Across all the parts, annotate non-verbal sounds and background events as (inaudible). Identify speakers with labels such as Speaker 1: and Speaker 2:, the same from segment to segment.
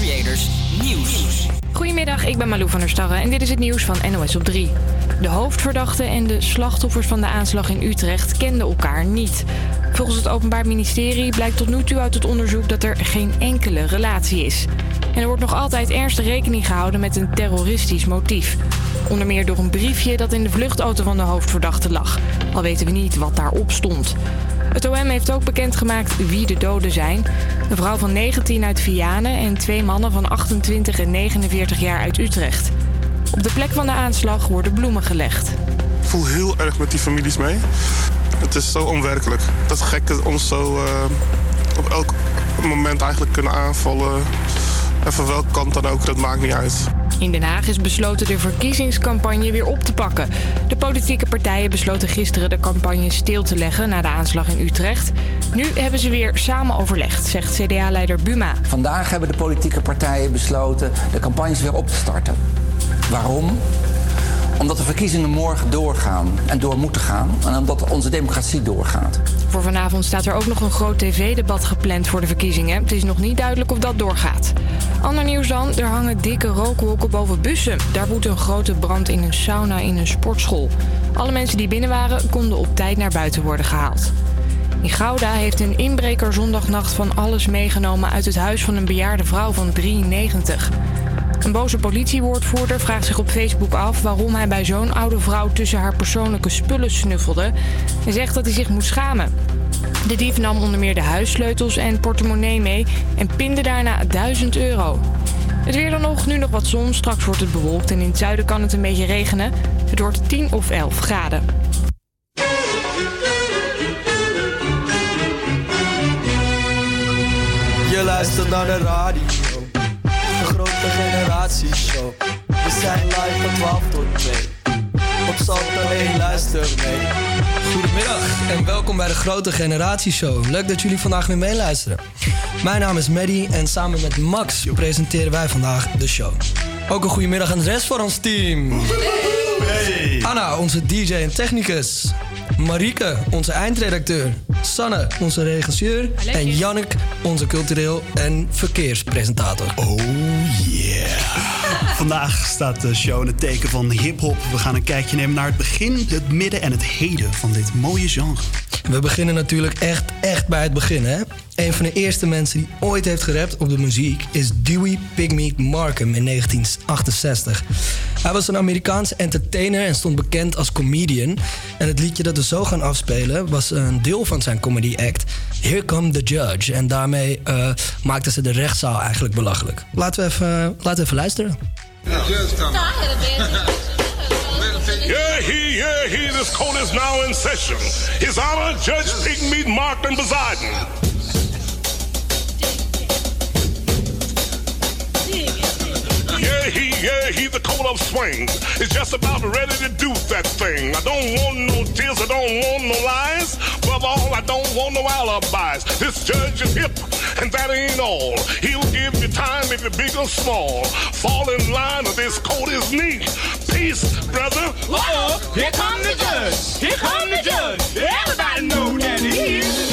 Speaker 1: Creators Nieuws.
Speaker 2: Goedemiddag, ik ben Malou van der Starre en dit is het nieuws van NOS op 3. De hoofdverdachte en de slachtoffers van de aanslag in Utrecht kenden elkaar niet. Volgens het Openbaar Ministerie blijkt tot nu toe uit het onderzoek dat er geen enkele relatie is. En er wordt nog altijd ernstig rekening gehouden met een terroristisch motief. Onder meer door een briefje dat in de vluchtauto van de hoofdverdachte lag. Al weten we niet wat daarop stond. Het OM heeft ook bekendgemaakt wie de doden zijn. Een vrouw van 19 uit Vianen en twee mannen van 28 en 49 jaar uit Utrecht. Op de plek van de aanslag worden bloemen gelegd.
Speaker 3: Ik voel heel erg met die families mee. Het is zo onwerkelijk. Dat gekken ons zo uh, op elk moment eigenlijk kunnen aanvallen. En van welke kant dan ook, dat maakt niet uit.
Speaker 2: In Den Haag is besloten de verkiezingscampagne weer op te pakken. De politieke partijen besloten gisteren de campagne stil te leggen na de aanslag in Utrecht. Nu hebben ze weer samen overlegd, zegt CDA-leider Buma.
Speaker 4: Vandaag hebben de politieke partijen besloten de campagnes weer op te starten. Waarom? Omdat de verkiezingen morgen doorgaan en door moeten gaan. En omdat onze democratie doorgaat.
Speaker 2: Voor vanavond staat er ook nog een groot tv-debat gepland voor de verkiezingen. Het is nog niet duidelijk of dat doorgaat. Ander nieuws dan, er hangen dikke rookwolken boven bussen. Daar woedt een grote brand in een sauna in een sportschool. Alle mensen die binnen waren konden op tijd naar buiten worden gehaald. In Gouda heeft een inbreker zondagnacht van alles meegenomen uit het huis van een bejaarde vrouw van 93. Een boze politiewoordvoerder vraagt zich op Facebook af waarom hij bij zo'n oude vrouw tussen haar persoonlijke spullen snuffelde en zegt dat hij zich moet schamen. De dief nam onder meer de huissleutels en portemonnee mee en pinde daarna 1000 euro. Het weer dan nog, nu nog wat zon, straks wordt het bewolkt en in het zuiden kan het een beetje regenen. Het wordt 10 of 11 graden.
Speaker 5: Naar de radio grote generatieshow. We zijn live van 12 tot 2. Op zand alleen luister mee.
Speaker 6: Goedemiddag en welkom bij de Grote Generatieshow. Leuk dat jullie vandaag weer meeluisteren. Mijn naam is Maddie en samen met Max presenteren wij vandaag de show. Ook een goedemiddag aan de rest van ons team. Hey. Anna, onze DJ en technicus. Marieke, onze eindredacteur. Sanne, onze regisseur. En Jannik, onze cultureel en verkeerspresentator.
Speaker 7: Oh yeah. (laughs) Vandaag staat de show in het teken van hip-hop. We gaan een kijkje nemen naar het begin, het midden en het heden van dit mooie genre.
Speaker 6: We beginnen natuurlijk echt, echt bij het begin, hè? Een van de eerste mensen die ooit heeft gerapt op de muziek is Dewey Pigmeat Markham in 1968. Hij was een Amerikaanse entertainer en stond bekend als comedian. En het liedje dat we zo gaan afspelen was een deel van zijn comedy act, Here Come the Judge. En daarmee uh, maakten ze de rechtszaal eigenlijk belachelijk. Laten we even, laten we even luisteren.
Speaker 8: Yeah, yeah, he, this court is now in session. His Honor, Judge Pigmeat Markham Poseidon. Yeah, he, yeah, he, the coat of swings is just about ready to do that thing. I don't want no tears, I don't want no lies. Above all, I don't want no alibis. This judge is hip, and that ain't all. He'll give you time if you're big or small. Fall in line, or this coat is neat. Peace, brother.
Speaker 9: Uh-oh, here come the judge. Here come the judge. Everybody know that he is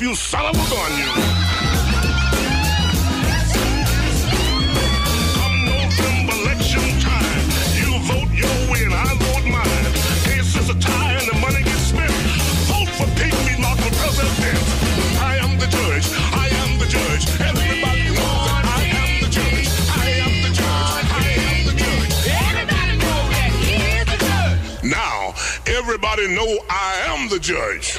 Speaker 8: You son of a gun, you. Come November election time, you vote your way and I vote mine. Case is a tie and the money gets spent. Vote for Pygmy Mark for president. I am the judge. I am the judge. Everybody knows that I am the judge. I am the judge. I am the judge.
Speaker 10: Everybody know that he is the judge.
Speaker 8: Now, everybody know I am the judge.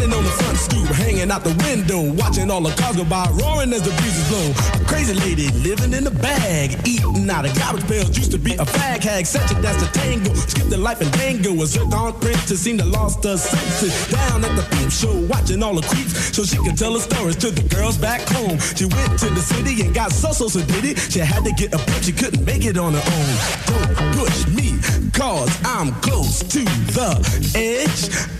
Speaker 11: Standing on the front stoop, hanging out the window, watching all the cars go by, roaring as the breezes blow. A crazy lady living in a bag, eating out of garbage pails. Used to be a fag hag, such a that's the tango. Skip the life and dango. A zircon princess seemed to lost her senses. Down at the peep show, watching all the creeps, so she could tell her stories to the girls back home. She went to the city and got so so so did it. She had to get a pimp, she couldn't make it on her own. Don't push me, cause I'm close to the edge.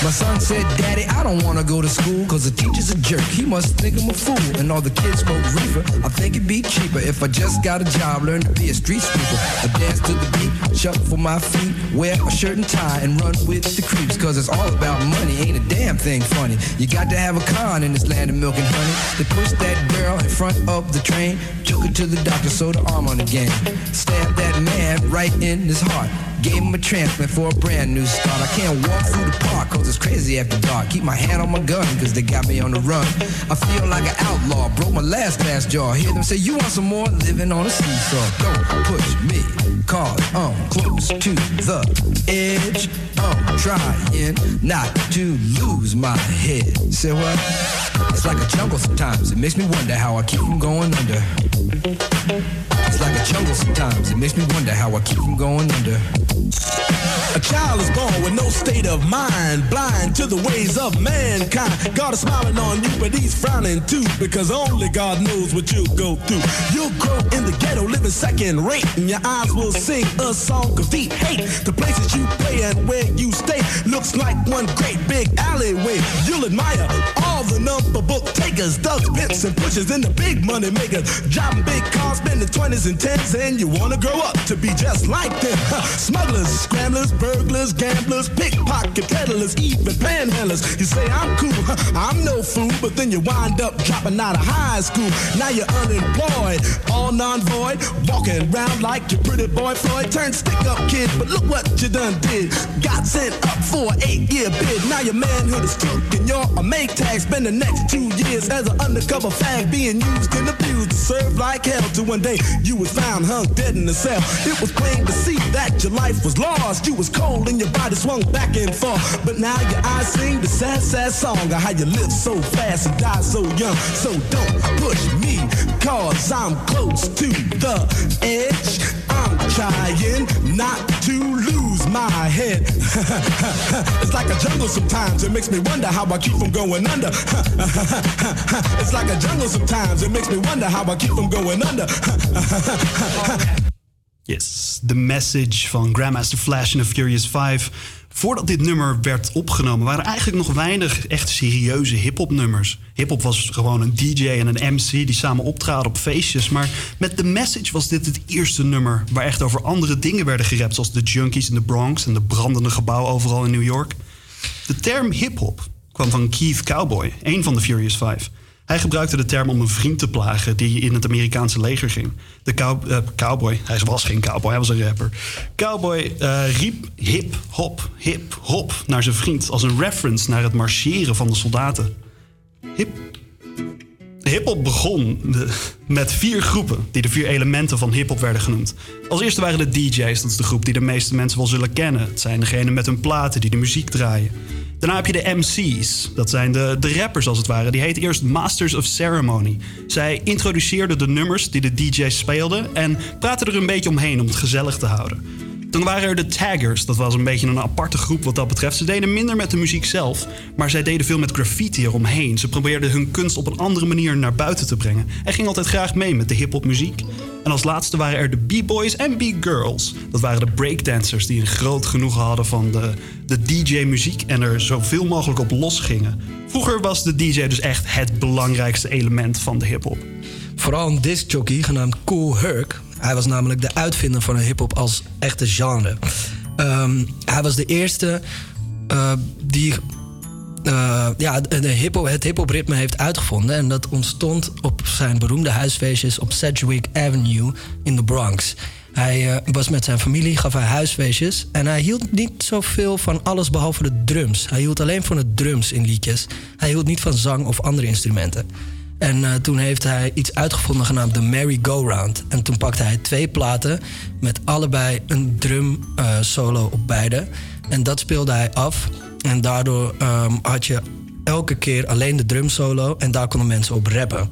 Speaker 12: My son said, Daddy, I don't wanna go to school cause the teacher's a jerk. He must think I'm a fool. And all the kids smoke reefer. I think it'd be cheaper if I just got a job, learn to be a street sweeper. I dance to the beat, shuffle for my feet, wear a shirt and tie, and run with the creeps. Cause it's all about money, ain't a damn thing funny. You got to have a con in this land of milk and honey. They pushed that girl in front of the train, took her to the doctor, sewed her arm on again. Stabbed that man right in his heart. Gave him a transplant for a brand new start. I can't walk through the park cause it's crazy after dark. Keep my hand on my gun cause they got me on the run. I feel like an outlaw, broke my last glass jaw. Hear them say, You want some more? Living on a seesaw. Don't push me, cause I'm close to the edge. I'm trying not to lose my head. Say what? It's like a jungle sometimes. It makes me wonder how I keep from going under. It's like a jungle sometimes. It makes me wonder how I keep from going under.
Speaker 11: A child is born with no state of mind, blind to the ways of mankind. God is smiling on you, but he's frowning too, because only God knows what you'll go through. You'll grow in the ghetto, living second rate, and your eyes will sing a song of deep hate. The places you play and where you stay looks like one great big alleyway. You'll admire all the number book takers, thugs, pimps, and pushers, and the big money makers. Driving big cars, spending 20s and 10s, and you wanna grow up to be just like them. Smugglers, scramblers,
Speaker 13: burglars, gamblers, pickpocket peddlers, even panhandlers. You say I'm cool, I'm no fool, but then you wind up dropping out of high school. Now you're unemployed, all non-void, walking around like your pretty boy Floyd. Turned stick-up kid, but look what you done did. Got sent up for an eight-year bid. Now your manhood is took and you're a make tag. Spend the next two years as an undercover fag, being used and abused, to serve like hell. Till one day you was found hung dead in a cell. It was plain to see that your life was lost. You was cold and your body swung back and forth. But now your eyes sing the sad, sad song of how you live so fast and die so young. So don't push me, cause I'm close to the edge. I'm trying not my head. (laughs) it's like a jungle sometimes. It makes me wonder how I keep from going under. (laughs) it's like a jungle sometimes. It makes me wonder how I keep from going under. (laughs)
Speaker 7: Yes, The Message van Grandmaster Flash in The Furious 5. Voordat dit nummer werd opgenomen, waren eigenlijk nog weinig echt serieuze hip-hop nummers. Hip-hop was gewoon een DJ en een MC die samen optraden op feestjes. Maar met The Message was dit het eerste nummer waar echt over andere dingen werden gerapt, zoals de junkies in de Bronx en de brandende gebouwen overal in New York. De term hip-hop kwam van Keith Cowboy, een van de Furious 5. Hij gebruikte de term om een vriend te plagen die in het Amerikaanse leger ging. De eh, cowboy, hij was geen cowboy, hij was een rapper. Cowboy eh, riep hip, hop, hip, hop naar zijn vriend als een reference naar het marcheren van de soldaten. Hip. Hip-hop begon met vier groepen, die de vier elementen van hip-hop werden genoemd. Als eerste waren de DJ's, dat is de groep die de meeste mensen wel zullen kennen. Het zijn degenen met hun platen die de muziek draaien. Daarna heb je de MC's, dat zijn de, de rappers als het ware. Die heten eerst Masters of Ceremony. Zij introduceerden de nummers die de DJ's speelden en praten er een beetje omheen om het gezellig te houden. Toen waren er de taggers. Dat was een beetje een aparte groep wat dat betreft. Ze deden minder met de muziek zelf, maar zij deden veel met graffiti eromheen. Ze probeerden hun kunst op een andere manier naar buiten te brengen. En gingen altijd graag mee met de hip-hop muziek. En als laatste waren er de B-boys en B-girls. Dat waren de breakdancers die een groot genoegen hadden van de, de DJ-muziek en er zoveel mogelijk op losgingen. Vroeger was de DJ dus echt het belangrijkste element van de hip-hop.
Speaker 6: Vooral een discjockey genaamd Cool Herc. Hij was namelijk de uitvinder van de hip-hop als echte genre. Ehm, hij was de eerste eh, die eh, ja, de hip het hip-hop ritme heeft uitgevonden. En dat ontstond op zijn beroemde huisfeestjes op Sedgwick Avenue in de Bronx. Hij eh, was met zijn familie, gaf hij huisfeestjes. En hij hield niet zoveel van alles behalve de drums. Hij hield alleen van de drums in liedjes. Hij hield niet van zang of andere instrumenten. En eh, toen heeft hij iets uitgevonden genaamd de Merry Go Round. En toen pakte hij twee platen met allebei een drum eh, solo op beide. En dat speelde hij af. En daardoor ehm, had je elke keer alleen de drum solo en daar konden mensen op rappen.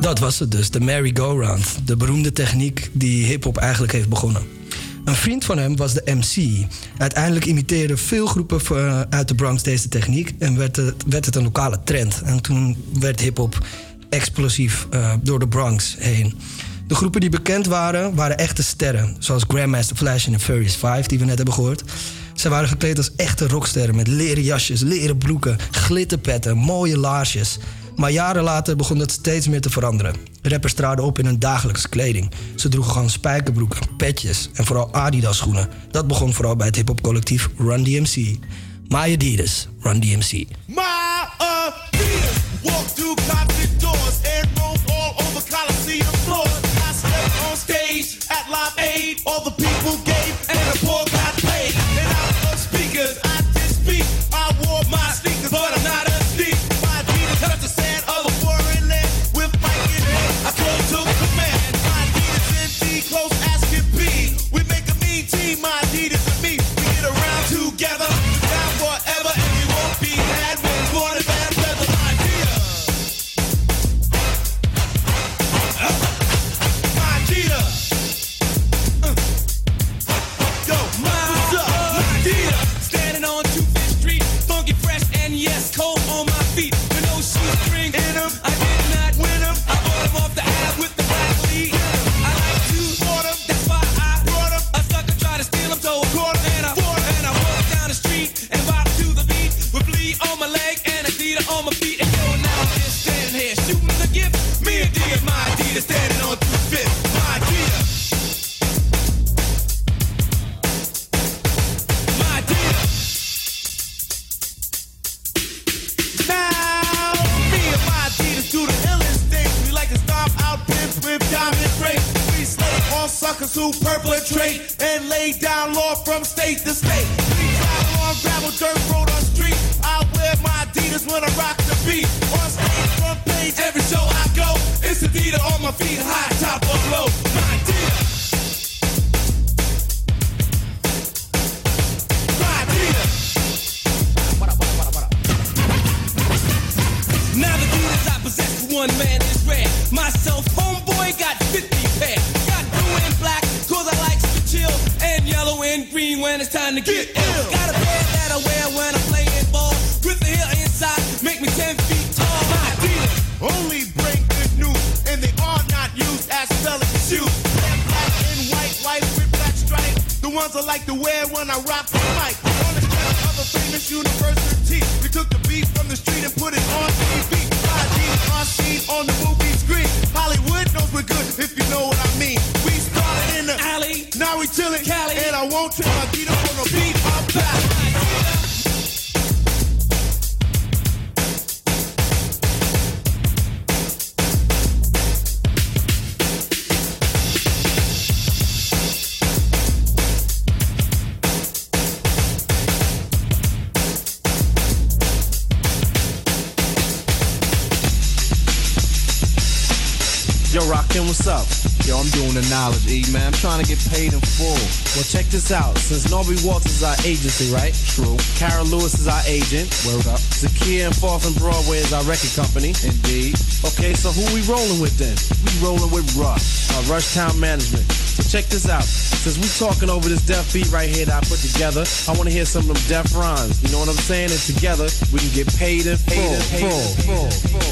Speaker 6: Dat was het dus, de merry-go-round. De beroemde techniek die hip-hop eigenlijk heeft begonnen. Een vriend van hem was de MC. Uiteindelijk imiteerden veel groepen eh, uit de Bronx deze techniek en werd het, werd het een lokale trend. En toen werd hip-hop explosief eh, door de Bronx heen. De groepen die bekend waren, waren echte sterren. Zoals Grandmaster Flash en The Furious 5, die we net hebben gehoord. Zij waren gekleed als echte rocksterren met leren jasjes, leren broeken, glitterpetten, mooie laarsjes. Maar jaren later begon dat steeds meer te veranderen. Rappers traden op in hun dagelijkse kleding. Ze droegen gewoon spijkerbroeken, petjes en vooral Adidas schoenen. Dat begon vooral bij het hip-hop collectief Run DMC. My Adidas, Run DMC.
Speaker 11: My Adidas walk through doors and all over Coliseum floors. I on stage at Live Aid. All the people
Speaker 14: hate this this out. Since Norby Waltz is our agency, right? True. Kara Lewis is our agent. Word up. Zakia and and Broadway is our record company. Indeed. Okay, so who we rolling with then? We rolling with Rush, uh, Rush Town Management. So check this out. Since we talking over this deaf beat right here that I put together, I want to hear some of them deaf rhymes. You know what I'm saying? And together, we can get paid in full. Paid in full.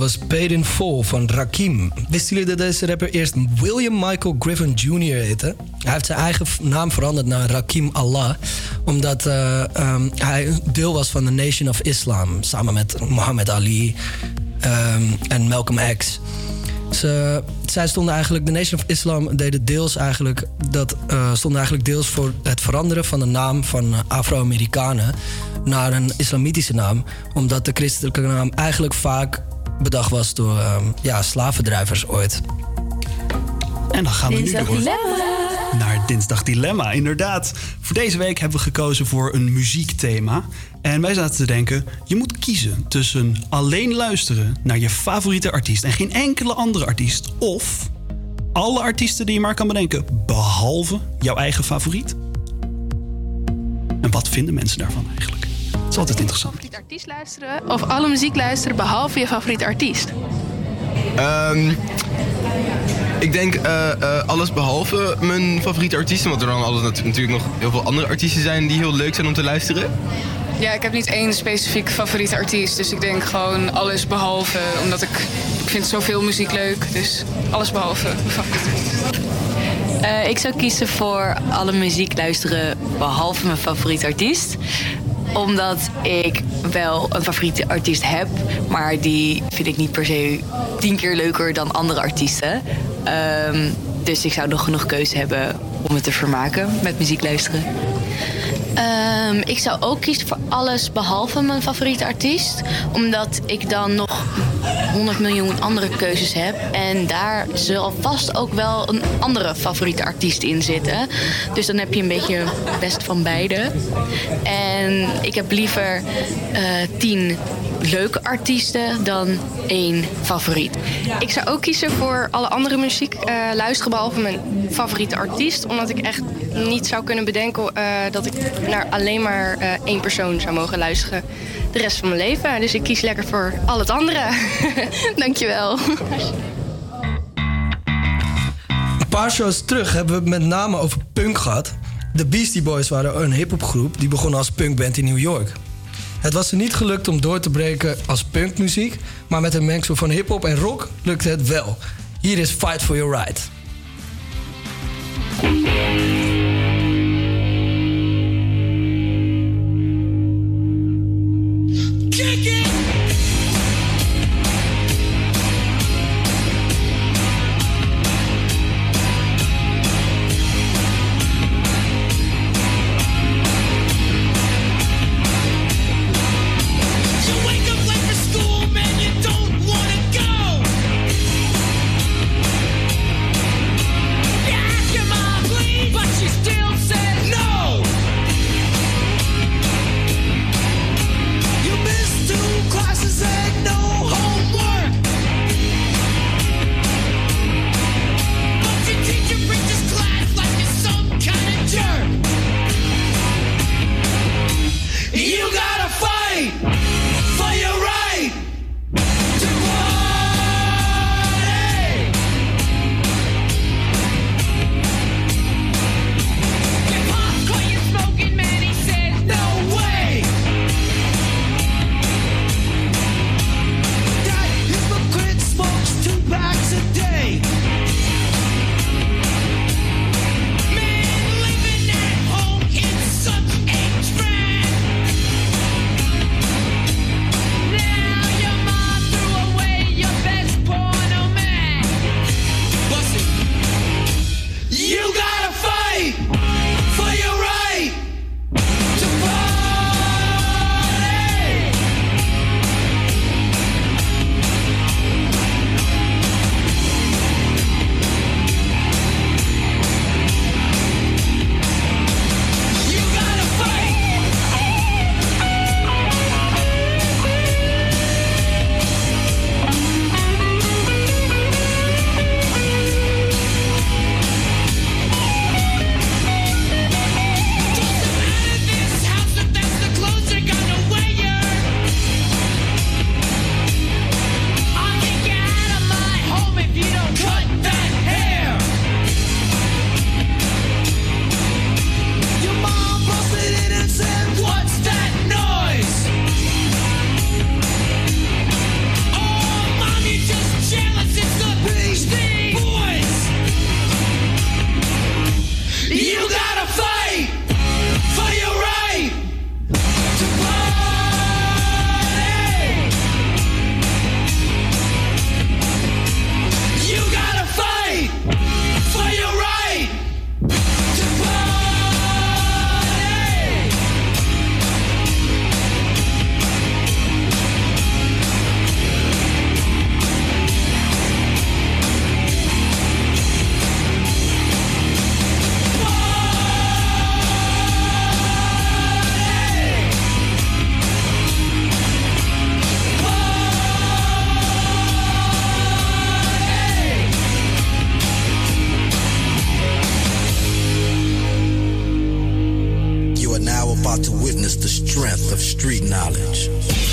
Speaker 6: Dat was Paid in van Rakim. Wisten jullie dat deze rapper eerst William Michael Griffin Jr. heette? Hij heeft zijn eigen naam veranderd naar Rakim Allah. Omdat eh, ehm, hij deel was van de Nation of Islam. Samen met Muhammad Ali ehm, en Malcolm X. Ze, zij stonden eigenlijk, de Nation of Islam deden deels eigenlijk, dat eh, stonden eigenlijk deels voor het veranderen van de naam van Afro-Amerikanen naar een islamitische naam, omdat de christelijke naam eigenlijk vaak bedacht was door ehm, ja, slavendrijvers ooit.
Speaker 7: En dan gaan we nu door
Speaker 6: Dilemma.
Speaker 7: naar Dinsdag Dilemma. Inderdaad, voor deze week hebben we gekozen voor een muziekthema. En wij zaten te denken, je moet kiezen tussen alleen luisteren naar je favoriete artiest... en geen enkele andere artiest. Of alle artiesten die je maar kan bedenken, behalve jouw eigen favoriet. En wat vinden mensen daarvan eigenlijk? Altijd interessant.
Speaker 15: favoriete artiest luisteren of alle muziek luisteren behalve je favoriete artiest?
Speaker 4: Ehm, ik denk eh, eh, alles behalve mijn favoriete artiesten. Want er dan altijd natu- natuurlijk nog heel veel andere artiesten zijn die heel leuk zijn om te luisteren.
Speaker 16: Ja, ik heb niet één specifiek favoriete artiest. Dus ik denk gewoon alles behalve. Omdat ik, ik vind zoveel muziek leuk. Dus alles behalve mijn favoriete artiest.
Speaker 17: Eh, ik zou kiezen voor alle muziek luisteren behalve mijn favoriete artiest. Omdat ik wel een favoriete artiest heb, maar die vind ik niet per se tien keer leuker dan andere artiesten. Ehm, dus ik zou nog genoeg keuze hebben om me te vermaken met muziek luisteren.
Speaker 18: Ehm, ik zou ook kiezen voor alles behalve mijn favoriete artiest. Omdat ik dan nog 100 miljoen andere keuzes heb. En daar zal vast ook wel een andere favoriete artiest in zitten. Dus dan heb je een beetje best van beide. En ik heb liever eh, tien leuke artiesten dan één favoriet.
Speaker 15: Ik zou ook kiezen voor alle andere muziek eh, luisteren behalve mijn favoriete artiest. Omdat ik echt niet zou kunnen bedenken eh, dat ik naar alleen maar eh, één persoon zou mogen luisteren de rest van mijn leven. Dus ik kies lekker voor al het andere. (laughs) Dankjewel.
Speaker 6: Een paar shows terug hebben we het met name over punk gehad. De Beastie Boys waren een hip-hopgroep die begon als punkband in New York. Het was ze niet gelukt om door te breken als punkmuziek, maar met een mengsel van hip-hop en rock lukte het wel. Hier is Fight for Your Right.
Speaker 19: About to witness the strength of street knowledge.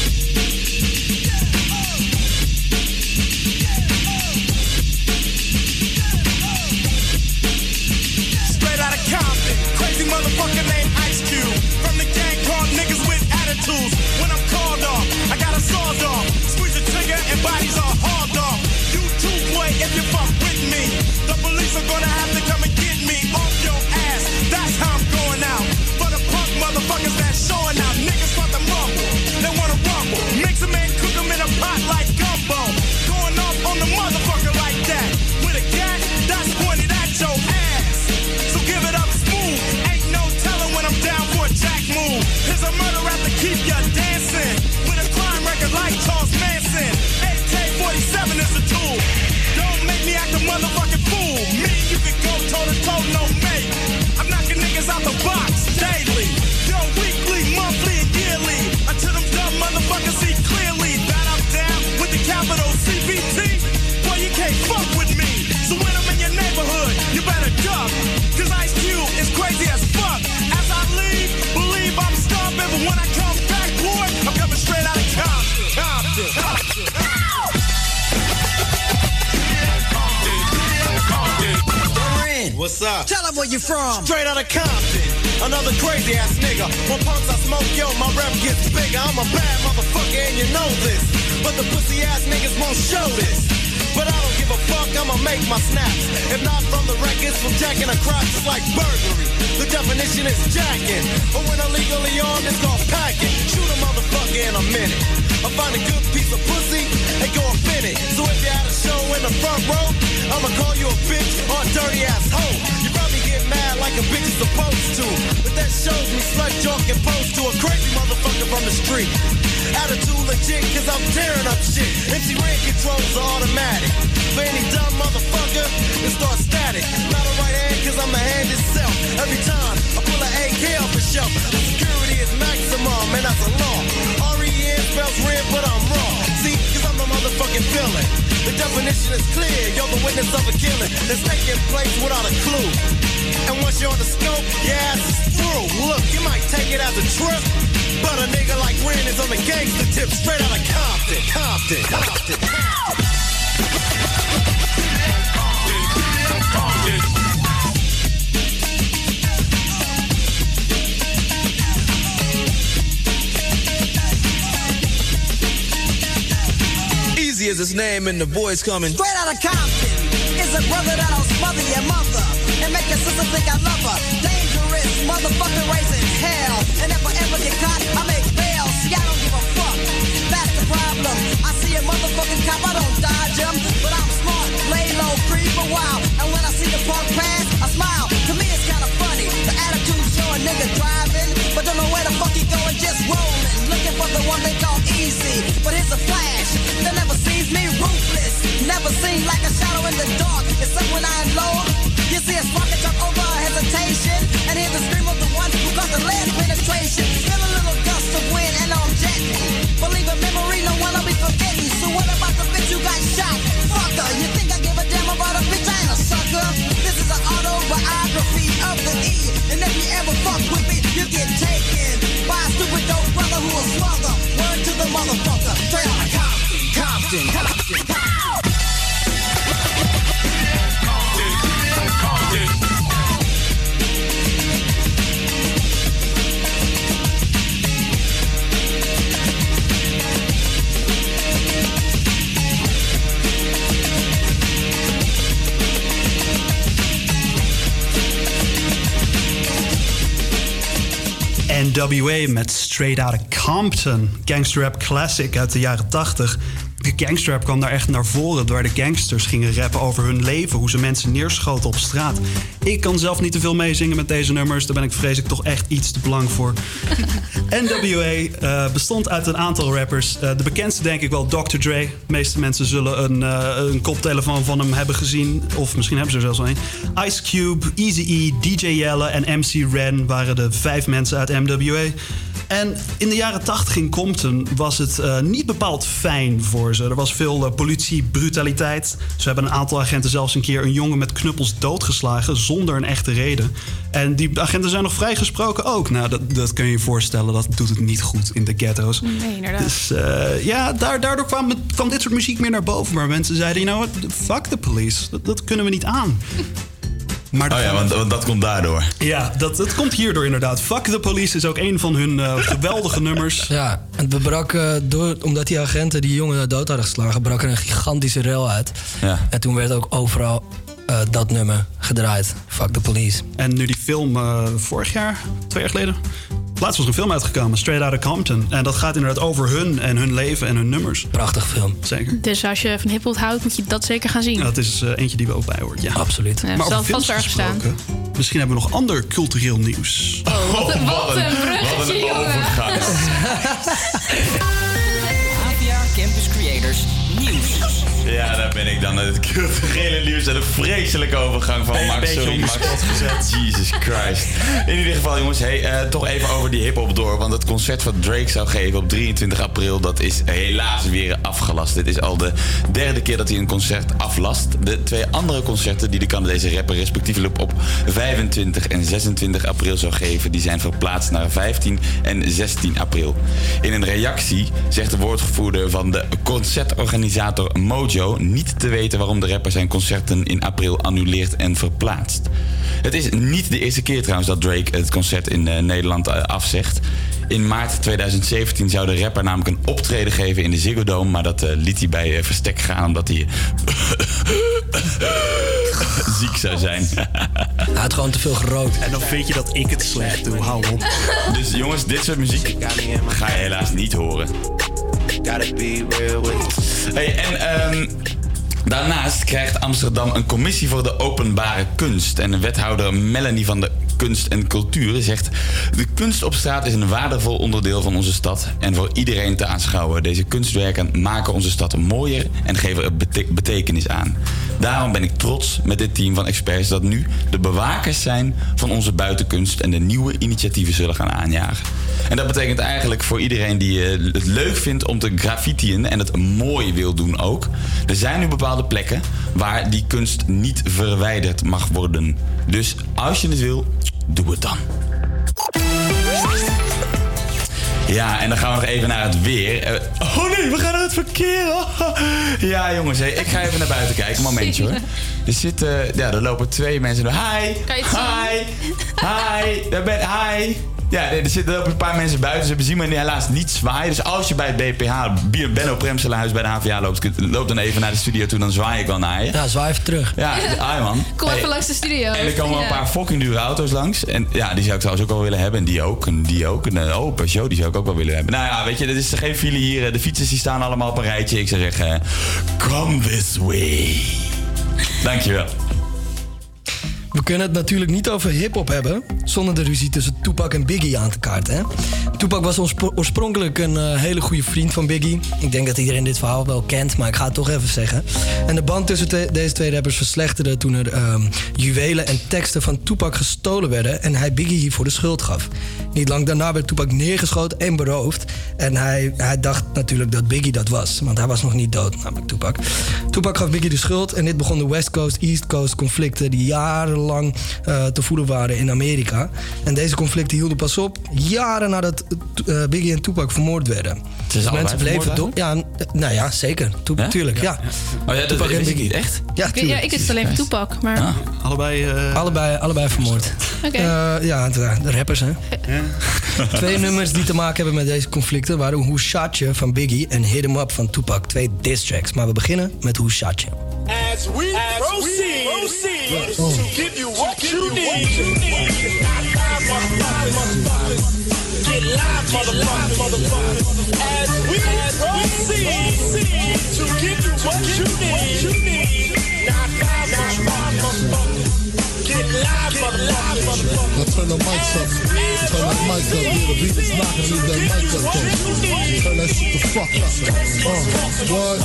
Speaker 11: Up? Tell them where you from. Straight out of Compton. Another crazy ass nigga. When punks I smoke, yo, my rep gets bigger. I'm a bad motherfucker and you know this. But the pussy ass niggas won't show this. But I don't give a fuck, I'ma make my snaps. If not from the records, from jacking a crotch, it's like burglary. The definition is jacking. But when illegally armed, it's called packing. Shoot a motherfucker in a minute. I find a good piece of pussy and go in it. So if you had a show in the front row, I'ma call you a bitch or a dirty ass hoe. You probably get mad like a bitch is supposed to. But that shows me slut talk and pose to a crazy motherfucker from the street. Attitude legit, cause I'm tearing up shit. MC Red controls are automatic. For any dumb motherfucker, it starts static. Not a right hand, cause I'm the hand itself. Every time I pull an AK off the shelf, the security is maximum, and that's a law. Spells red, but I'm wrong. See, cause I'm the motherfucking villain. The definition is clear, you're the witness of a killing that's taking place without a clue. And once you're on the scope, your ass is through. Look, you might take it as a trip, but a nigga like Ren is on the gangster tip, straight out of Compton, Compton. Compton.
Speaker 20: As his name and the boys coming.
Speaker 21: Straight out of Compton is a brother that'll smother your mother and make your sister think I love her. Dangerous motherfucker raising hell. And if I ever get caught, I make bail. See, I don't give a fuck. That's the problem. I see a motherfucking cop, I don't dodge him. But I'm smart, lay low, creep a while. And when I see the punk pass, I smile. To me, it's kinda funny. The attitude show a nigga driving, but don't know where the fuck he going, just rolling. Looking for the one they call easy. But here's a flash that never sees me ruthless. Never seen like a shadow in the dark. Up when I unload. You see a spark jump over a hesitation. And hear the scream of the one who caused the lead penetration. Feel a little gust of wind and I'm jetting. Believe in memory, no one will be forgetting. So what about the bitch who got shot? Fucker, you think I give a damn about a bitch? I ain't a sucker. This is an autobiography of the E. And if you ever
Speaker 7: NWA met Straight Outta Compton. Gangsterrap classic uit de jaren 80. Gangsterrap kwam daar echt naar voren... door de gangsters gingen rappen over hun leven... hoe ze mensen neerschoten op straat. Ik kan zelf niet te veel meezingen met deze nummers. Daar ben ik vrees ik toch echt iets te blank voor. (laughs) NWA eh, bestond uit een aantal rappers. Eh, de bekendste denk ik wel Dr. Dre. De meeste mensen zullen een, eh, een koptelefoon van hem hebben gezien. Of misschien hebben ze er zelfs een. Ice Cube, Eazy-E, DJ Yella en MC Ren... waren de vijf mensen uit NWA. En in de jaren 80 in Compton was het eh, niet bepaald fijn voor ze. Er was veel eh, politiebrutaliteit. Ze hebben een aantal agenten zelfs een keer een jongen met knuppels doodgeslagen zonder een echte reden. En die agenten zijn nog vrijgesproken ook. Nou, dat, dat kun je je voorstellen, dat doet het niet goed in de ghetto's.
Speaker 16: Nee, inderdaad.
Speaker 7: Dus eh, ja, daar, daardoor kwam, kwam dit soort muziek meer naar boven. Maar mensen zeiden, you know what, fuck the police. Dat, dat kunnen we niet aan. Maar
Speaker 22: Oh ja, want, want dat komt daardoor.
Speaker 7: ja, dat, dat komt hierdoor inderdaad. Fuck the Police is ook een van hun eh, geweldige nummers.
Speaker 6: Ja, en we brak, eh, door, omdat die agenten die jongen dood hadden geslagen, brak er een gigantische rel uit.
Speaker 22: Ja.
Speaker 6: En toen werd ook overal eh, dat nummer gedraaid. Fuck the police.
Speaker 7: En nu die film eh, vorig jaar, twee jaar geleden. Laatst was er een film uitgekomen, Straight Outta Compton. En dat gaat inderdaad over hun en hun leven en hun nummers.
Speaker 6: Prachtig film.
Speaker 7: Zeker.
Speaker 23: Dus als je van hiphop houdt, moet je dat zeker gaan zien.
Speaker 7: Ja, dat is eh, eentje die we ook bij hoort, ja.
Speaker 6: Absoluut.
Speaker 23: Ja,
Speaker 7: maar
Speaker 23: zal
Speaker 7: over
Speaker 23: vast
Speaker 7: films
Speaker 23: ergens staan.
Speaker 7: gesproken, misschien hebben we nog ander cultureel nieuws.
Speaker 23: Oh, wat een, wat een bruggetje, jongen. (laughs)
Speaker 22: Ja, daar ben ik dan. Het culturele nieuws en een vreselijke overgang van Max.
Speaker 7: beetje
Speaker 22: Sorry, Max.
Speaker 7: gezet.
Speaker 22: Jesus Christ. In ieder geval, jongens, hey, eh, toch even over die hip-hop door. Want het concert wat Drake zou geven op 23 april, dat is helaas weer afgelast. Dit is al de derde keer dat hij een concert aflast. De twee andere concerten die de Canadese rapper respectievelijk op 25 en 26 april zou geven, die zijn verplaatst naar 15 en 16 april. In een reactie zegt de woordvoerder van de concertorganisator Mojo niet te weten waarom de rapper zijn concerten in april annuleert en verplaatst. Het is niet de eerste keer trouwens dat Drake het concert in eh, Nederland eh, afzegt. In maart 2017 zou de rapper namelijk een optreden geven in de Ziggo Dome, maar dat eh, liet hij bij eh, verstek gaan omdat hij (laughs) ziek zou zijn.
Speaker 6: Hij had gewoon te veel gerookt.
Speaker 7: En dan vind je dat ik het slecht doe. Hou op.
Speaker 22: Dus jongens, dit soort muziek ga je helaas niet horen. Hey, en ehm, daarnaast krijgt Amsterdam een commissie voor de openbare kunst. En de wethouder Melanie van de Kunst en Cultuur zegt... De kunst op straat is een waardevol onderdeel van onze stad... en voor iedereen te aanschouwen. Deze kunstwerken maken onze stad mooier en geven er bete- betekenis aan. Daarom ben ik trots met dit team van experts... dat nu de bewakers zijn van onze buitenkunst... en de nieuwe initiatieven zullen gaan aanjagen. En dat betekent eigenlijk voor iedereen die eh, het leuk vindt om te graffitiën en het mooi wil doen ook. Er zijn nu bepaalde plekken waar die kunst niet verwijderd mag worden. Dus als je het wil, doe het dan. Ja, en dan gaan we nog even naar het weer. Eh, oh nee, we gaan naar het verkeer. (laughs) Ja, jongens, hey, ik ga even naar buiten kijken. Een momentje hoor. (laughs) Er zitten, ja, er lopen twee mensen. Hi,
Speaker 23: het zien?
Speaker 22: hi, hi, daar ben, hi. Ja, er zitten lopen een paar mensen buiten. Ze zien me helaas niet zwaaien. Dus als je bij het BPH, Bier- Benno Premselenhuis bij de HVA loopt, loop dan even naar de studio toe. Dan zwaai ik wel naar je.
Speaker 6: Ja, zwaai even terug.
Speaker 22: Ja, ai man.
Speaker 23: Kom
Speaker 22: Hey,
Speaker 23: even langs de studio.
Speaker 22: en er komen wel een paar fucking dure auto's langs. En ja, die zou ik trouwens ook wel willen hebben. En die ook. En die ook. En eh, oh, Peugeot, die zou ik ook wel willen hebben. Nou ja, weet je, er is geen file hier. De fietsers die staan allemaal op een rijtje. Ik zou zeggen, come this way. Dankjewel.
Speaker 6: We kunnen het natuurlijk niet over hip-hop hebben zonder de ruzie tussen Tupac en Biggie aan te kaarten. Hè? Tupac was oorspro- oorspronkelijk een eh, hele goede vriend van Biggie. Ik denk dat iedereen dit verhaal wel kent, maar ik ga het toch even zeggen. En de band tussen deze twee rappers verslechterde toen er ehm, juwelen en teksten van Tupac gestolen werden en hij Biggie hiervoor de schuld gaf. Niet lang daarna werd Tupac neergeschoten en beroofd. En hij, hij dacht natuurlijk dat Biggie dat was, want hij was nog niet dood, namelijk Tupac. Tupac gaf Biggie de schuld en dit begon de West Coast, East Coast conflicten die jarenlang eh, te voeden waren in Amerika. En deze conflicten hielden pas op jaren nadat eh, Biggie en Tupac vermoord werden.
Speaker 22: Ze zijn allebei
Speaker 6: bleven door. Ja, nou ja, zeker. Tu-
Speaker 22: Ja?
Speaker 6: Tuurlijk, ja.
Speaker 22: Oh ja, dat
Speaker 6: Tupac en Biggie.
Speaker 22: Echt?
Speaker 6: Ja,
Speaker 23: Ik-
Speaker 6: tuurlijk.
Speaker 23: ja, ik wist alleen van Toepak, maar...
Speaker 22: Ah.
Speaker 7: Allebei... eh,
Speaker 6: Allebei, allebei vermoord. (laughs)
Speaker 23: Oké.
Speaker 6: Eh, ja, de, de rappers, hè. (laughs) Twee nummers die te maken hebben met deze conflicten waren You van Biggie en Hit 'Em Up van Tupac. Twee diss tracks. Maar we beginnen met You.
Speaker 9: As we proceed, proceed to give you what you need. Get live, motherfuckers. As we proceed to give you what you need. Not five, motherfuckers.
Speaker 24: Now turn the mics up. Turn that mic up. The beat is knocking. Leave that mic up. Turn that shit the fuck up. Uh, what?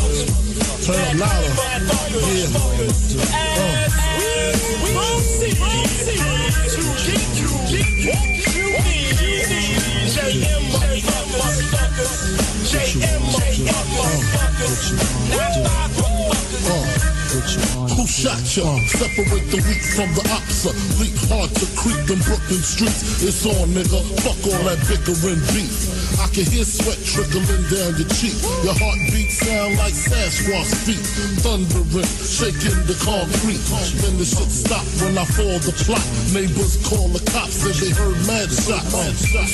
Speaker 24: Turn it louder. Yeah. Uh.
Speaker 9: We JM
Speaker 24: shot ya. Separate the weak from the oxa. Leap hard to creep them Brooklyn streets. It's on, nigga. Fuck all that bickering beef. I can hear sweat trickling down your cheek. Your heartbeat sound like Sasquatch feet. Thundering, shaking the concrete. Then the shit stop when I fall the plot. Neighbors call the cops, said they heard mad shots.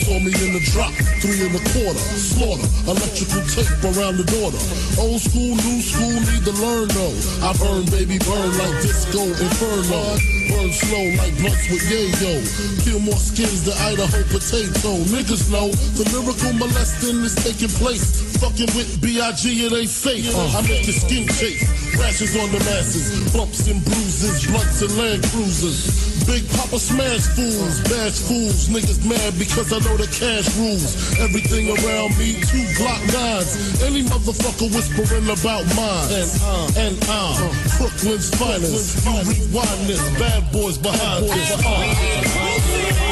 Speaker 24: Saw me in the drop, three and a quarter. Slaughter, electrical tape around the daughter. Old school, new school, need to learn though. I burn, baby, burn like disco inferno. Burn slow like blunts with yayo. Kill more skins than Idaho potato. Niggas know the lyrical molesting is taking place. Fucking with B.I.G. it ain't safe. I make your skin chafe. Rashes on the masses. Bumps and bruises. Blunts and land cruisers. Big Papa smash fools, bash fools. Niggas mad because I know the cash rules. Everything around me, two Glock nines. Any motherfucker whispering about mine. And uh, and uh, Brooklyn's finest. You rewind this, bad boys behind this.
Speaker 25: Uh.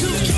Speaker 25: Get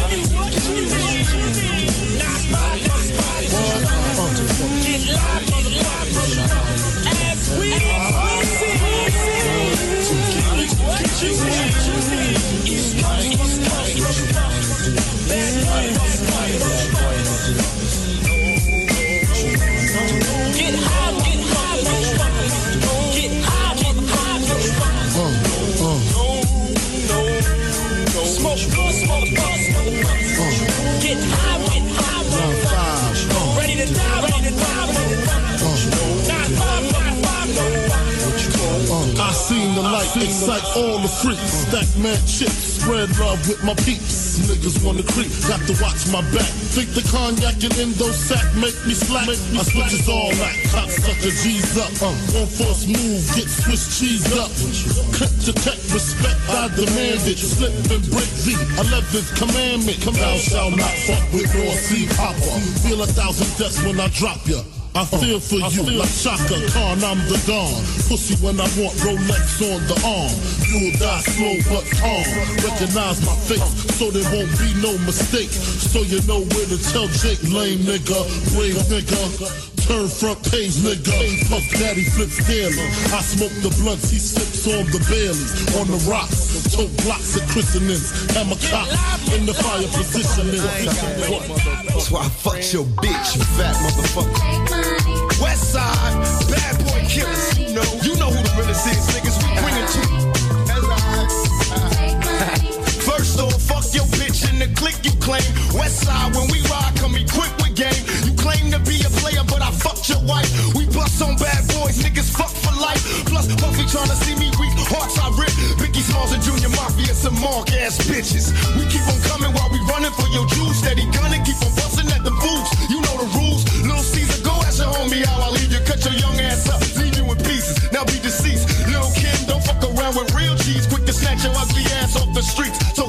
Speaker 24: excite all the freaks. Stack mad chips, spread love with my peeps. Niggas wanna creep, got to watch my back. Think the cognac and endo sack make me slack. I switches all that, cop sucker G's up. Uh, one force move, get Swiss cheese up. Clip to tech, respect, I demand it. Slip and break the 11th commandment. Come Thou shall not fuck with nor see Papa. Feel a thousand deaths when I drop ya. I feel for you like Shaka Khan, I'm the Don. Pussy when I want Rolex on the arm. You'll die slow but calm. Recognize my face so there won't be no mistake. So you know where to tell Jake, lame nigga, brave nigga. Turn front page, nigga. Puff Daddy flips daily. I smoke the blunts, he sips on the Baileys. On the rocks, tote blocks of christenings. Hammer cop in the fire positioning.
Speaker 11: That's why I fucked your bitch, you fat motherfucker. West side, bad boy killers. You know, you know who the realest is, niggas. We bring it to off, your bitch in the click you claim. West side, when we ride, come equipped with game. You claim to be a player, but I fucked your wife. We bust on bad boys, niggas fuck for life. Plus, Puffy tryna see me weak, hearts I rip. Biggie Smalls and Junior Mafia, some mark ass bitches. We keep on coming while we running for your juice. Steady gunning, keep on busting at the fools. You know the rules. Little Caesar, go ask your homie how I leave you. Cut your young ass up, leave you in pieces. Now be deceased. Lil Kim, don't fuck around with real cheese. Quick to snatch your ugly ass off the streets. So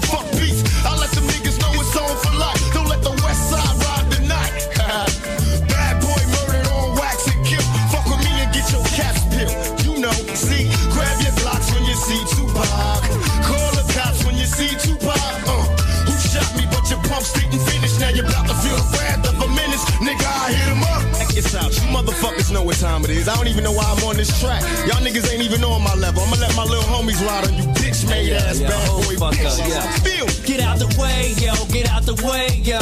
Speaker 11: motherfuckers know what time it is. I don't even know why I'm on this track. Y'all niggas ain't even on my level. I'ma let my little homies ride on you bitch made ass bad boy bitches. Feel
Speaker 25: Get out the way, yo, get out the way, yo.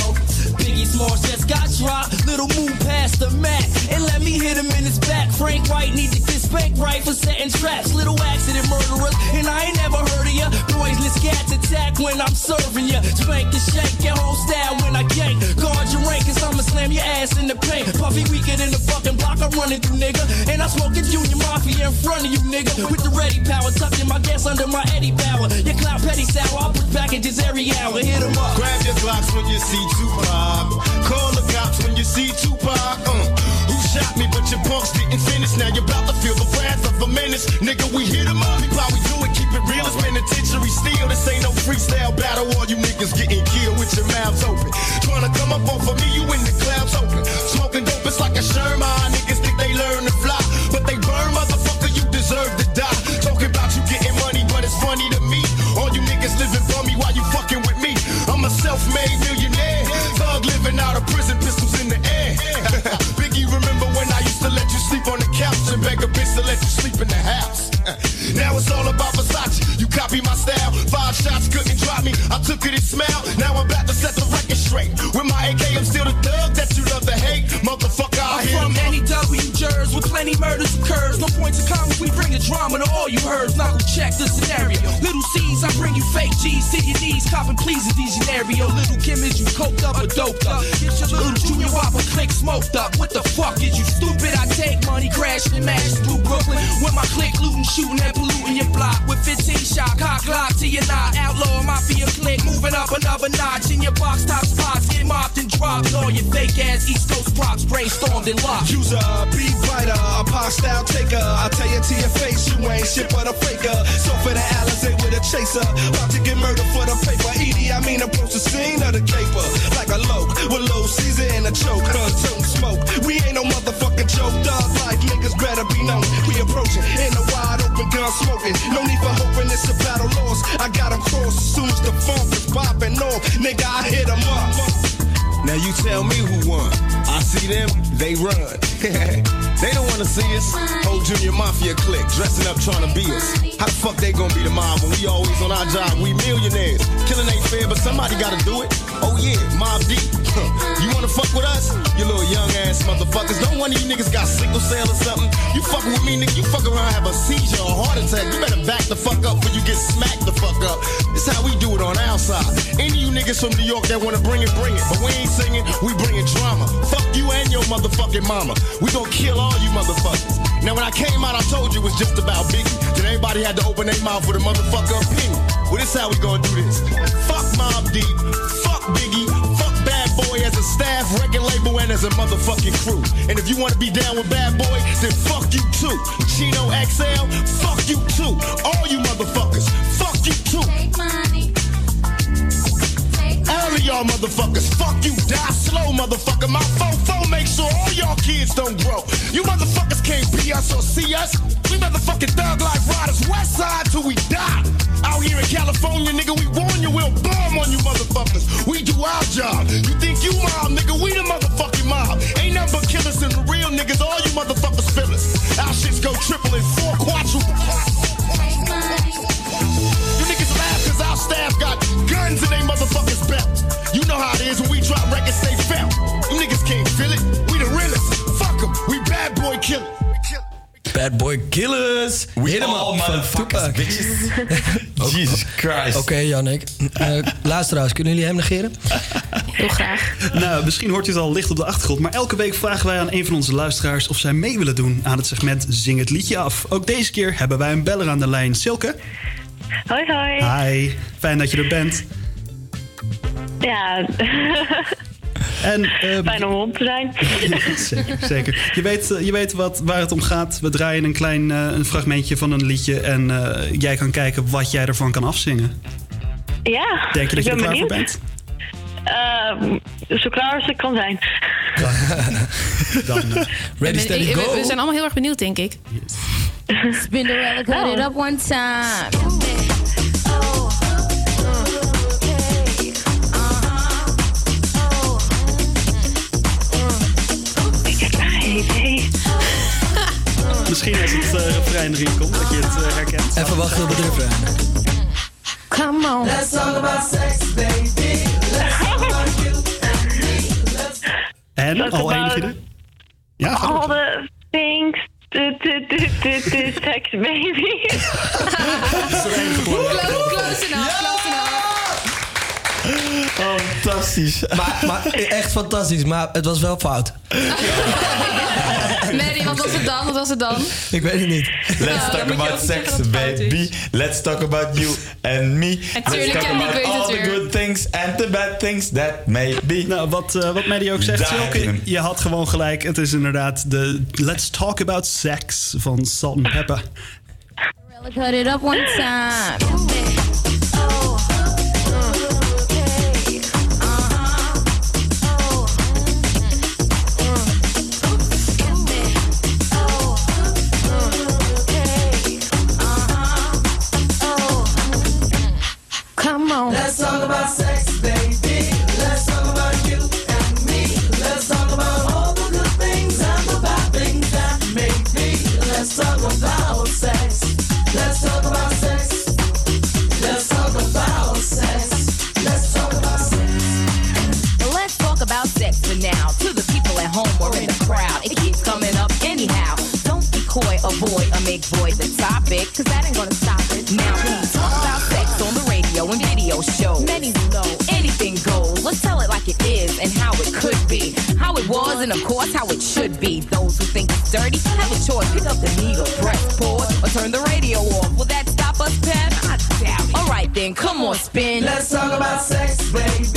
Speaker 25: Biggie Smalls just got dropped. Little move past the mat and let me hit him in his back. Frank White need to get spanked right for setting traps. Little accident murderers, and I ain't never heard of ya. Poisonous cats attack when I'm serving ya. Spank the shake your whole style when I gank. Guard your rank, cause I'ma slam your ass in the paint. Puffy weaker than the fucking block I'm running through, nigga. And I'm smoking Junior Mafia in front of you, nigga. With the ready power, tucking my gas under my Eddie Bauer. Your cloud petty sour, I'll put packages every hour. Hit 'em up.
Speaker 11: Grab your Glocks when you see Tupac. Call the cops when you see Tupac. Uh, who shot me, but your punks didn't finish. Now you're about to feel the wrath of a menace. Nigga, we hit 'em up. We do it, keep it real. It's penitentiary steel. This ain't no freestyle battle. All you niggas getting killed with your mouths open. Trying to come up off of me, you in the clouds open. Smoking dope, it's like a Sherman. Niggas think they learn to fly, but they burn, motherfucker. You deserve to die. Talking about you getting money, but it's funny to me. All you niggas living for me while you fucking with me. I'm a self-made take a bitch to let you sleep in the house. (laughs) now it's all about Versace. You copy my style. Five shots couldn't drop me. I
Speaker 25: drama to all you heard. Knuckle check the scenario. Little C's, I bring you fake G's to your knees. Copping please in these scenario. Little Kim is you coked up or doped up. Get your little junior whopper click smoked up. What the fuck is you stupid? I take money crashing and mashing through Brooklyn. With my click looting, shooting and polluting your block. With 15 shot, cock lock to your knot. Outlaw mafia click, moving up another notch. In your box top spots, get mopped and dropped. All your fake ass East Coast props brainstormed and locked.
Speaker 19: Use a beat writer, a pop style taker. I tell you to your face, you ain't shit but a faker. So for the Alizé with a chaser, about to get murdered for the paper. Edie, I mean approach the scene of the caper like a loke with low season and a choke. Huh, don't smoke. We ain't no motherfucking joke. Dog life niggas better be known. We approaching in a wide open gun smoking. No need for hoping it's a battle lost. I got 'em crossed as soon as the funk is popping off. Nigga, I hit 'em up.
Speaker 11: Now you tell me who won. I see them, they run. (laughs) they don't wanna see us. Whole junior mafia clique dressing up trying to be us. How the fuck they gonna be the mob when we always on our job? We millionaires. Killing ain't fair, but somebody gotta do it. Oh yeah, Mob Deep. (laughs) You wanna fuck with us? You little young ass motherfuckers. Don't one of you niggas got sickle cell or something. You fucking with me, nigga. You fuck around, have a seizure or heart attack. You better back the fuck up before you get smacked the fuck up. This how we do it on our side. Any of you niggas from New York that wanna bring it, bring it. But we ain't singing, we bringing drama. Fuck you and your motherfucking mama. We gonna kill all you motherfuckers. Now when I came out, I told you it was just about Biggie. Then everybody had to open their mouth with a motherfucker opinion. Well, this how we gonna do this. Fuck Mob Deep. Fuck Biggie. Fuck Bad Boy as a staff, record label, and as a motherfucking crew. And if you wanna be down with Bad Boy, then fuck you too. Chino XL, fuck you too. All you motherfuckers, fuck you too. All of y'all motherfuckers, fuck you, die slow, motherfucker. My fofo make sure all y'all kids don't grow. You motherfuckers can't be us or see us. We motherfucking thug like riders, west side till we die. Out here in California, nigga, we warn you, we'll bomb on you motherfuckers. We do our job. You think you mob, nigga, we the motherfucking mob. Ain't nothing but killers and the real niggas, all you motherfuckers feel us. Our shits go triple and four quadruple. Cause our staff got guns in they motherfuckers belt. You know how it is when we drop records they felt. You niggas can't feel it. We the realest. Fuck 'em. We bad boy killers.
Speaker 6: Bad Boy Killers.
Speaker 22: We
Speaker 6: van
Speaker 22: motherfuckers,
Speaker 6: Tupac. (laughs)
Speaker 22: Jesus Christ.
Speaker 6: Oké, Jannik. Eh, luisteraars, kunnen jullie hem negeren? (laughs)
Speaker 26: Heel graag.
Speaker 7: Nou, misschien hoort u het al licht op de achtergrond, maar elke week vragen wij aan een van onze luisteraars of zij mee willen doen aan het segment Zing het liedje af. Ook deze keer hebben wij een beller aan de lijn. Silke.
Speaker 27: Hoi, hoi.
Speaker 7: Hi, fijn dat je er bent.
Speaker 27: Ja, (laughs)
Speaker 7: En, ehm,
Speaker 27: fijn om rond te zijn. (laughs)
Speaker 7: zeker, zeker. Je weet, eh, je weet wat, waar het om gaat. We draaien een klein eh, een fragmentje van een liedje en eh, jij kan kijken wat jij ervan kan afzingen.
Speaker 27: Ja,
Speaker 7: Denk je dat je er klaar voor bent?
Speaker 27: Eh, zo klaar als ik kan zijn. (laughs)
Speaker 7: Dan, eh,
Speaker 6: Ready, steady,
Speaker 26: we,
Speaker 6: go.
Speaker 26: we zijn allemaal heel erg benieuwd, denk ik.
Speaker 28: Spinderella, cut
Speaker 27: Nou.
Speaker 28: it up one time.
Speaker 7: Misschien als het uh, refrein erin komt, dat je het eh, herkent.
Speaker 6: Even wachten op het refrein.
Speaker 28: Come on.
Speaker 18: Let's talk about sex, baby.
Speaker 7: En,
Speaker 27: Talk
Speaker 7: al enige? Ja,
Speaker 27: All the things sex, baby. (laughs)
Speaker 26: Close enough.
Speaker 22: Fantastisch.
Speaker 6: Maar, maar echt fantastisch, maar het was wel fout.
Speaker 26: Mary, wat was het dan? Wat was het dan?
Speaker 6: Ik weet het niet.
Speaker 22: Let's talk
Speaker 26: moet je ook
Speaker 22: about
Speaker 26: niet zeggen
Speaker 22: sex,
Speaker 26: dat het fout is.
Speaker 22: baby. Let's talk about you and me. Let's talk
Speaker 26: ja, ik
Speaker 22: about
Speaker 26: weet het
Speaker 22: all the
Speaker 26: weer.
Speaker 22: good things and the bad things that may be.
Speaker 7: Nou, wat, eh wat Maddie ook zegt,
Speaker 22: Daar heb je
Speaker 7: Silke,
Speaker 22: hem.
Speaker 7: je had gewoon gelijk. Het is inderdaad de Let's Talk About Sex van Salt and Pepper.
Speaker 28: Cut it up one time. On.
Speaker 18: Let's talk about sex, baby. Let's talk about you and me. Let's talk about all the good things and the bad things that make me. Let's talk about sex. Let's talk about sex. Let's talk about sex. Let's talk about sex.
Speaker 28: Let's talk about sex for now. To the people at home or in the crowd, it keeps coming up anyhow. Don't be coy, avoid, or make void the topic. cause that ain't gonna stop be. How it was and of course how it should be. Those who think it's dirty have a choice. Pick up the needle, press pause, or turn the radio off. Will that stop us, Pep? I doubt it. Alright then, come on, spin.
Speaker 18: Let's talk about sex, baby.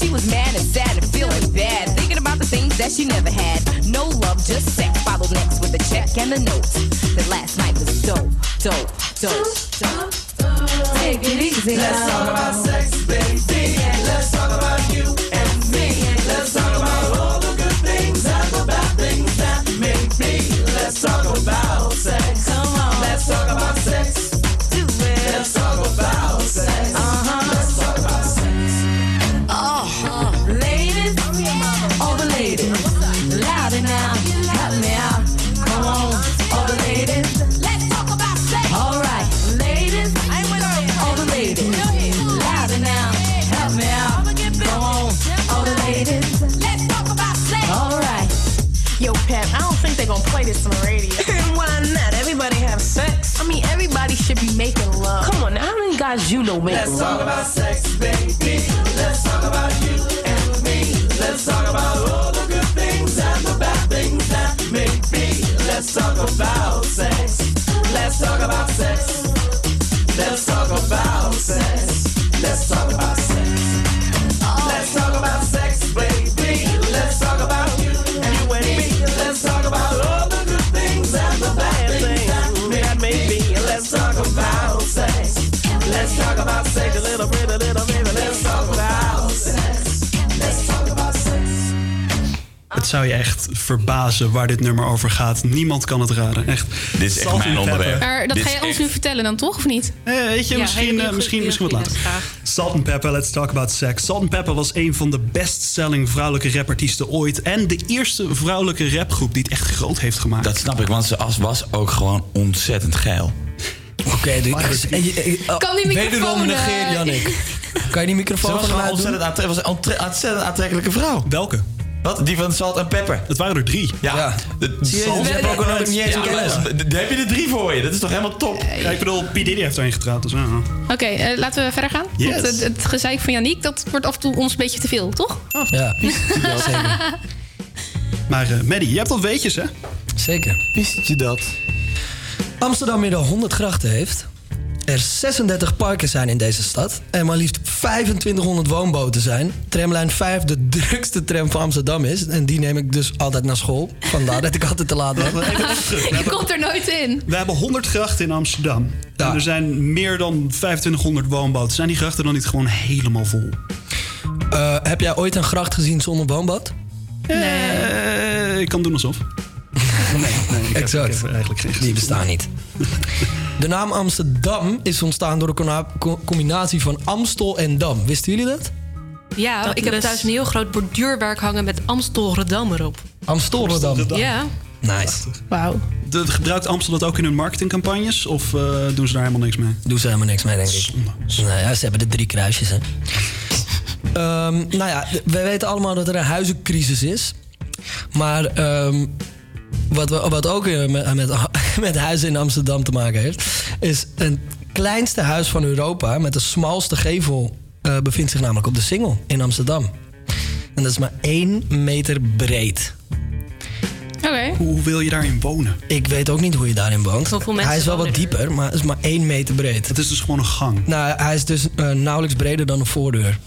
Speaker 28: She was mad and sad and feeling bad, thinking about the things that she never had. No love, just sex. Followed next with a check and a note. That last night was dope, dope, dope, dope. Take it easy
Speaker 18: Let's talk about sex, baby. Let's talk about you
Speaker 23: guys you know make
Speaker 18: Let's talk about sex, baby. Let's talk about you and me. Let's talk about all the good things and the bad things that make me. Let's talk about sex. Let's talk about sex.
Speaker 7: Zou je echt verbazen waar dit nummer over gaat. Niemand kan het raden. Echt.
Speaker 22: Dit is echt
Speaker 7: Salt
Speaker 22: mijn onderwerp.
Speaker 23: Maar dat ga je ons nu vertellen dan toch, of niet?
Speaker 7: Eh, weet je,
Speaker 23: Ja,
Speaker 7: misschien,
Speaker 23: heel
Speaker 7: eh,
Speaker 23: goed,
Speaker 7: misschien,
Speaker 23: heel
Speaker 7: misschien wat
Speaker 23: goed,
Speaker 7: later. Salt and Pepper, let's talk about sex. Salt and Pepper was een van de best-selling vrouwelijke rapartiesten ooit. En de eerste vrouwelijke rapgroep die het echt groot heeft gemaakt.
Speaker 22: Dat snap ik, want ze as- was ook gewoon ontzettend geil.
Speaker 6: Oké, (laughs) eh,
Speaker 23: Kan die microfoon,
Speaker 6: Wederom negeer
Speaker 23: eh,
Speaker 6: Jannik. (laughs) Kan je die
Speaker 22: Ze
Speaker 6: microfoon
Speaker 22: was
Speaker 6: van
Speaker 22: gewoon ontzettend, aantre- was een ontre- ontzettend aantrekkelijke vrouw.
Speaker 7: Welke?
Speaker 22: Wat? Die van Salt en Pepper.
Speaker 7: Het waren er drie.
Speaker 22: Ja.
Speaker 6: Ja.
Speaker 22: De, Salt
Speaker 6: nog niet eens kennis.
Speaker 22: Daar heb je er drie voor je. Dat is toch helemaal top?
Speaker 7: Ja, ik bedoel, P. Diddy heeft erin getrouwd. Dus.
Speaker 23: Oké, eh, laten we verder gaan.
Speaker 7: Yes.
Speaker 23: Want het, het gezeik van Yannick, dat wordt af en toe ons een beetje te veel, toch?
Speaker 6: Ja, (laughs) zeker.
Speaker 7: Maar uh, Maddie, je hebt al weetjes, hè?
Speaker 6: Zeker.
Speaker 22: Wist je dat?
Speaker 6: Amsterdam meer dan 100 grachten heeft. Er 36 parken zijn in deze stad. En maar liefst 2500 woonboten zijn. Tramlijn 5 de (laughs) drukste tram van Amsterdam is. En die neem ik dus altijd naar school. Vandaar dat ik altijd te laat ben. (laughs)
Speaker 23: Je komt er nooit in.
Speaker 7: We hebben 100 grachten in Amsterdam. En er zijn meer dan 2500 woonboten. Zijn die grachten dan niet gewoon helemaal vol?
Speaker 6: Eh, heb jij ooit een gracht gezien zonder woonboot?
Speaker 7: Nee. ik kan doen alsof. Nee, nee ik
Speaker 6: Exact.
Speaker 7: Heb, ik heb eigenlijk geen
Speaker 6: Die bestaan niet. De naam Amsterdam is ontstaan door een combinatie van Amstel en Dam. Wisten jullie dat?
Speaker 26: Ja,
Speaker 23: Dat
Speaker 26: ik heb
Speaker 23: is-
Speaker 26: thuis een heel groot borduurwerk hangen met Amstelredam erop.
Speaker 6: Amstelredam.
Speaker 26: Ja.
Speaker 6: Nice.
Speaker 23: Wauw.
Speaker 7: De, gebruikt Amstel dat ook in hun marketingcampagnes? Of eh, doen ze daar helemaal niks mee?
Speaker 6: Doen ze helemaal niks mee, denk ik. Nou ja, ze hebben de drie kruisjes, hè. Ehm, nou ja, we weten allemaal dat er een huizencrisis is. Maar ehm, wat, we, wat ook eh, met, met, (laughs) met huizen in Amsterdam te maken heeft... is het kleinste huis van Europa met de smalste gevel... eh, bevindt zich namelijk op de Singel in Amsterdam. En dat is maar één meter breed.
Speaker 23: Oké.
Speaker 7: Hoe wil je daarin wonen?
Speaker 6: Ik weet ook niet hoe je daarin woont.
Speaker 26: Hoeveel mensen
Speaker 6: Hij is wel wat
Speaker 26: er?
Speaker 6: dieper, maar het is maar één meter breed.
Speaker 7: Het is dus gewoon een gang.
Speaker 6: Nou, hij is dus eh, nauwelijks breder dan een voordeur.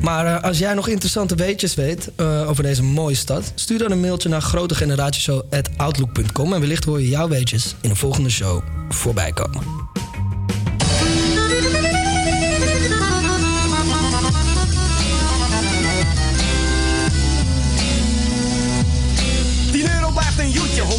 Speaker 6: Maar eh, als jij nog interessante weetjes weet eh, over deze mooie stad, stuur dan een mailtje naar grotegeneratieshow.outlook.com en wellicht hoor je jouw weetjes in de volgende show voorbij komen.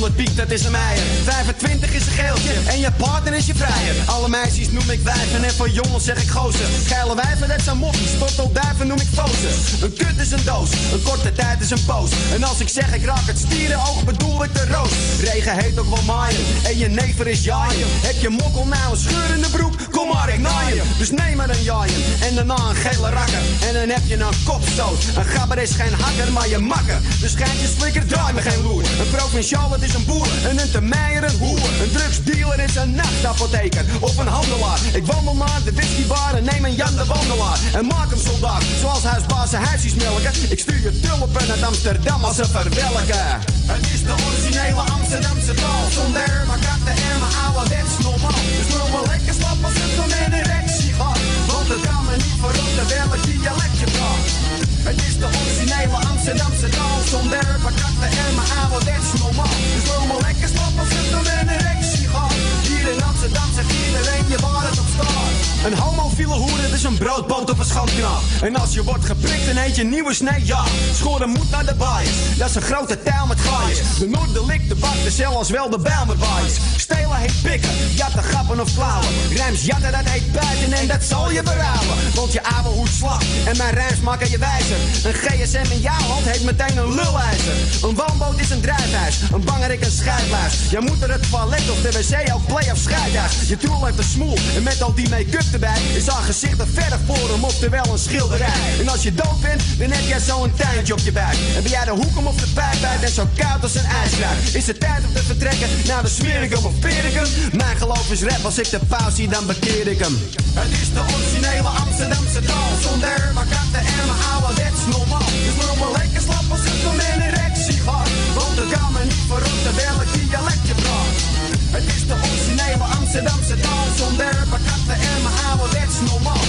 Speaker 29: 100 piek dat is een meijer. 25 is een geeltje en je partner is je vrijer. Alle meisjes noem ik wijven en voor jongens zeg ik gozer. Geile wijven dat zijn moppies, tortelduiven noem ik fozen. Een kut is een doos, een korte tijd is een poos. En als ik zeg ik raak het stierenoog bedoel ik de roos. Regen heet ook wel maaien en je never is jaaien. Heb je mokkel nou een scheur in de broek, kom maar ik naaien. Dus neem maar een jaaien en daarna een gele rakker. En dan heb je een kopstoot. Een gabber is geen hakker, maar je makker. Dus schijntje slikker, draai me geen loer. Een provinciaal, het is een boer. En een termeijer, een hoer. Een drugsdealer is een nachtapotheker. Of een handelaar. Ik wandel naar de whiskybar en neem een Jan de Wandelaar. En maak hem soldaat, zoals huisbaas zijn huisjes melken. Ik stuur tulpen uit Amsterdam als ze verwelken. Het is de originele Amsterdamse taal. Zonder maar katten en mijn ouderwets normaal. Dus wil een broodboot op een schandknaap. En als je wordt geprikt dan eet je nieuwe snee, ja Schoren moet naar de baaiers, dat is een grote taal met gaaiers. De Noorderlik, de bak, de cel als wel de bijl met baaiers. Stelen heet pikken, jatten, grappen of klauwen. Rijms jatten, dat heet buiten en dat zal je berouwen. Want je ouwe hoed slag en mijn rijms maken je wijzer. Een GSM in jouw hand heeft meteen een lulijzer. Een woonboot is een drijfhuis, een bangerik een schuifluis. Je moet er het toilet of de wc ook play of scheidhuis. Je tool heeft een smoel en met al die make-up erbij is haar gezicht een verf voor hem, oftewel een schilderij. En als je dood bent, dan heb jij zo'n tuintje op je buik. En ben jij de hoekom of de pijp uit en zo koud als een ijskruid. Is het tijd om te vertrekken? Smeer ik hem of ik. Mijn geloof is rap, als ik de pauze dan bekeer ik hem. Het is de originele Amsterdamse taal, zonder maar en mijn ouderwets normaal. Dus wil me lekker slap als het om een erectie. Want het kan me niet voorop terwijl ik dialect je praat. Het is de originele Amsterdamse taal zonder pakatten en mijn ouderwets normaal.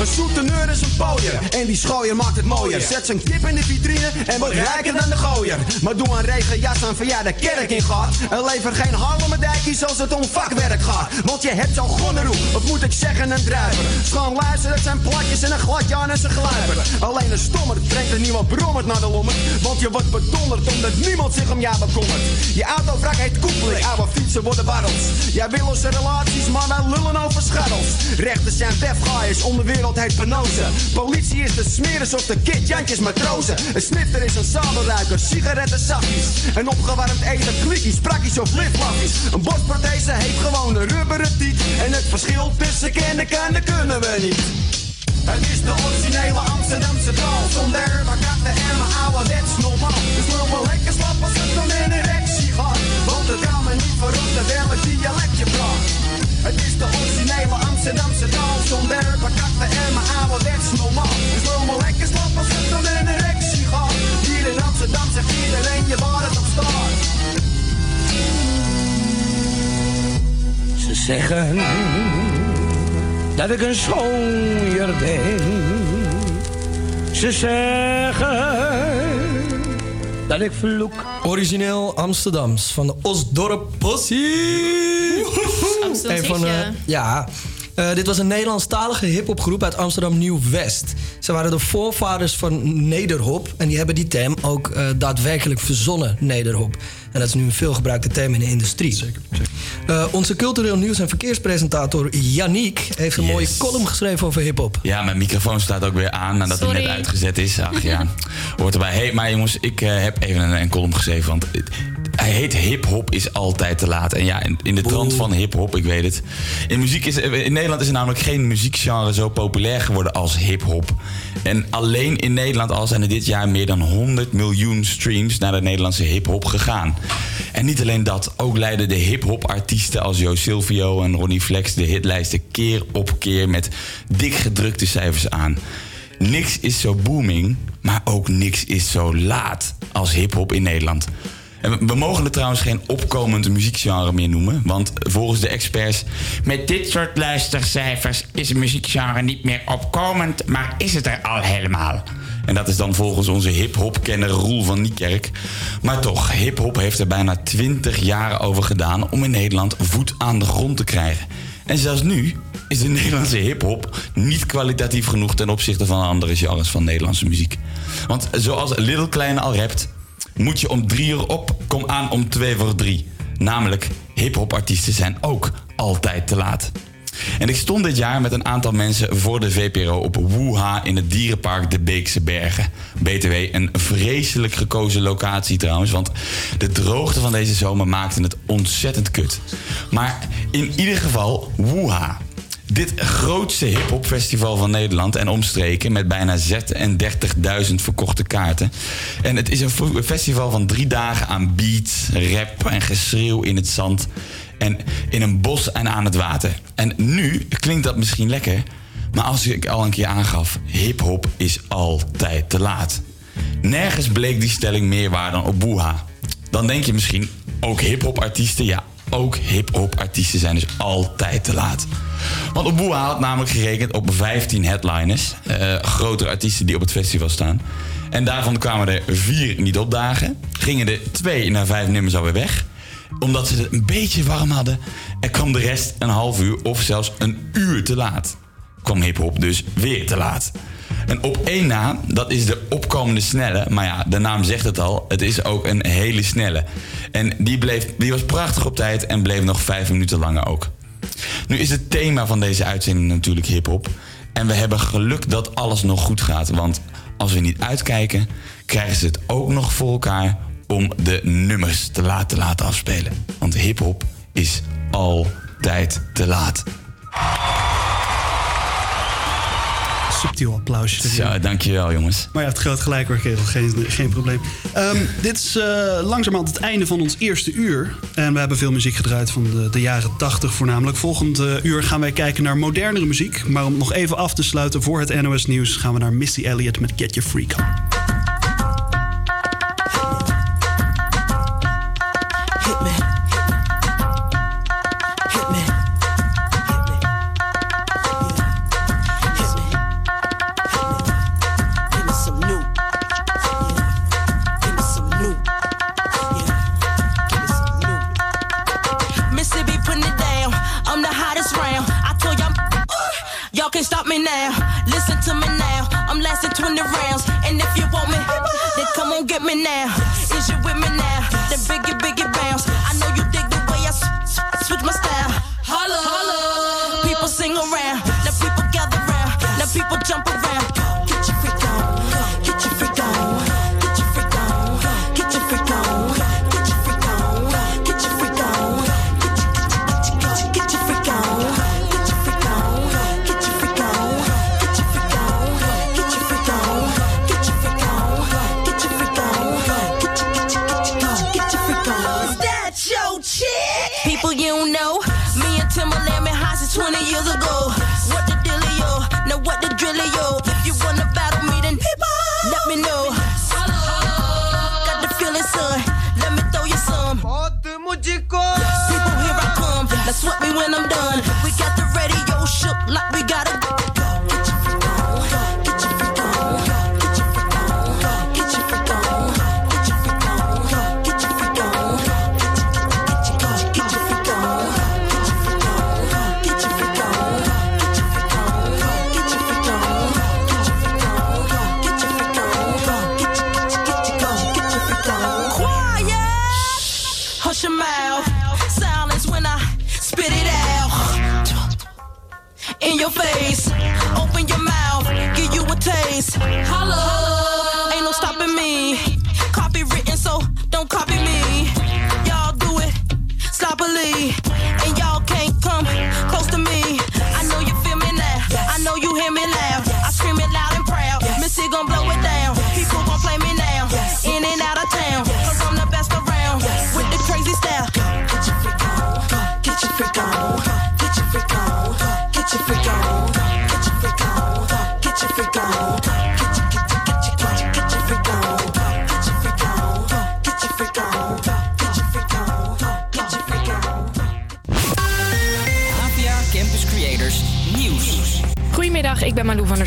Speaker 29: Een zoete neur is een pooier en die schooier maakt het mooier. Zet zijn kip in de vitrine en wordt rijker dan de gooier. Maar doe een regenjas aan van ja de kerk in gaat. En lever geen Harlemmerdijkies als het om vakwerk gaat. Want je hebt zo'n gonneroe, of moet ik zeggen een druiver. Schoon luisteren, het zijn plakjes en een gladje aan en zijn gluiper. Alleen een stommer brengt er niemand brommerd naar de lommer. Want je wordt bedonderd omdat niemand zich om jou bekommert. Je autovrak heet koepeling, oude fietsen worden barrels. Jij wil onze relaties, maar wij lullen over scharrels. Rechters zijn defgaaiers, onderwereld penose. Politie is de smeris of de kid, Jantjes matrozen. Een snifter is een sabelruiker, sigaretten zakjes. Een opgewarmd eten, klikkies, prakkies of liflafjes. Een borstprothese heeft gewoon een rubberen tiet. En het verschil tussen kennen kennen kunnen we niet. Het is de originele Amsterdamse taal Zonder pakatten en mijn ouderwets normaal Dus wil me lekker slap als het om een erectie gaat Want het kan me niet voorop terwijl ik dialectje praat Het is de originele Amsterdamse taal Zonder pakatten en mijn ouderwets normaal Dus wil me lekker slap als het om een erectie gaat. Hier in Amsterdam zegt iedereen je waar het op staat
Speaker 12: Ze zeggen dat ik een schooier ben. Ze zeggen dat ik vloek.
Speaker 6: Origineel Amsterdams van de Osdorp Possie.
Speaker 26: Amsterdam
Speaker 6: Een van de,
Speaker 26: Zichtje.
Speaker 6: ja. Eh, dit was een Nederlandstalige hip-hopgroep uit Amsterdam Nieuw-West. Ze waren de voorvaders van Nederhop en die hebben die term ook eh, daadwerkelijk verzonnen, Nederhop. En dat is nu een veelgebruikte term in de industrie. Zeker. onze cultureel nieuws- en verkeerspresentator Yannick heeft een mooie column geschreven over hip-hop.
Speaker 22: Ja, mijn microfoon staat ook weer aan nadat hij net uitgezet is. Ach ja, (laughs) hoort erbij. Hey, maar jongens, ik eh, heb even een, een column geschreven. Want het- hij heet hip-hop is altijd te laat. En ja, in, in de trant van hip-hop, ik weet het. In, muziek is, in Nederland is er namelijk geen muziekgenre zo populair geworden als hip-hop. En alleen in Nederland al zijn er dit jaar meer dan 100 miljoen streams naar de Nederlandse hip-hop gegaan. En niet alleen dat, ook leiden de hip-hop artiesten als Jo Silvio en Ronnie Flex de hitlijsten keer op keer met dik gedrukte cijfers aan. Niks is zo booming, maar ook niks is zo laat als hip-hop in Nederland. We mogen het trouwens geen opkomend muziekgenre meer noemen. Want volgens de experts... met dit soort luistercijfers is een muziekgenre niet meer opkomend... maar is het er al helemaal. En dat is dan volgens onze hip-hop-kenner Roel van Niekerk. Maar toch, hip-hop heeft er bijna 20 jaar over gedaan... om in Nederland voet aan de grond te krijgen. En zelfs nu is de Nederlandse hip-hop niet kwalitatief genoeg ten opzichte van andere genres van Nederlandse muziek. Want zoals Little Kleine al rapt, moet je om drie uur op, kom aan om twee voor drie. Namelijk, hip-hop artiesten zijn ook altijd te laat. En ik stond dit jaar met een aantal mensen voor de VPRO op Woeha in het dierenpark de Beekse Bergen. BTW, een vreselijk gekozen locatie trouwens, want de droogte van deze zomer maakte het ontzettend kut. Maar in ieder geval, Woeha. Dit grootste hip-hop-festival van Nederland en omstreken met bijna 36.000 verkochte kaarten. En het is een festival van drie dagen aan beats, rap en geschreeuw in het zand. En in een bos en aan het water. En nu klinkt dat misschien lekker, maar als ik al een keer aangaf, hip-hop is altijd te laat. Nergens bleek die stelling meer waar dan op Boeha. Dan denk je misschien, ook hip-hop artiesten, ja, ook hip-hop artiesten zijn dus altijd te laat. Want op Boeha had namelijk gerekend op 15 headliners, eh, grotere artiesten die op het festival staan. En daarvan kwamen er vier niet opdagen, gingen er twee na vijf nummers alweer weg omdat ze het een beetje warm hadden. En kwam de rest een half uur of zelfs een uur te laat. Kwam hip-hop dus weer te laat. En op één na, dat is de opkomende snelle. Maar ja, de naam zegt het al. Het is ook een hele snelle. En die, bleef, die was prachtig op tijd en bleef nog vijf minuten langer ook. Nu is het thema van deze uitzending natuurlijk hip-hop. En we hebben geluk dat alles nog goed gaat. Want als we niet uitkijken, krijgen ze het ook nog voor elkaar om de nummers te laten laten afspelen. Want hip-hop is altijd te laat.
Speaker 7: Subtiel applausje.
Speaker 22: Zo, dankjewel jongens.
Speaker 7: Maar ja, het geldt gelijk hoor, kerel. Geen, geen probleem. Ehm, dit is eh, langzamerhand het einde van ons eerste uur. En we hebben veel muziek gedraaid van de, de jaren 80 voornamelijk. Volgend eh, uur gaan wij kijken naar modernere muziek. Maar om nog even af te sluiten voor het NOS Nieuws... gaan we naar Missy Elliott met Get Your Freak On.
Speaker 30: Now. Is you with me now? Then biggie, biggie bounce. I know you dig the way I s- s- switch my style. Holla, holla. People sing around. Now people gather round. Now people jump around. Sweat me when I'm done. We got the radio shook like we gotta go.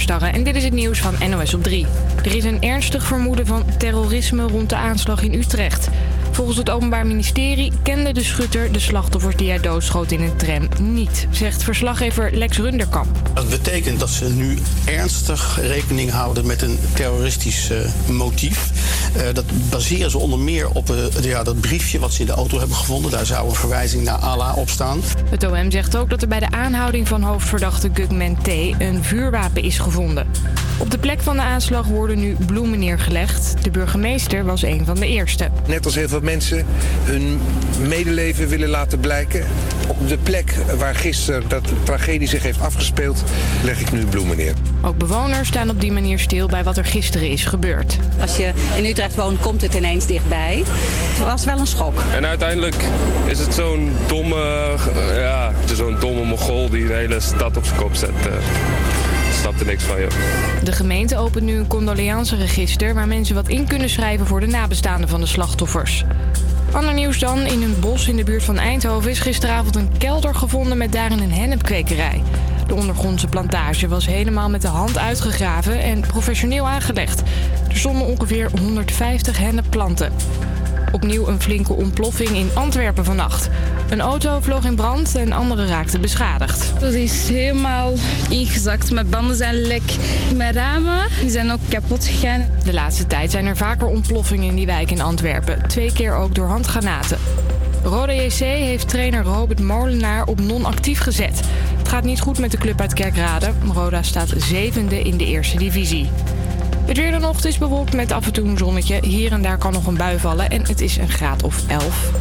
Speaker 2: En dit is het nieuws van NOS op 3. Er is een ernstig vermoeden van terrorisme rond de aanslag in Utrecht. Volgens het Openbaar Ministerie kende de schutter de slachtoffers die hij doodschoot in een tram niet, zegt verslaggever Lex Runderkamp.
Speaker 31: Dat betekent dat ze nu ernstig rekening houden met een terroristisch eh, motief. Eh, dat baseren ze onder meer op eh, ja, dat briefje wat ze in de auto hebben gevonden. Daar zou een verwijzing naar Allah op staan.
Speaker 2: Het OM zegt ook dat er bij de aanhouding van hoofdverdachte Gugman T. een vuurwapen is gevonden. Op de plek van de aanslag worden nu bloemen neergelegd. De burgemeester was een van de eerste.
Speaker 32: Net als heel veel mensen hun medeleven willen laten blijken. Op de plek waar gisteren dat tragedie zich heeft afgespeeld, leg ik nu bloemen neer.
Speaker 2: Ook bewoners staan op die manier stil bij wat er gisteren is gebeurd.
Speaker 33: Als je in Utrecht woont, komt het ineens dichtbij. Het was wel een schok.
Speaker 34: En uiteindelijk is het zo'n domme, ja, het is zo'n domme mogol die de hele stad op zijn kop zet. eh. Ik snap er niks van, joh.
Speaker 2: De gemeente opent nu een condoleanceregister waar mensen wat in kunnen schrijven voor de nabestaanden van de slachtoffers. Ander nieuws dan. In een bos in de buurt van Eindhoven is gisteravond een kelder gevonden met daarin een hennepkwekerij. De ondergrondse plantage was helemaal met de hand uitgegraven en professioneel aangelegd. Er stonden ongeveer 150 hennepplanten. Opnieuw een flinke ontploffing in Antwerpen vannacht. Een auto vloog in brand en andere raakten beschadigd.
Speaker 35: Dat is helemaal ingezakt. Mijn banden zijn lek. Mijn ramen die zijn ook kapot gegaan.
Speaker 2: De laatste tijd zijn er vaker ontploffingen in die wijk in Antwerpen. Twee keer ook door handgranaten. Rode JC heeft trainer Robert Molenaar op non-actief gezet. Het gaat niet goed met de club uit Kerkrade. Roda staat zevende in de eerste divisie. Het weer het is bewolkt met af en toe een zonnetje. Hier en daar kan nog een bui vallen en het is een graad of 11.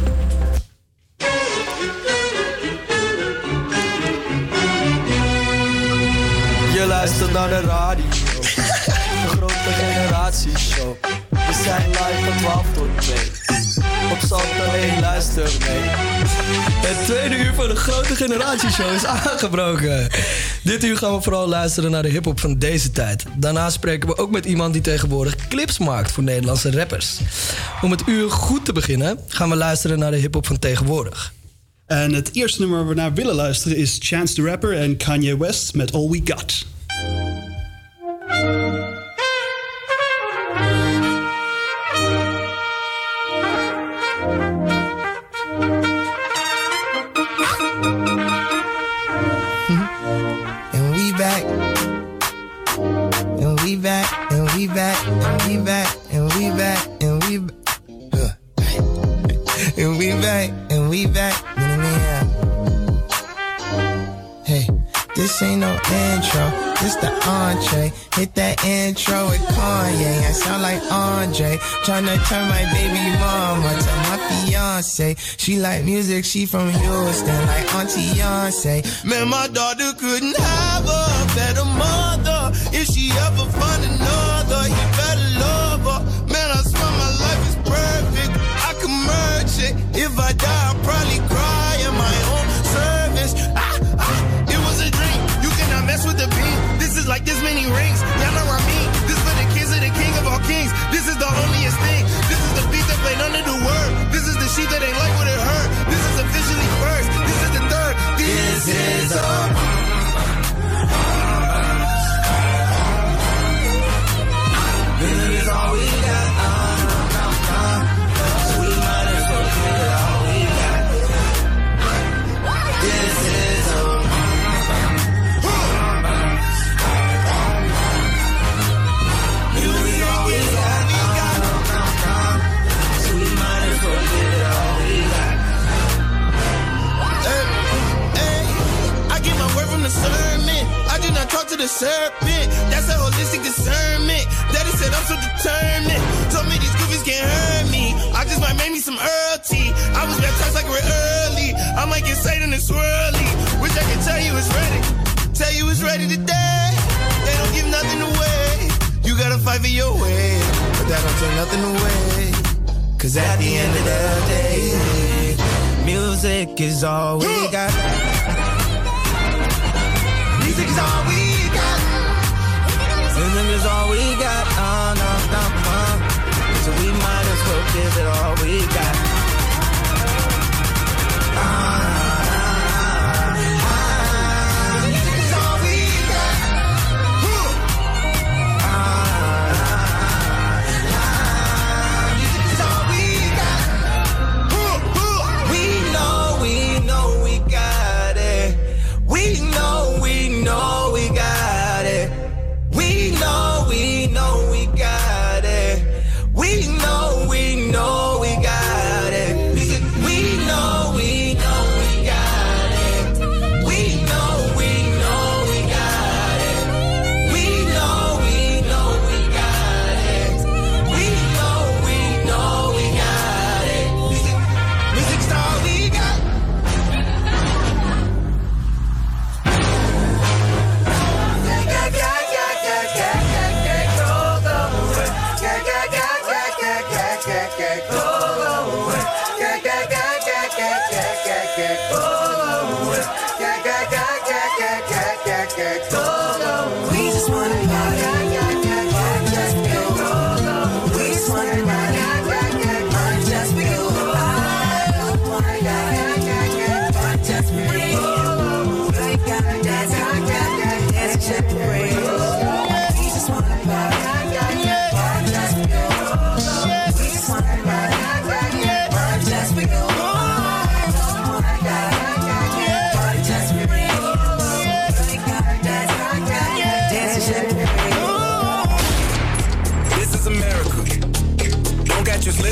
Speaker 36: Je luistert naar de radio. (laughs) De grote generatieshow. We zijn live van 12 tot 2. Salto 1 luister mee.
Speaker 6: Het tweede uur van de grote generatieshow is (laughs) aangebroken. Dit uur gaan we vooral luisteren naar de hip-hop van deze tijd. Daarna spreken we ook met iemand die tegenwoordig clips maakt voor Nederlandse rappers. Om het uur goed te beginnen, gaan we luisteren naar de hip-hop van tegenwoordig.
Speaker 37: En het eerste nummer waar we naar willen luisteren is Chance the Rapper en Kanye West met All We Got.
Speaker 11: She like music. She from Houston, like Auntie Beyonce. Man, my daughter couldn't have a better mother. If she ever find another, you better love her. Man, I swear my life is perfect. I can merge it. If I die, I'll probably cry in my own service. Ah, ah, it was a dream. You cannot mess with the beam. This is like this many rings. Y'all know what I mean. This for the kids of the king of all kings. This is the holiest thing. This is the beat that played under the word. This is the sheep that ain't like what it This is a the serpent. That's a holistic discernment. Daddy said I'm so determined. Told me these goofies can't hurt me. I just might make me some Earl tea. I was baptized like we're early. I might get Satan and swirly. Wish I could tell you it's ready. Tell you it's ready today. They don't give nothing away. You gotta fight for your way. But that don't take nothing away. Cause at the end of the day, music is all we got. Music is all we got. Music is all we got. Oh, no, no, no. So we might as well give it all we got. Ah,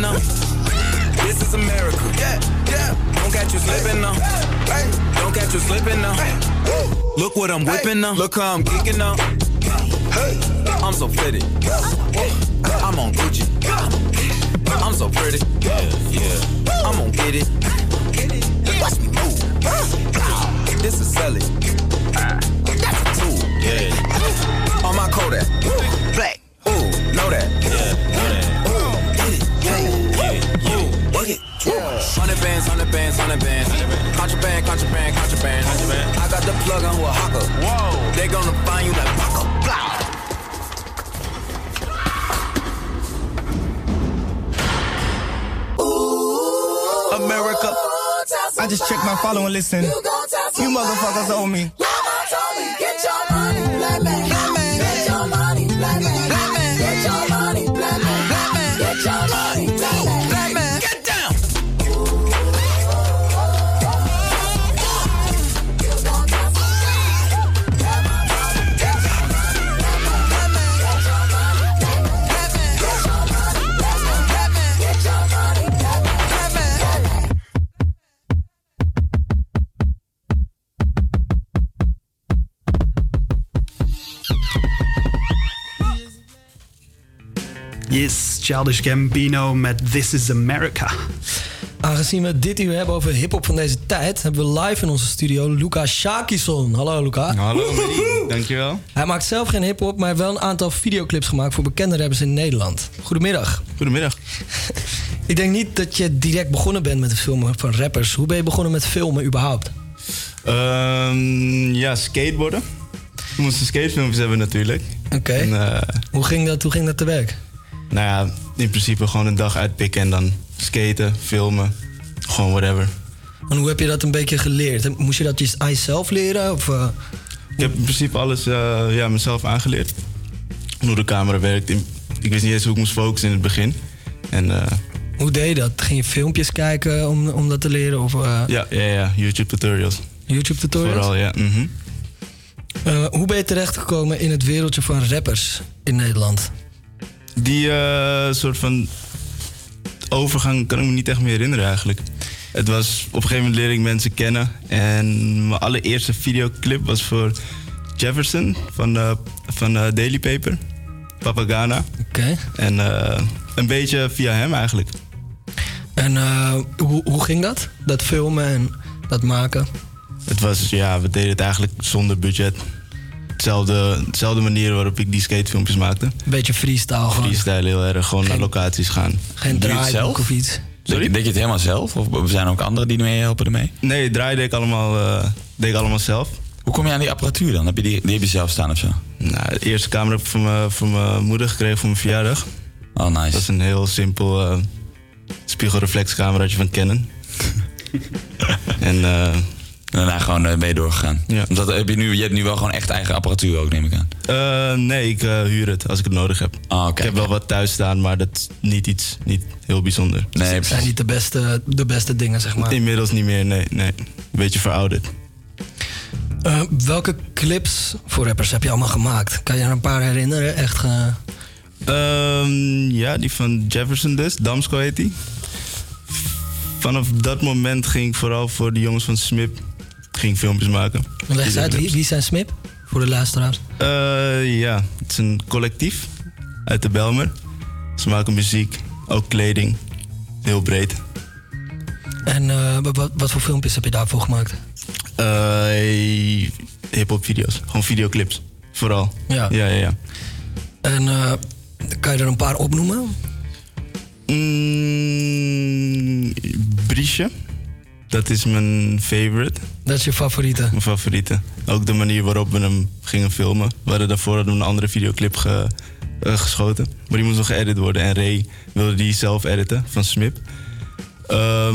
Speaker 11: Now. This is America. Yeah, yeah. Don't catch you slipping now. Don't catch you slipping now. Look what I'm whipping now. Look how I'm kicking now. I'm so pretty. I'm on Gucci. I'm so pretty. Yeah, yeah. I'm gonna get it. Watch me move. This is Sally. That's a tool. Yeah. On my Kodak. Contraband, contraband, contraband. I got the plug on who a hawker. Whoa. They gonna find you like Paco. Blah.
Speaker 21: America. I just checked my follow and listen. You motherfuckers owe me.
Speaker 7: Childish Gambino met This is America.
Speaker 6: Aangezien we dit uur hebben over hip-hop van deze tijd, hebben we live in onze studio Luca Shakison. Hallo Luca.
Speaker 38: Hallo, dankjewel.
Speaker 6: Hij maakt zelf geen hip-hop, maar wel een aantal videoclips gemaakt voor bekende rappers in Nederland. Goedemiddag.
Speaker 38: Goedemiddag. (laughs)
Speaker 6: Ik denk niet dat je direct begonnen bent met het filmen van rappers. Hoe ben je begonnen met filmen überhaupt?
Speaker 38: Ehm, ja, skateboarden. We moesten skatefilmpjes hebben natuurlijk.
Speaker 6: Oké.
Speaker 38: En, eh,
Speaker 6: Hoe ging dat, hoe ging dat te werk?
Speaker 38: Nou ja, in principe gewoon een dag uitpikken en dan skaten, filmen. Gewoon whatever.
Speaker 6: En hoe heb je dat een beetje geleerd? Moest je dat je zelf leren? Of, eh,
Speaker 38: Ik heb in principe alles eh, ja, mezelf aangeleerd. Hoe de camera werkt. Ik wist niet eens hoe ik moest focussen in het begin. En eh,
Speaker 6: hoe deed je dat? Ging je filmpjes kijken om, om dat te leren? Of,
Speaker 38: ja, ja, ja, YouTube tutorials.
Speaker 6: YouTube tutorials?
Speaker 38: Vooral, ja. mhm.
Speaker 6: Hoe ben je terechtgekomen in het wereldje van rappers in Nederland?
Speaker 38: Die eh, soort van overgang kan ik me niet echt meer herinneren eigenlijk. Het was, op een gegeven moment leerde ik mensen kennen. En mijn allereerste videoclip was voor Jefferson van, eh, van eh, Daily Paper. Papagana.
Speaker 6: Oké.
Speaker 38: En een beetje via hem eigenlijk.
Speaker 6: En hoe, hoe ging dat? Dat filmen en dat maken?
Speaker 38: Het was, ja, we deden het eigenlijk zonder budget. Hetzelfde, hetzelfde manier waarop ik die skatefilmpjes maakte.
Speaker 6: Een beetje freestyle gewoon.
Speaker 38: Freestyle heel erg, gewoon naar locaties gaan.
Speaker 6: Geen draaiboek
Speaker 22: zelf?
Speaker 6: of iets?
Speaker 38: Sorry?
Speaker 22: Deed je het helemaal zelf? Of zijn er ook anderen die mee helpen ermee?
Speaker 38: Nee, draai deed ik allemaal, eh, deed ik allemaal zelf.
Speaker 22: Hoe kom je aan die apparatuur dan? Heb je die, die heb je zelf staan of zo?
Speaker 38: Nou, de eerste camera heb ik van mijn, van mijn moeder gekregen voor mijn verjaardag.
Speaker 22: Oh, nice.
Speaker 38: Dat is een heel simpel eh, spiegelreflexcameraatje van Canon. (laughs) en eh,
Speaker 22: daarna gewoon uh, ben je doorgegaan.
Speaker 38: Ja.
Speaker 22: Dat heb je, nu, je hebt nu wel gewoon echt eigen apparatuur ook, neem ik aan.
Speaker 38: eh, nee, ik eh, huur het als ik het nodig heb.
Speaker 22: Ah,
Speaker 38: ik heb wel wat thuis staan, maar dat is niet iets niet heel bijzonder.
Speaker 22: Nee,
Speaker 6: Het zijn niet de beste, de beste dingen, zeg maar.
Speaker 38: Inmiddels niet meer, nee. nee. Een beetje verouderd.
Speaker 6: Eh, welke clips voor rappers heb je allemaal gemaakt? Kan je er een paar herinneren? Echt ge-
Speaker 38: Ehm, ja, die van Jefferson dus. Damsko heet die. Vanaf dat moment ging ik vooral voor de jongens van Smip ging filmpjes maken.
Speaker 6: Leg eens uit, wie, wie zijn Smip? Voor de luisteraars.
Speaker 38: Eh, ja, het is een collectief uit de Belmer. Ze maken muziek, ook kleding. Heel breed.
Speaker 6: En eh, wat- wat, voor filmpjes heb je daarvoor gemaakt?
Speaker 38: Eh hip-hop video's. Gewoon videoclips. Vooral.
Speaker 6: Ja.
Speaker 38: Ja, ja, ja.
Speaker 6: En kan je er een paar opnoemen?
Speaker 38: Mm, Briesje. Dat is mijn favorite.
Speaker 6: Dat is je favoriete?
Speaker 38: Mijn favoriete. Ook de manier waarop we hem gingen filmen. We hadden daarvoor hadden we een andere videoclip ge- eh, geschoten. Maar die moest nog geëdit worden. En Ray wilde die zelf editen van Smip. Ehm,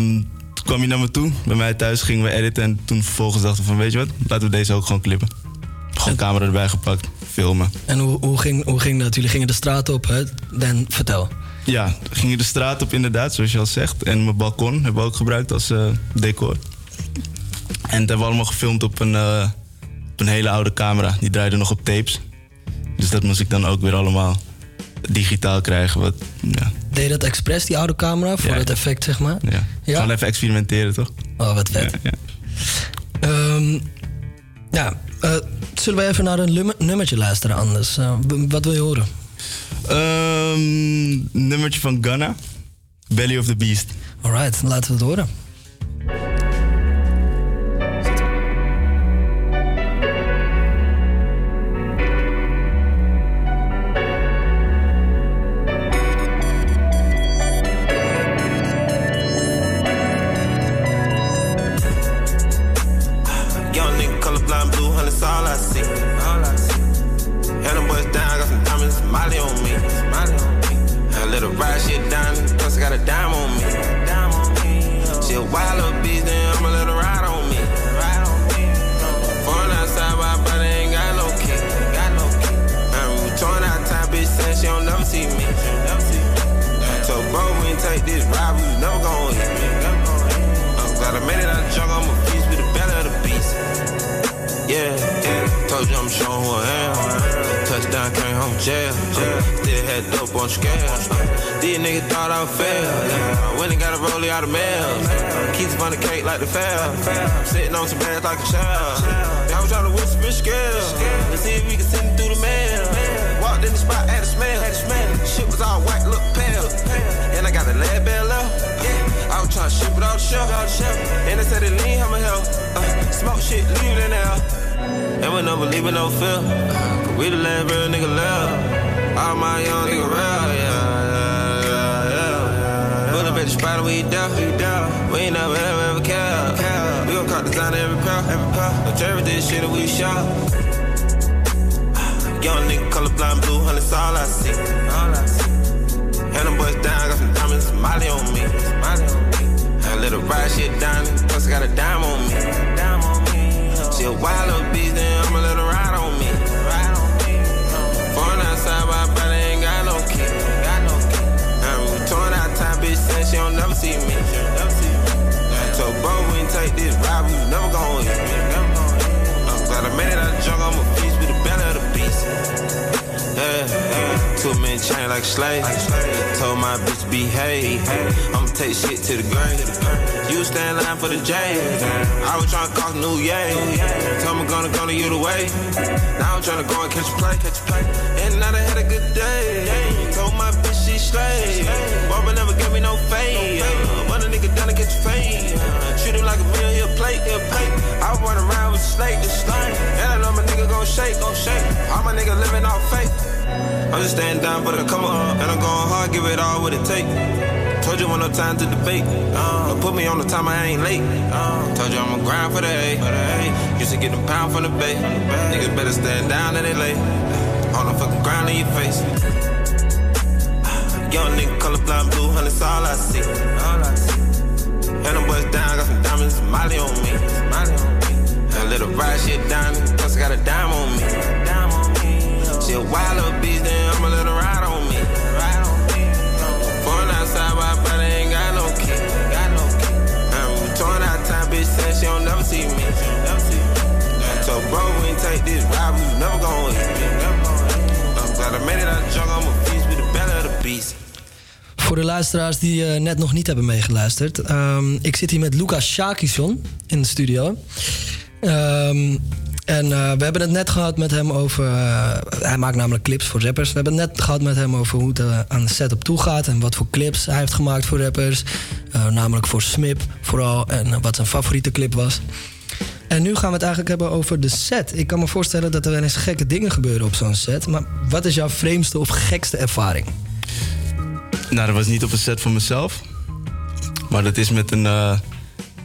Speaker 38: toen kwam hij naar me toe. Bij mij thuis gingen we editen. En toen vervolgens dachten we van weet je wat, laten we deze ook gewoon klippen. Gewoon camera erbij gepakt, filmen.
Speaker 6: En hoe, hoe, ging, hoe ging dat? Jullie gingen de straat op, hè? Dan vertel.
Speaker 38: Ja, gingen de straat op inderdaad, zoals je al zegt. En mijn balkon hebben we ook gebruikt als eh, decor. En dat hebben we allemaal gefilmd op een, eh, op een hele oude camera. Die draaide nog op tapes. Dus dat moest ik dan ook weer allemaal digitaal krijgen. Wat, ja,
Speaker 6: Deed je dat expres, die oude camera, voor
Speaker 38: Ja.
Speaker 6: dat effect, zeg maar?
Speaker 38: ja. Gewoon even experimenteren, toch?
Speaker 6: Oh, wat vet.
Speaker 38: Ja,
Speaker 6: Ehm, ja, eh, zullen we even naar een nummertje luisteren anders? Wat wil je horen?
Speaker 38: Ehm, nummertje van Ghana. Belly of the Beast.
Speaker 6: Alright, laten we het horen.
Speaker 39: Bro, we ain't take this ride, we never gon' hit me. Oh, I'm glad I made it out the jungle, I'm a beast with the belly of the beast. Yeah, yeah. Told you I'm showing who I am. Touchdown, came home jail. Still had dope on scale. These niggas thought I would fail. Yeah. Went and got a rollie out of mail. Keeps on the cake like the fail. Sitting on some bags like a child. I was trying to whisper scale. Let's see if we can send it through the mail. Walked in the spot, had a smell. Had a smell. Shit was all white, look pale. And I got a lead bell left. I was trying to ship it out the shelf. And they said it lean, I'ma help. Uh, smoke shit, leave it in there. And we never leaving no fear. Cause we the last real nigga left. All my young nigga real, yeah, yeah, yeah, yeah. At the spot we down. We ain't never ever ever care. We gon' call design every pair. Every. No cherry this shit and we shop. Young nigga colorblind blue, honey, that's all I see. All I see. And them boys down, got some diamonds, Molly on me. Molly on me. I let ride shit down, plus I got a dime on me. Dime on me. She a wild little bitch, then I'ma let her ride on me. Ride on me. Foreign outside, my body ain't got no key. Got no key. I'm torn out time, bitch, saying she don't never see me. Never see me. So, bro, we ain't take this ride, we never gon' hit. I'm glad I made it out the jungle, I'm a beast Yeah. Two men chain like a slave. Told my bitch behave. I'ma take shit to the grave. You stand line for the J. I was tryna cause new yay. Told me gonna go to you the way. Now I'm tryna go and catch a play. And now they had a good day. Slay. Barbara never gave me no fade. But a nigga done to catch a fade. Treat him like a meal, he'll plate, he'll plate. I run around with slate, the slate. And I know my nigga gon' shake, gon' shake. All my niggas living off faith. I'm just staying down for the come up. And I'm going hard, give it all what it take. Told you one no time to debate. Uh, put me on the time, I ain't late. Uh, told you I'ma grind for the A. Used to get them pound from the bay. Niggas better stand down and they lay. On the fucking ground in your face. Young nigga colorblind blue, honey, that's all I see. All I see. And them boys down, got some diamonds, Molly on me. Molly on me. Let her ride shit down, plus I got a dime on me. Dime on me. She a wild little bitch, then I'ma let her ride on me. Ride on me. Foreign outside, my body ain't got no key. Got no key. I'm torn out time, bitch, saying she don't never see me. Never see me. So, bro, we ain't take this ride, we never gon' hit me. I'm glad I made it out the jungle, I'm a
Speaker 6: Voor de luisteraars die eh, net nog niet hebben meegeluisterd. ehm, ik zit hier met Lucas Shakison in de studio. Ehm, en eh, we hebben het net gehad met hem over. eh, hij maakt namelijk clips voor rappers. We hebben het net gehad met hem over hoe het eh, aan de setup toe gaat. En wat voor clips hij heeft gemaakt voor rappers. Namelijk voor Smip vooral. En wat zijn favoriete clip was. En nu gaan we het eigenlijk hebben over de set. Ik kan me voorstellen dat er wel eens gekke dingen gebeuren op zo'n set. Maar wat is jouw vreemdste of gekste ervaring?
Speaker 38: Nou, dat was niet op een set van mezelf. Maar dat is met een eh,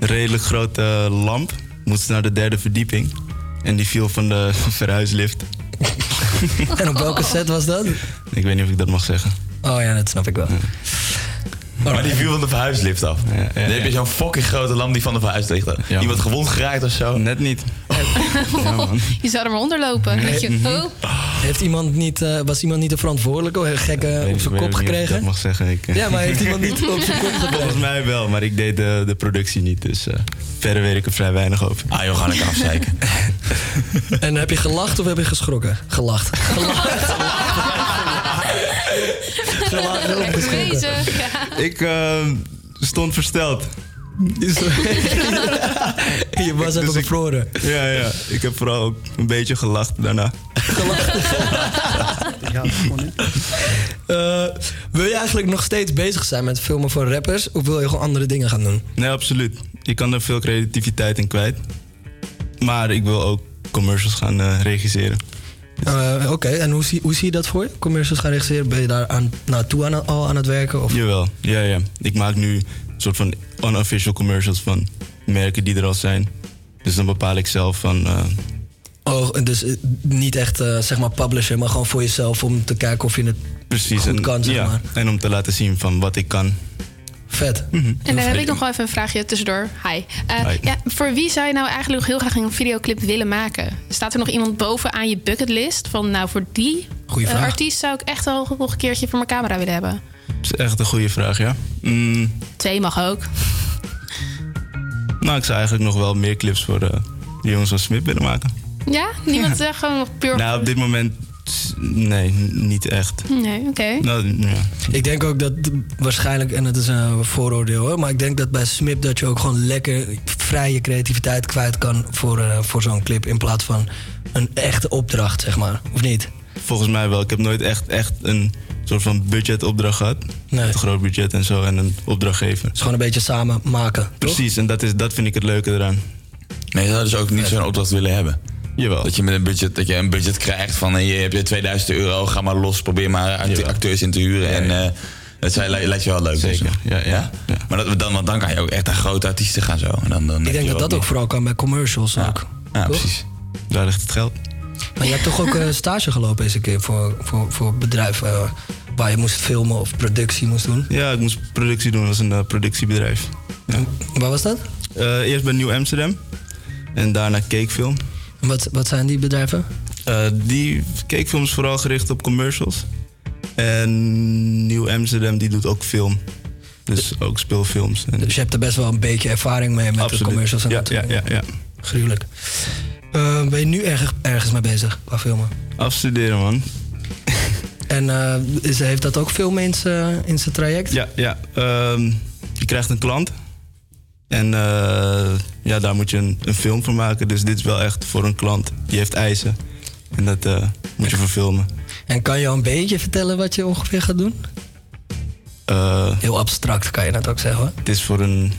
Speaker 38: redelijk grote lamp. Moest naar de derde verdieping. En die viel van de (laughs) verhuislift.
Speaker 6: En op welke set was dat?
Speaker 38: Ik weet niet of ik dat mag zeggen.
Speaker 6: Oh ja, dat snap ik wel.
Speaker 22: Maar die viel van de verhuislift af. Dan heb je zo'n fucking grote lamp die van de verhuislift af. Iemand gewond geraakt of zo?
Speaker 38: Net niet. (laughs)
Speaker 26: Je zou er maar onderlopen. Weet je,
Speaker 6: Mhm.
Speaker 26: oh.
Speaker 6: Heeft iemand niet, eh, was iemand niet de verantwoordelijke? Een gekke op zijn kop gekregen?
Speaker 38: dat mag zeggen. Ik, eh,
Speaker 6: Ja, maar heeft iemand niet (laughs) op zijn kop gekregen?
Speaker 38: Volgens mij wel, maar ik deed de, de productie niet. Dus eh, verder weet ik er vrij weinig over.
Speaker 22: Ah joh, ga ik afzeiken. (laughs)
Speaker 6: En heb je gelacht of heb je geschrokken? Gelacht. Gelachen
Speaker 26: ja.
Speaker 38: Ik eh, stond versteld. (laughs)
Speaker 6: Je was even bevroren.
Speaker 38: Ja, ja. Ik heb vooral ook een beetje gelacht daarna. (laughs)
Speaker 6: Eh, wil je eigenlijk nog steeds bezig zijn met filmen voor rappers? Of wil je gewoon andere dingen gaan doen?
Speaker 38: Nee, absoluut. Je kan er veel creativiteit in kwijt. Maar ik wil ook commercials gaan eh, regisseren.
Speaker 6: Eh, Oké, en hoe zie, hoe zie je dat voor je? Commercials gaan regisseren? Ben je daar aan, naartoe aan, al aan het werken? Of?
Speaker 38: Jawel, ja, ja. Ik maak nu een soort van unofficial commercials van merken die er al zijn. Dus dan bepaal ik zelf van... eh,
Speaker 6: Oh, dus eh, niet echt zeg maar publisher, maar gewoon voor jezelf om te kijken of je het
Speaker 38: precies.
Speaker 6: goed
Speaker 38: en,
Speaker 6: kan, zeg
Speaker 38: ja,
Speaker 6: maar.
Speaker 38: En om te laten zien van wat ik kan.
Speaker 6: Vet.
Speaker 26: En dan heb ik nog wel even een vraagje tussendoor. Hi. Eh,
Speaker 38: Hi.
Speaker 26: Ja, voor wie zou je nou eigenlijk nog heel graag een videoclip willen maken? Staat er nog iemand boven aan je bucketlist? Van nou, voor die eh, artiest zou ik echt wel nog een keertje voor mijn camera willen hebben.
Speaker 38: Dat is echt een goede vraag, ja. Mm,
Speaker 26: Twee mag ook.
Speaker 38: nou, ik zou eigenlijk nog wel meer clips voor eh, de jongens van Smit willen maken.
Speaker 26: Ja? Niemand zegt gewoon nog puur...
Speaker 38: Nou, op dit moment... Nee, niet echt.
Speaker 26: Nee, oké.
Speaker 38: Nou, ja.
Speaker 6: Ik denk ook dat waarschijnlijk, en dat is een vooroordeel hoor, maar ik denk dat bij Smip dat je ook gewoon lekker vrije creativiteit kwijt kan voor, eh, voor zo'n clip. In plaats van een echte opdracht, zeg maar. Of niet?
Speaker 38: Volgens mij wel. Ik heb nooit echt, echt een soort van budgetopdracht gehad.
Speaker 6: Nee.
Speaker 38: Met een groot budget en zo en een opdrachtgever.
Speaker 6: Het is gewoon een beetje samen maken.
Speaker 38: Precies, en dat, is, dat vind ik het leuke eraan.
Speaker 22: Nee, je zou dus ook niet zo'n opdracht willen hebben.
Speaker 38: Jawel.
Speaker 22: Dat je met een budget, dat je een budget krijgt van je hebt je 2000 euro, ga maar los, probeer maar act- acteurs in te huren. En eh, dat zou- lijkt je wel leuk.
Speaker 38: Zeker,
Speaker 22: dus.
Speaker 38: ja, ja,
Speaker 22: Maar dat, dan, want dan kan je ook echt naar grote artiesten gaan zo. En dan, dan
Speaker 6: Ik denk dat dat ook vooral kan bij commercials ook.
Speaker 22: Ja, precies.
Speaker 38: Daar ligt het geld.
Speaker 6: Maar je hebt toch ook eh, (laughs) stage gelopen eens een keer voor, voor, voor bedrijven eh, waar je moest filmen of productie moest doen?
Speaker 38: Ja, ik moest productie doen als een eh, productiebedrijf. Ja.
Speaker 6: Waar was dat?
Speaker 38: Eh, eerst bij Nieuw Amsterdam en daarna Cakefilm.
Speaker 6: Wat, wat zijn die bedrijven?
Speaker 38: Eh, die is vooral gericht op commercials. En Nieuw Amsterdam die doet ook film. Dus ook speelfilms. En
Speaker 6: Dus je hebt er best wel een beetje ervaring mee met
Speaker 38: Absoluut.
Speaker 6: de commercials en
Speaker 38: Ja,
Speaker 6: dat.
Speaker 38: ja, ja, ja.
Speaker 6: Gruwelijk. Eh, ben je nu erg, ergens mee bezig qua filmen?
Speaker 38: Afstuderen, man.
Speaker 6: En eh, is, heeft dat ook in zijn in zijn traject?
Speaker 38: Ja, ja. Ehm, je krijgt een klant. En eh, ja, daar moet je een, een film voor maken. Dus dit is wel echt voor een klant. Die heeft eisen. En dat eh, moet je verfilmen.
Speaker 6: En kan je al een beetje vertellen wat je ongeveer gaat doen?
Speaker 38: Eh,
Speaker 6: Heel abstract kan je dat ook zeggen.
Speaker 38: het is voor een...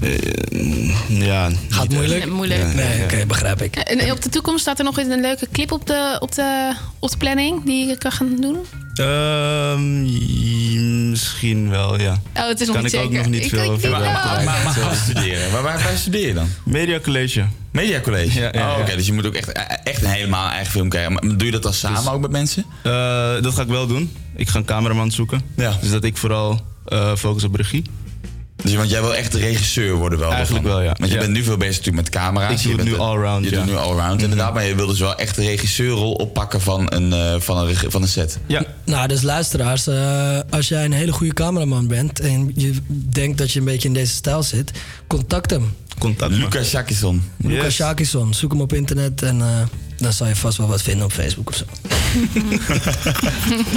Speaker 38: eh, ja,
Speaker 6: Gaat
Speaker 38: niet
Speaker 6: moeilijk?
Speaker 26: moeilijk.
Speaker 38: Ja,
Speaker 6: Nee,
Speaker 38: ja,
Speaker 6: oké, begrijp ik.
Speaker 26: En op de toekomst staat er nog eens een leuke clip op de, op de, op de planning die je kan gaan doen?
Speaker 38: Ehm, misschien wel, ja.
Speaker 26: Oh, het is nog
Speaker 38: kan
Speaker 26: niet
Speaker 38: ik ook nog niet
Speaker 26: Ik-
Speaker 38: veel
Speaker 26: ik-
Speaker 38: over.
Speaker 22: Maar, maar studeren. Waar, waar, waar studeer je dan?
Speaker 38: Media College.
Speaker 22: Media College.
Speaker 38: Ja, ja,
Speaker 22: oh, oké.
Speaker 38: ja.
Speaker 22: Dus je moet ook echt, echt een helemaal eigen film krijgen. Maar doe je dat dan samen ook met mensen?
Speaker 38: Eh, dat ga ik wel doen. Ik ga een cameraman zoeken.
Speaker 22: Ja.
Speaker 38: Dus dat ik vooral eh, focus op regie.
Speaker 22: Dus, want jij wil echt de regisseur worden wel?
Speaker 38: Eigenlijk
Speaker 22: daarvan.
Speaker 38: wel, ja.
Speaker 22: Want je
Speaker 38: Ja.
Speaker 22: bent nu veel bezig natuurlijk met camera's.
Speaker 38: Ik doe
Speaker 22: Je
Speaker 38: het
Speaker 22: bent
Speaker 38: nu allround,
Speaker 22: Je
Speaker 38: ja.
Speaker 22: doet nu allround inderdaad. Maar je wil dus wel echt de regisseurrol oppakken van een, eh, van een, van een set.
Speaker 38: Ja.
Speaker 6: Nou, dus luisteraars, eh, als jij een hele goede cameraman bent en je denkt dat je een beetje in deze stijl zit, contact hem.
Speaker 38: Contact.
Speaker 22: Lucas Shakison.
Speaker 6: Lucas Shakison, zoek hem op internet en eh, dan zal je vast wel wat vinden op Facebook of zo. (laughs)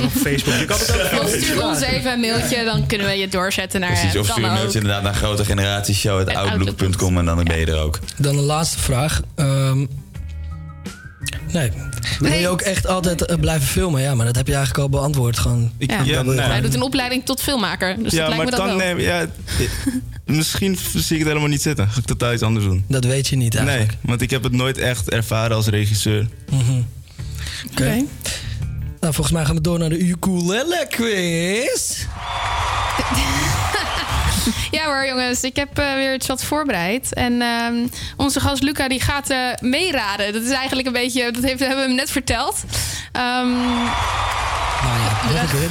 Speaker 7: op Facebook. Je kan het ook
Speaker 26: Of stuur ons even een mailtje, dan kunnen we je doorzetten naar
Speaker 22: Precies, of
Speaker 26: dan
Speaker 22: stuur een mailtje inderdaad naar grote generatieshow outlook.com en dan ben je er ook.
Speaker 6: Dan de laatste vraag. Ehm, nee. Wil je ook echt altijd eh, blijven filmen? Ja, maar dat heb je eigenlijk al beantwoord. Gewoon.
Speaker 26: Ja.
Speaker 6: Dat wil je
Speaker 26: Hij doet een opleiding tot filmmaker. Dus
Speaker 38: ja,
Speaker 26: dat lijkt
Speaker 38: maar
Speaker 26: me dat
Speaker 38: kan,
Speaker 26: wel.
Speaker 38: nee, ja, misschien zie ik het helemaal niet zitten. Ga ik totaal iets anders doen.
Speaker 6: Dat weet je niet eigenlijk.
Speaker 38: Nee, want ik heb het nooit echt ervaren als regisseur.
Speaker 6: Mhm. Oké. Nou, volgens mij gaan we door naar de ukulele quiz. (laughs)
Speaker 26: Ja hoor, jongens. Ik heb eh, weer iets wat voorbereid. En ehm, onze gast Luca die gaat eh, meeraden. Dat is eigenlijk een beetje... Dat heeft, hebben we hem net verteld. Ehm, nou,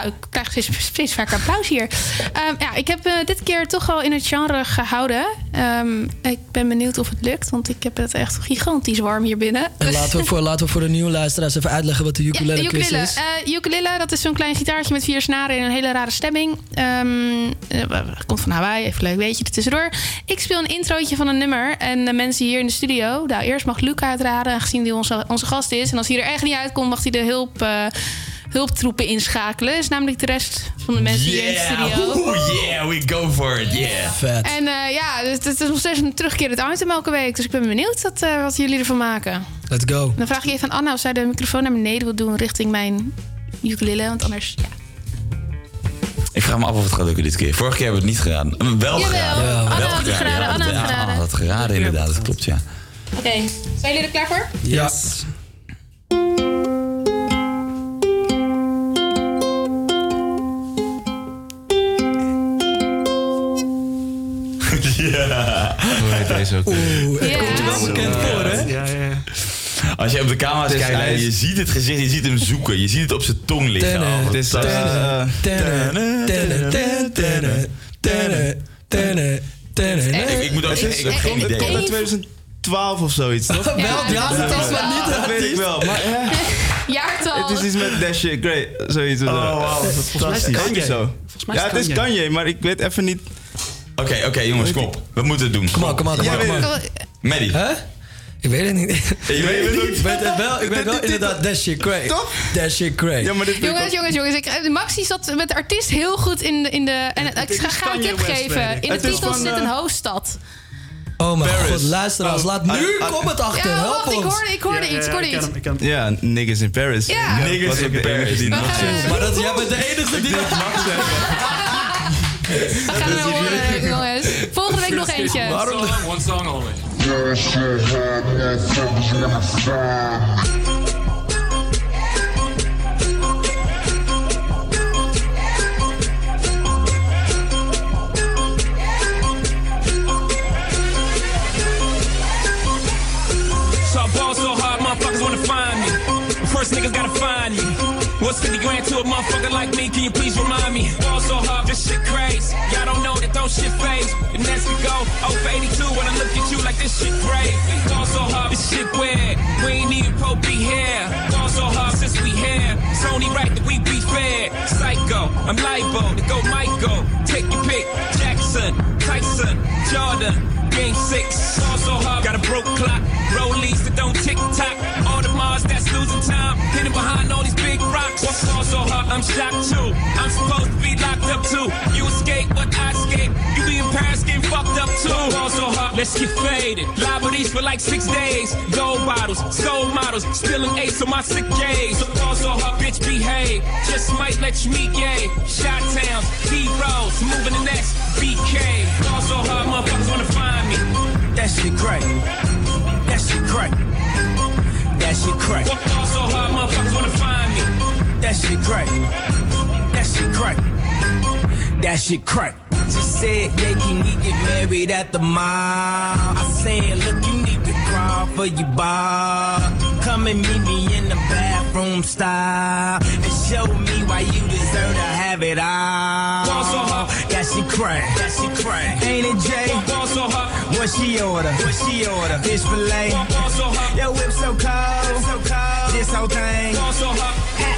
Speaker 26: ik krijg steeds, steeds vaker applaus hier. Ehm, ja, ik heb eh, dit keer toch wel in het genre gehouden. Ehm, ik ben benieuwd of het lukt, want ik heb het echt gigantisch warm hier binnen.
Speaker 6: En laten we, voor, laten we voor de nieuwe luisteraars even uitleggen wat de ukulele,
Speaker 26: Ja, de ukulele.
Speaker 6: is.
Speaker 26: Eh, ukulele, dat is zo'n klein gitaartje met vier snaren in een hele rare stemming. Ehm eh, komt van Hawaii, even leuk weetje er tussendoor. Ik speel een introotje van een nummer en de mensen hier in de studio... Nou, eerst mag Luca het raden, aangezien hij onze, onze gast is. En als hij er echt niet uitkomt, mag hij de hulp... Hulptroepen inschakelen. is namelijk de rest van de mensen hier in de studio.
Speaker 22: Oeh, yeah, we go for it, yeah.
Speaker 6: Vet.
Speaker 26: En eh, ja, het, het is nog steeds een terugkerend item elke week. Dus ik ben benieuwd wat, eh, wat jullie ervan maken.
Speaker 6: Let's go.
Speaker 26: Dan vraag ik even aan Anna of zij de microfoon naar beneden wil doen richting mijn ukulele. Want anders, ja.
Speaker 22: Ik vraag me af of het gaat lukken dit keer. Vorige keer hebben we het niet gedaan. Wel
Speaker 26: Jawel,
Speaker 22: geraden.
Speaker 26: Anna
Speaker 22: Wel
Speaker 26: had het geraden,
Speaker 22: Ja,
Speaker 26: Anna had het geraden.
Speaker 22: Anna had het geraden, inderdaad. Dat klopt, ja.
Speaker 26: Oké, zijn jullie er klaar voor?
Speaker 6: Ja.
Speaker 22: ja.
Speaker 38: Heet deze ook?
Speaker 6: Oeh,
Speaker 26: het komt
Speaker 6: je wel bekend voor, hè?
Speaker 7: Ja, ja.
Speaker 22: Als je op de camera's
Speaker 38: Het is
Speaker 22: kijkt,
Speaker 38: ijs.
Speaker 22: je ziet het gezicht, je ziet hem zoeken. Je ziet het op zijn tong liggen.
Speaker 38: Het is, eh.
Speaker 22: Ik, moet ook zeggen, ik heb geen
Speaker 38: Het komt
Speaker 22: idee.
Speaker 38: uit 2012 of zoiets, toch? (laughs)
Speaker 6: Wel, ja, dat is maar niet
Speaker 38: Dat weet ik wel, maar eh, (laughs)
Speaker 26: Jaartal.
Speaker 38: het is iets met Dash Shit Great, zoiets. Oh,
Speaker 22: wauw,
Speaker 7: fantastisch.
Speaker 38: Denk je zo?
Speaker 7: mij
Speaker 38: Ja,
Speaker 7: is
Speaker 38: het is
Speaker 7: Kanye.
Speaker 38: Kanye, maar ik weet even niet...
Speaker 22: Oké, oké jongens, kom. op. We moeten het doen.
Speaker 6: Kom maar, kom maar, kom
Speaker 38: het.
Speaker 22: Maddie.
Speaker 6: Hè? Ik weet het niet.
Speaker 22: Je weet het
Speaker 6: Ik weet het wel, ik weet wel inderdaad, that shit cray.
Speaker 38: Toch?
Speaker 6: That shit cray.
Speaker 38: Ja, maar dit ik
Speaker 26: Jongens,
Speaker 38: ook-
Speaker 26: jongens, jongens. Ik, Maxi zat met de artiest heel goed in de... In de en ik ga, ga een tip geven.
Speaker 7: ik.
Speaker 26: In de
Speaker 38: Het
Speaker 26: titel zit een
Speaker 38: eh,
Speaker 26: hoofdstad.
Speaker 6: Oh mijn
Speaker 38: Paris.
Speaker 6: god, luisteraars,
Speaker 38: Oh,
Speaker 6: laat nu
Speaker 38: ah,
Speaker 6: comment achter.
Speaker 26: Ja,
Speaker 6: Help
Speaker 26: ik
Speaker 6: ons.
Speaker 26: hoorde, ik hoorde iets, ik hoorde
Speaker 7: ik
Speaker 26: iets.
Speaker 7: ik.
Speaker 38: Ja, niggas in Paris.
Speaker 26: Ja.
Speaker 38: Ik
Speaker 22: Niggas
Speaker 38: was
Speaker 22: in Paris.
Speaker 38: die
Speaker 26: We.
Speaker 6: Maar dat, jij bent de enige die (laughs) dat mag
Speaker 26: we gaan hem horen, jongens. Volgende week nog eentje.
Speaker 6: Waarom?
Speaker 40: One song only.
Speaker 25: So I ball so hard, motherfuckers wanna find me. First niggas gotta find me. What's 50 grand to a motherfucker like me? Can you please remind me? Ball so hard, this shit crazy. Y'all don't know that don't shit phase. And that's we go, oh for 82 when I look at you like this shit crazy. Ball so hard, this shit weird. We ain't even pro be here. Ball so hard since we here. It's only right that we be fair. Psycho, I'm libo to go Michael. Take your pick. Jackson, Tyson, Jordan, Game 6. Shocked too. I'm supposed to be locked up too. You escape, but I escape. You be in Paris getting fucked up too. Fall so hard, let's get faded. Liberties for like six days. Gold bottles, soul models, spilling ace on my sick days. So fall so hard, bitch, behave. Just might let you meet gay. Shot towns, B rolls, moving the next BK. Fall so hard, motherfuckers wanna find me. That shit great. That shit great. That shit great. Fall so hard, motherfuckers wanna find me. That shit crack. That shit crack. That shit crack. She said, yeah, can we get married at the mall? I said, look, you need to crawl for your bar. Come and meet me in the bathroom style. And show me why you deserve to have it all. That shit crack. That shit crack. Ain't it Jay? What she order? What she order? Fish fillet. Yo, whip so cold. So cold. This whole thing. Act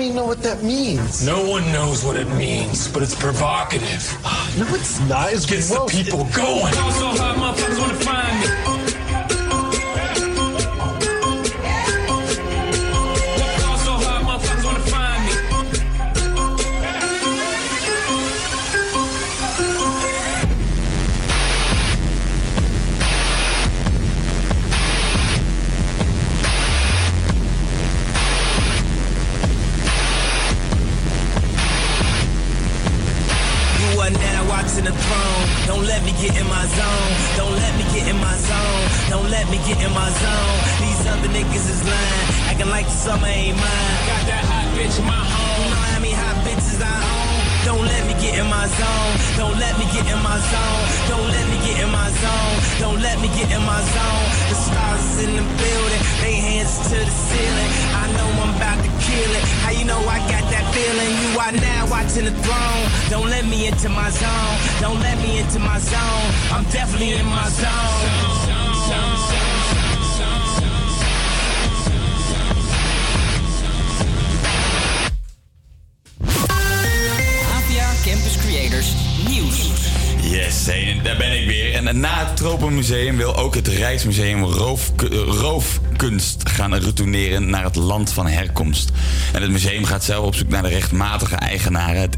Speaker 39: I don't even know what that means.
Speaker 40: No one knows what it means, but it's provocative. (gasps)
Speaker 39: No, it's not. It's
Speaker 40: Gets the people going.
Speaker 39: Watching the throne. Don't let me get in my zone. Don't let me get in my zone. Don't let me get in my zone. These other niggas is lying, acting like the summer ain't mine. Got that hot bitch in my home. Get in my zone. Don't let me get in my zone. Don't let me get in my zone. Don't let me get in my zone. The stars in the building. They hands to the ceiling. I know I'm about to kill it. How you know I got that feeling? You are now watching the throne. Don't let me into my zone. Don't let me into my zone. I'm definitely in my zone.
Speaker 22: Daar ben ik weer. En na het Tropenmuseum wil ook het Rijksmuseum roof, roofkunst gaan retourneren naar het land van herkomst. En het museum gaat zelf op zoek naar de rechtmatige eigenaren.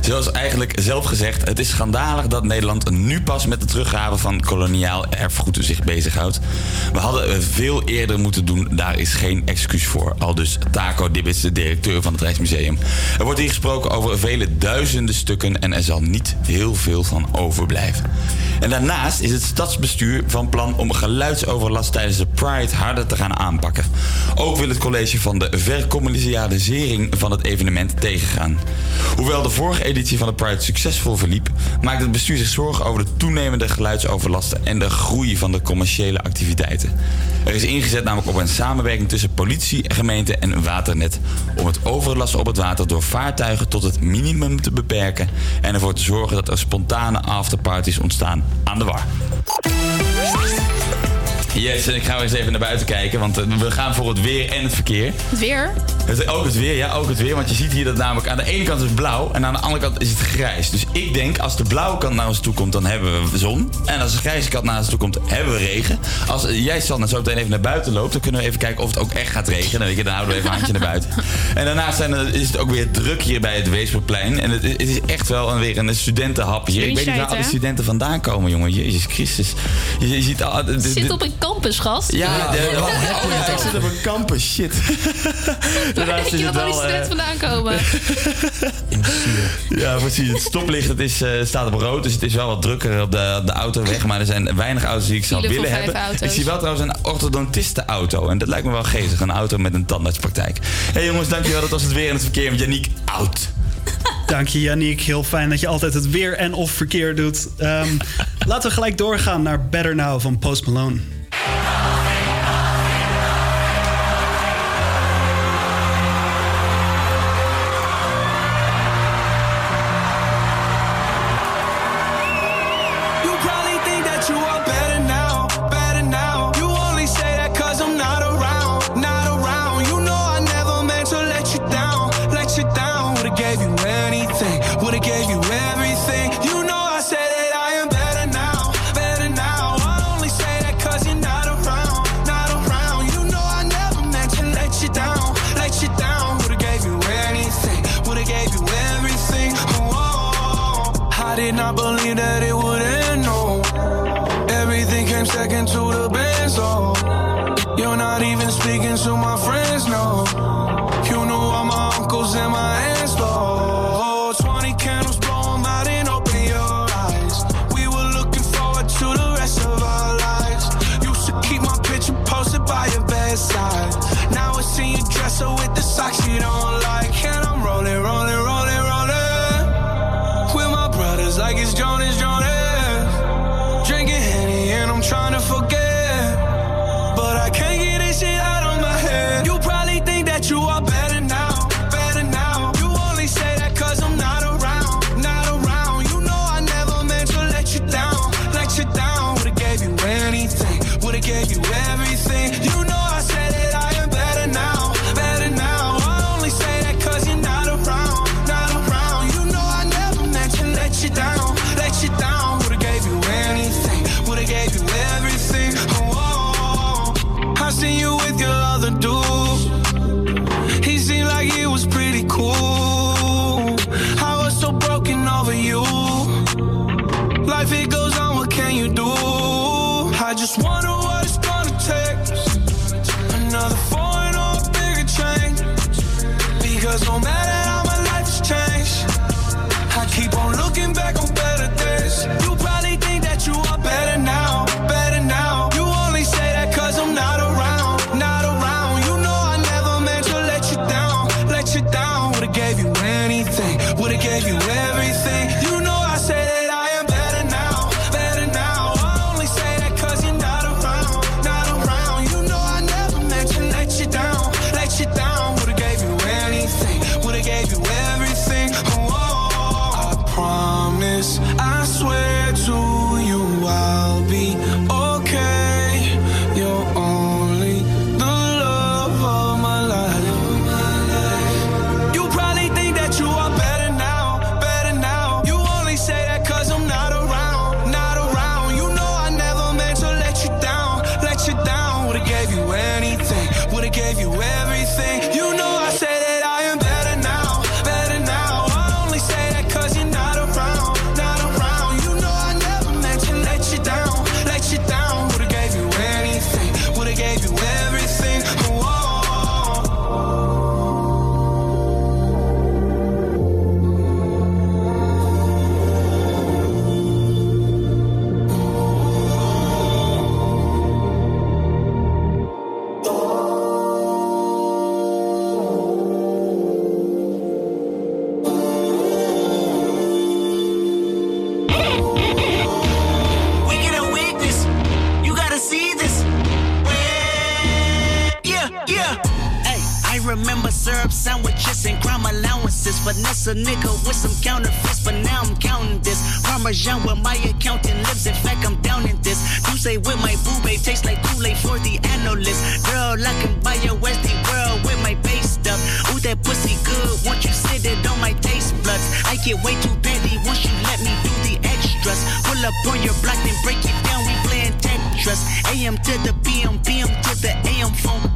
Speaker 22: Zoals eigenlijk zelf gezegd, het is schandalig dat Nederland nu pas met de teruggave van koloniaal erfgoed zich bezighoudt. We hadden veel eerder moeten doen, daar is geen excuus voor. Al dus Taco Dibbits, de directeur van het Rijksmuseum. Er wordt hier gesproken over vele duizenden stukken en er zal niet heel veel van overblijven. En daarnaast is het stadsbestuur van plan om geluidsoverlast tijdens de Pride harder te gaan aanpakken. Ook wil het college van de vercommercialisering van het evenement tegengaan. Hoewel de vorige editie van de Pride succesvol verliep, maakt het bestuur zich zorgen over de toenemende geluidsoverlasten en de groei van de commerciële activiteiten. Er is ingezet namelijk op een samenwerking tussen politie, gemeente en waternet om het overlast op het water door vaartuigen tot het minimum te beperken en ervoor te zorgen dat er spontane afterparties ontstaan aan de war. Yes, en ik ga weer eens even naar buiten kijken, want eh, we gaan voor het weer en het verkeer.
Speaker 26: Het weer?
Speaker 22: Het, ook het weer, ja, ook het weer. Want je ziet hier dat namelijk aan de ene kant is het blauw en aan de andere kant is het grijs. Dus ik denk, als de blauwe kant naar ons toe komt, dan hebben we zon. En als de grijze kant naar ons toe komt, hebben we regen. Als eh, jij, Sanne, zo meteen even naar buiten loopt, dan kunnen we even kijken of het ook echt gaat regenen. Dan, weet je, dan houden we even een handje naar buiten. (laughs) En daarnaast zijn er, is het ook weer druk hier bij het Weesperplein. En het, het is echt wel een, weer een studentenhap hier. Ik weet niet waar al die studenten vandaan komen, jongen. Jezus Christus. Je, je ziet al...
Speaker 26: Zit op een campus, gast.
Speaker 22: ja, de, oh, ja, ik zit op een campus, shit. Daarnaast is
Speaker 26: dat
Speaker 22: het
Speaker 26: al die
Speaker 22: wel, eh,
Speaker 26: vandaan komen? (laughs)
Speaker 22: Ja, precies. Het stoplicht het is, eh, staat op rood, dus het is wel wat drukker op de, de autoweg. Maar er zijn weinig auto's die ik zou willen hebben.
Speaker 26: auto's.
Speaker 22: Ik zie wel trouwens een orthodontistenauto. En dat lijkt me wel geestig, een auto met een tandartspraktijk. Hé hey jongens, dankjewel. Dat was het weer in het verkeer met Janiek Oud.
Speaker 41: Dank je, Yannick. Heel fijn dat je altijd het weer en of verkeer doet. Ehm, laten we gelijk doorgaan naar Better Now van Post Malone.
Speaker 39: gave you everything.
Speaker 42: Finesse a nigga with some counterfeits, but now I'm counting this. Parmesan where my accountant lives. In fact, I'm down in this. You say with my boo babe tastes like Kool-Aid for the analyst. Girl, I can buy your Westie world with my base stuff. Ooh, that pussy good. Once you sit it on my taste buds, I get way too petty once you let me do the extras. Pull up on your block, then break it down. We playing Tetris. AM to the PM, PM to the AM phone.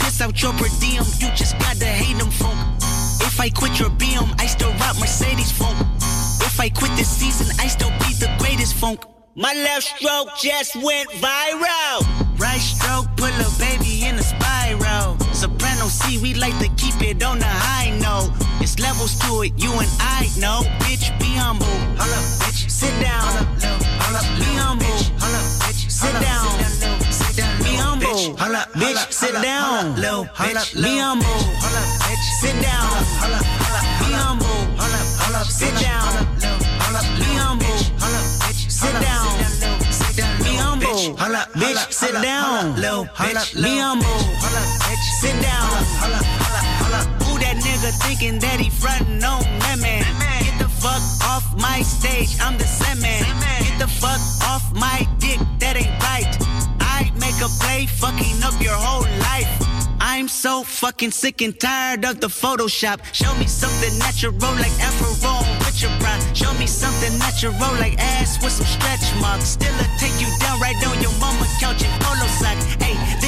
Speaker 42: Piss out your per diem, you just gotta hate them funk. If I quit your BM, I still rock Mercedes funk. If I quit this season, I still be the greatest funk. My left stroke just went viral. Right stroke put a baby in a spiral. Soprano C, we like to keep it on the high note. It's levels to it, you and I know. Bitch, be humble. Hold up, bitch. Sit down. Be humble. Sit down. Humble. Bitch, sit down. Be humble. Bitch sit down. Be humble. Sit down. Be humble. Sit down. Be humble. Bitch, sit down. Be humble. Sit down. Who that nigga thinking that he frontin' on that man? Get the fuck off my stage, I'm the semen. Get the fuck off my dick, that ain't right. Make a play, fucking up your whole life. I'm so fucking sick and tired of the Photoshop. Show me something natural like Afro with your pride. Show me something natural like ass with some stretch marks. Still I take you down right on your mama couch in polo socks.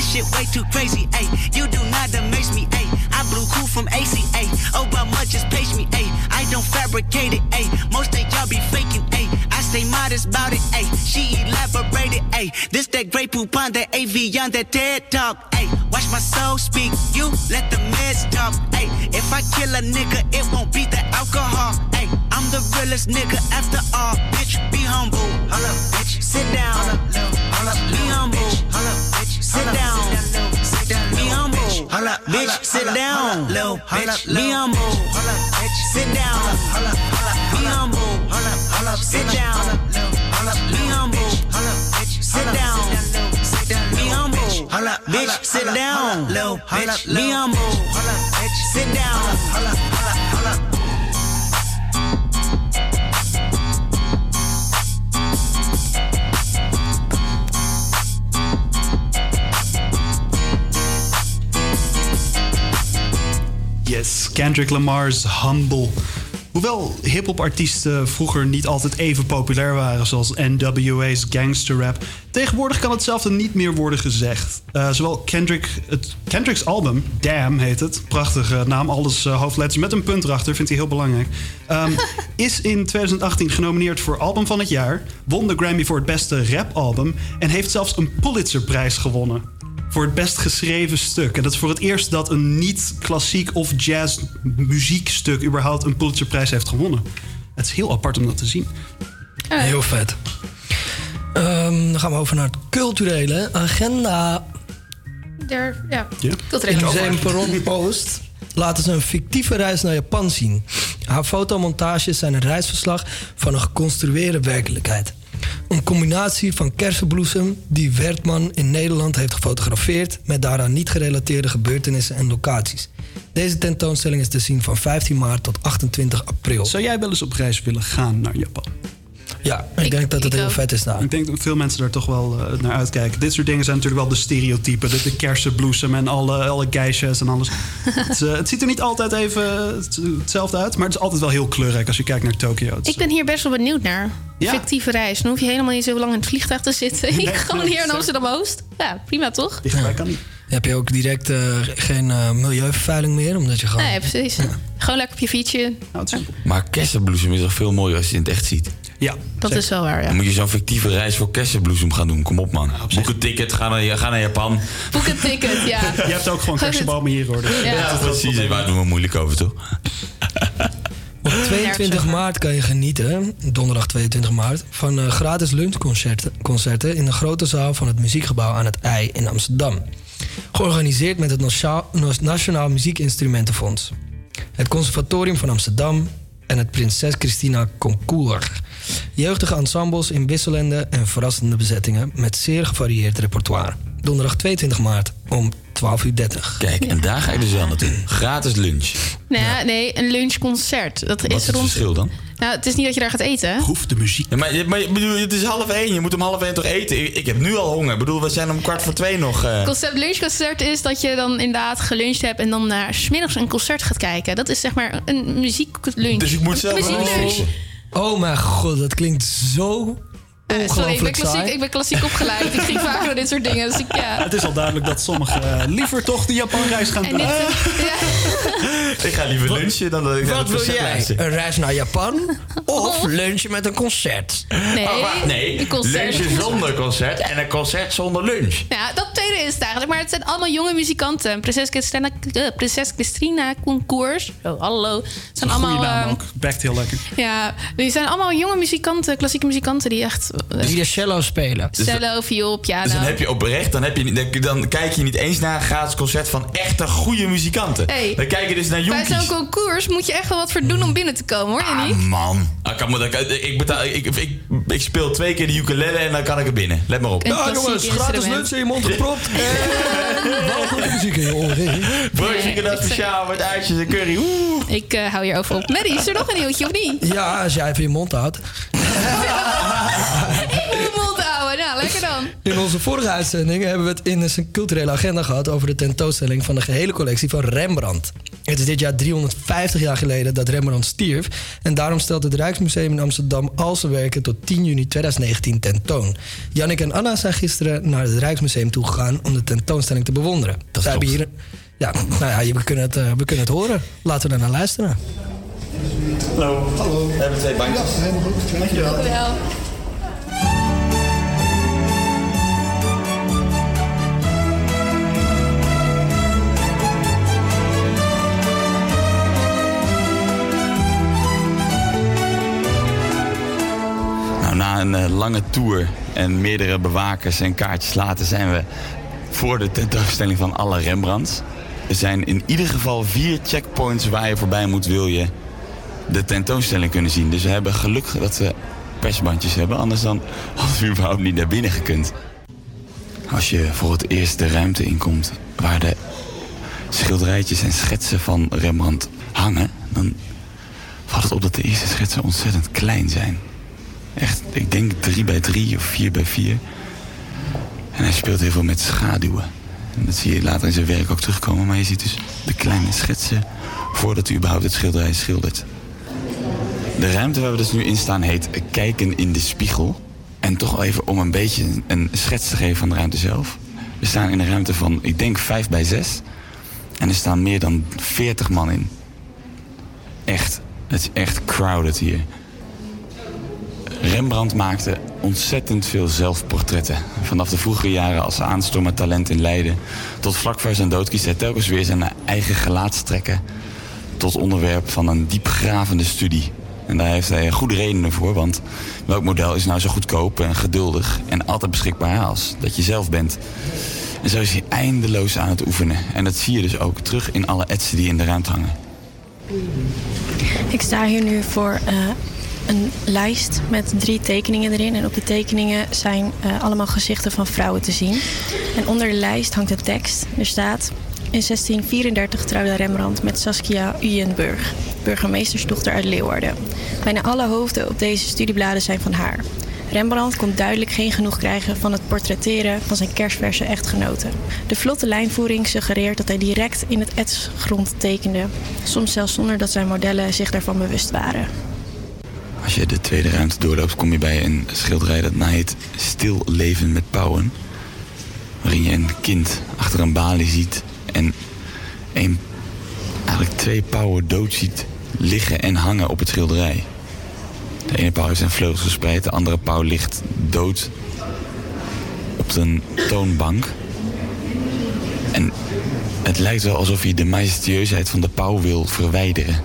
Speaker 42: Shit way too crazy. Hey, you do not amaze me. Hey, I blew cool from ACA. Obama just page me. Hey, I don't fabricate it. Hey, most of y'all be faking. Hey, I stay modest about it. Hey, she elaborated. Hey, this that great poop on that AV on that TED talk. Hey, watch my soul speak. You let the meds talk. Hey, if I kill a nigga, it won't be the alcohol. Hey, I'm the realest nigga after all. Bitch, be humble. Hold up, bitch. Sit down. Humble. Bitch, sit down. Be humble. Bitch sit down. Be humble. Sit down. Be humble. Sit down. Be humble. Bitch, sit down. Be humble. Sit down.
Speaker 7: Yes, Kendrick Lamar's Humble. Hoewel hip-hop artiesten vroeger niet altijd even populair waren, zoals NWA's gangster rap, tegenwoordig kan hetzelfde niet meer worden gezegd. Eh, zowel Kendrick, het, Kendrick's album, Damn heet het, prachtige naam, alles eh, hoofdletters met een punt erachter, vindt hij heel belangrijk. ehm, (laughs) is in 2018 genomineerd voor Album van het Jaar, won de Grammy voor het beste rapalbum en heeft zelfs een Pulitzerprijs gewonnen voor het best geschreven stuk. En dat is voor het eerst dat een niet-klassiek of jazz muziekstuk überhaupt een Pulitzerprijs heeft gewonnen. Het is heel apart om dat te zien.
Speaker 6: Heel vet. Ehm, dan gaan we over naar het culturele agenda.
Speaker 26: Der, ja,
Speaker 7: Ja.
Speaker 26: ik wil het
Speaker 6: In. Museum (laughs) Post laten ze een fictieve reis naar Japan zien. Haar fotomontages zijn een reisverslag van een geconstrueerde werkelijkheid. Een combinatie van kersenbloesem die Wertman in Nederland heeft gefotografeerd... met daaraan niet gerelateerde gebeurtenissen en locaties. Deze tentoonstelling is te zien van 15 maart tot 28 april.
Speaker 7: Zou jij wel eens op reis willen gaan naar Japan?
Speaker 6: Ja, ik, denk dat het heel vet is daar.
Speaker 7: Ik denk dat veel mensen daar toch wel eh, naar uitkijken. Dit soort dingen zijn natuurlijk wel de stereotypen. De, de kersenbloesem en alle, alle geishes en alles. (laughs) het, eh, het ziet er niet altijd even het- hetzelfde uit. Maar het is altijd wel heel kleurrijk als je kijkt naar Tokio.
Speaker 26: Ik ben hier best wel benieuwd naar.
Speaker 7: Ja.
Speaker 26: Fictieve reis. Dan hoef je helemaal niet zo lang in het vliegtuig te zitten.
Speaker 7: Nee, (laughs)
Speaker 26: Gewoon
Speaker 7: nee,
Speaker 26: hier in
Speaker 7: zo.
Speaker 26: Amsterdam-Oost. Ja, prima toch?
Speaker 7: Dichtbij kan niet.
Speaker 6: Heb je ook direct eh, geen eh, milieuvervuiling meer? Omdat je gewoon...
Speaker 26: Nee, precies. Gewoon lekker op je fietsje.
Speaker 22: Maar kersenbloesem is toch veel mooier als je het in het echt ziet?
Speaker 7: Ja.
Speaker 26: Dat is wel waar, ja.
Speaker 22: Dan moet je zo'n fictieve reis voor kersenbloesem gaan doen. Kom op, man. Boek een ticket, ga naar, ga naar Japan.
Speaker 26: Boek een ticket, ja. (laughs)
Speaker 7: Je hebt ook gewoon kersenbomen hier hoor. Dus
Speaker 26: Ja.
Speaker 22: Ja, precies. Waar doen we moeilijk over, toch?
Speaker 6: Op 22 maart kan je genieten, donderdag 22 maart, van eh, gratis lunchconcerten concerten in de grote zaal van het Muziekgebouw aan het IJ in Amsterdam. Georganiseerd met het Nationaal Muziekinstrumentenfonds, het Conservatorium van Amsterdam en het Prinses Christina Concours. Jeugdige ensembles in wisselende en verrassende bezettingen met zeer gevarieerd repertoire. Donderdag 22 maart om 12.30 uur.
Speaker 22: Kijk, en daar ga ik dus wel naartoe. Gratis lunch.
Speaker 26: Nee, nee, een lunchconcert. Dat
Speaker 22: Wat
Speaker 26: is
Speaker 22: is het
Speaker 26: rond.
Speaker 22: verschil dan?
Speaker 26: Nou, het is niet dat je daar gaat eten.
Speaker 7: Proef de muziek.
Speaker 22: Ja, maar, maar bedoel, het is half één. Je moet om half één toch eten? Ik, ik heb nu al honger. Ik bedoel, we zijn om kwart voor twee nog. eh.
Speaker 26: Het concept lunchconcert is dat je dan inderdaad geluncht hebt en dan naar smiddags een concert gaat kijken. Dat is zeg maar een muzieklunch.
Speaker 22: Dus ik moet zelf wel
Speaker 26: Muzieklunch.
Speaker 6: Oh mijn god, dat klinkt zo
Speaker 26: Eh, sorry, ik ben, klassiek, ik ben klassiek opgeleid. ik ging vaak door dit soort dingen. Dus ik, ja.
Speaker 7: Het is al duidelijk dat sommigen eh, liever toch de Japanreis gaan
Speaker 26: En dit, (laughs)
Speaker 22: Ik ga liever lunchen dan dat ik naar
Speaker 6: Wat
Speaker 22: het
Speaker 6: wil
Speaker 22: concert
Speaker 6: jij? Een reis naar Japan (laughs) of lunchen met een concert?
Speaker 26: nee,
Speaker 22: Oh, wacht, nee,
Speaker 26: een concert.
Speaker 22: lunchen zonder concert en een concert zonder lunch.
Speaker 26: Ja, dat tweede is het eigenlijk. Maar het zijn allemaal jonge muzikanten. Prinses Christina, eh, Prinses Christina Concours. Oh, hallo. Het zijn
Speaker 7: Goeie
Speaker 26: allemaal...
Speaker 7: naam
Speaker 26: ehm,
Speaker 7: ook. Bekt heel lekker.
Speaker 26: ja, die zijn allemaal jonge muzikanten, klassieke muzikanten die echt... eh,
Speaker 6: Die de cello spelen.
Speaker 26: cello, viool, piano.
Speaker 22: Dus dan heb je oprecht, dan, heb je, dan, dan kijk je niet eens naar een gratis concert van echte goede muzikanten.
Speaker 26: Hey.
Speaker 22: Dan kijk je dus naar
Speaker 26: Bij
Speaker 22: jonkies.
Speaker 26: zo'n concours moet je echt wel wat voor doen om binnen te komen, hoor je niet?
Speaker 22: Man, ik, kan, me- ik, ik, betaal, ik, ik, ik speel twee keer de ukulele en dan kan ik er binnen. Let maar op.
Speaker 26: Een Ja, jongens, gratis lunch
Speaker 6: in je mond gepropt. (laughs) Wel goede muziek in je oren.
Speaker 22: Broodje nee, dat speciaal met uitjes en curry. Oeh.
Speaker 26: Ik eh, hou hierover op. Maddie, is er nog een nieuwtje of niet?
Speaker 6: Ja, als jij even je mond houdt.
Speaker 26: Ik moet mond houden. Nou, lekker dan.
Speaker 6: In onze vorige uitzending hebben we het in de culturele agenda gehad over de tentoonstelling van de gehele collectie van Rembrandt. Het is dit jaar 350 jaar geleden dat Rembrandt stierf. En daarom stelt het Rijksmuseum in Amsterdam al zijn werken tot 10 juni 2019 tentoon. Jannik en Anna zijn gisteren naar het Rijksmuseum toegegaan om de tentoonstelling te bewonderen. Dat hebben hier. Ja, nou ja, we kunnen, het, eh, we kunnen het horen. Laten we er naar luisteren.
Speaker 22: Hallo. Hallo. We hebben twee bankjes. Ja, helemaal goed. Dankjewel.
Speaker 26: Dankjewel.
Speaker 22: Nou, na een eh, lange tour en meerdere bewakers en kaartjes later zijn we voor de tentoonstelling van alle Rembrandts. Er zijn in ieder geval vier checkpoints waar je voorbij moet, wil je de tentoonstelling kunnen zien. Dus we hebben geluk dat we persbandjes hebben, anders dan hadden we überhaupt niet naar binnen gekund. Als je voor het eerst de ruimte inkomt waar de schilderijtjes en schetsen van Rembrandt hangen, dan valt het op dat de eerste schetsen ontzettend klein zijn. Echt, ik denk 3 bij 3 of 4 bij 4. En hij speelt heel veel met schaduwen. En dat zie je later in zijn werk ook terugkomen. Maar je ziet dus de kleine schetsen voordat hij überhaupt het schilderij schildert. De ruimte waar we dus nu in staan heet Kijken in de Spiegel. En toch even om een beetje een schets te geven van de ruimte zelf. We staan in een ruimte van, ik denk 5 bij 6. En er staan meer dan 40 man in. Echt, het is echt crowded hier. Rembrandt maakte ontzettend veel zelfportretten. Vanaf de vroege jaren als aanstormer talent in Leiden... tot vlak voor zijn dood kiest hij telkens weer zijn eigen gelaatstrekken... tot onderwerp van een diepgravende studie. En daar heeft hij goede redenen voor, want welk model is nou zo goedkoop en geduldig... en altijd beschikbaar als dat je zelf bent... En zo is hij eindeloos aan het oefenen. En dat zie je dus ook terug in alle etsen die in de ruimte hangen.
Speaker 43: Ik sta hier nu voor eh, een lijst met drie tekeningen erin. En op de tekeningen zijn eh, allemaal gezichten van vrouwen te zien. En onder de lijst hangt een tekst. Er staat: In 1634 trouwde Rembrandt met Saskia Uyenburg, burgemeestersdochter uit Leeuwarden. Bijna alle hoofden op deze studiebladen zijn van haar. Rembrandt kon duidelijk geen genoeg krijgen van het portretteren van zijn kerstverse echtgenoten. De vlotte lijnvoering suggereert dat hij direct in het etsgrond tekende, soms zelfs zonder dat zijn modellen zich daarvan bewust waren.
Speaker 22: Als je de tweede ruimte doorloopt, kom je bij een schilderij dat heet Stil leven met pauwen. Waarin je een kind achter een balie ziet en een, eigenlijk twee pauwen dood ziet liggen en hangen op het schilderij. De ene pauw heeft zijn vleugels gespreid, de andere pauw ligt dood op een toonbank. En het lijkt wel alsof hij de majestueusheid van de pauw wil verwijderen.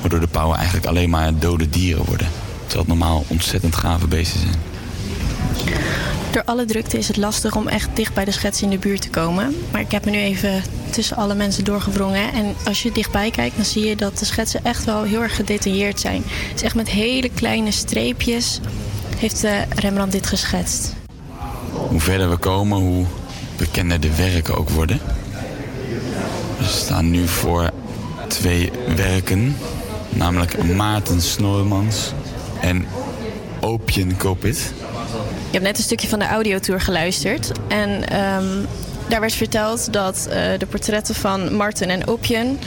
Speaker 22: Waardoor de pauwen eigenlijk alleen maar dode dieren worden. Terwijl het normaal ontzettend gave beesten zijn.
Speaker 43: Door alle drukte is het lastig om echt dicht bij de schets in de buurt te komen. Maar ik heb me nu even tussen alle mensen doorgewrongen. En als je dichtbij kijkt, dan zie je dat de schetsen echt wel heel erg gedetailleerd zijn. Het echt met hele kleine streepjes heeft eh, Rembrandt dit geschetst.
Speaker 22: Hoe verder we komen, hoe bekender de werken ook worden. We staan nu voor twee werken. Namelijk Maarten Snoormans en Opien Kopit.
Speaker 43: Ik heb net een stukje van de audiotour geluisterd. En ehm, daar werd verteld dat eh, de portretten van Martin en Opjen...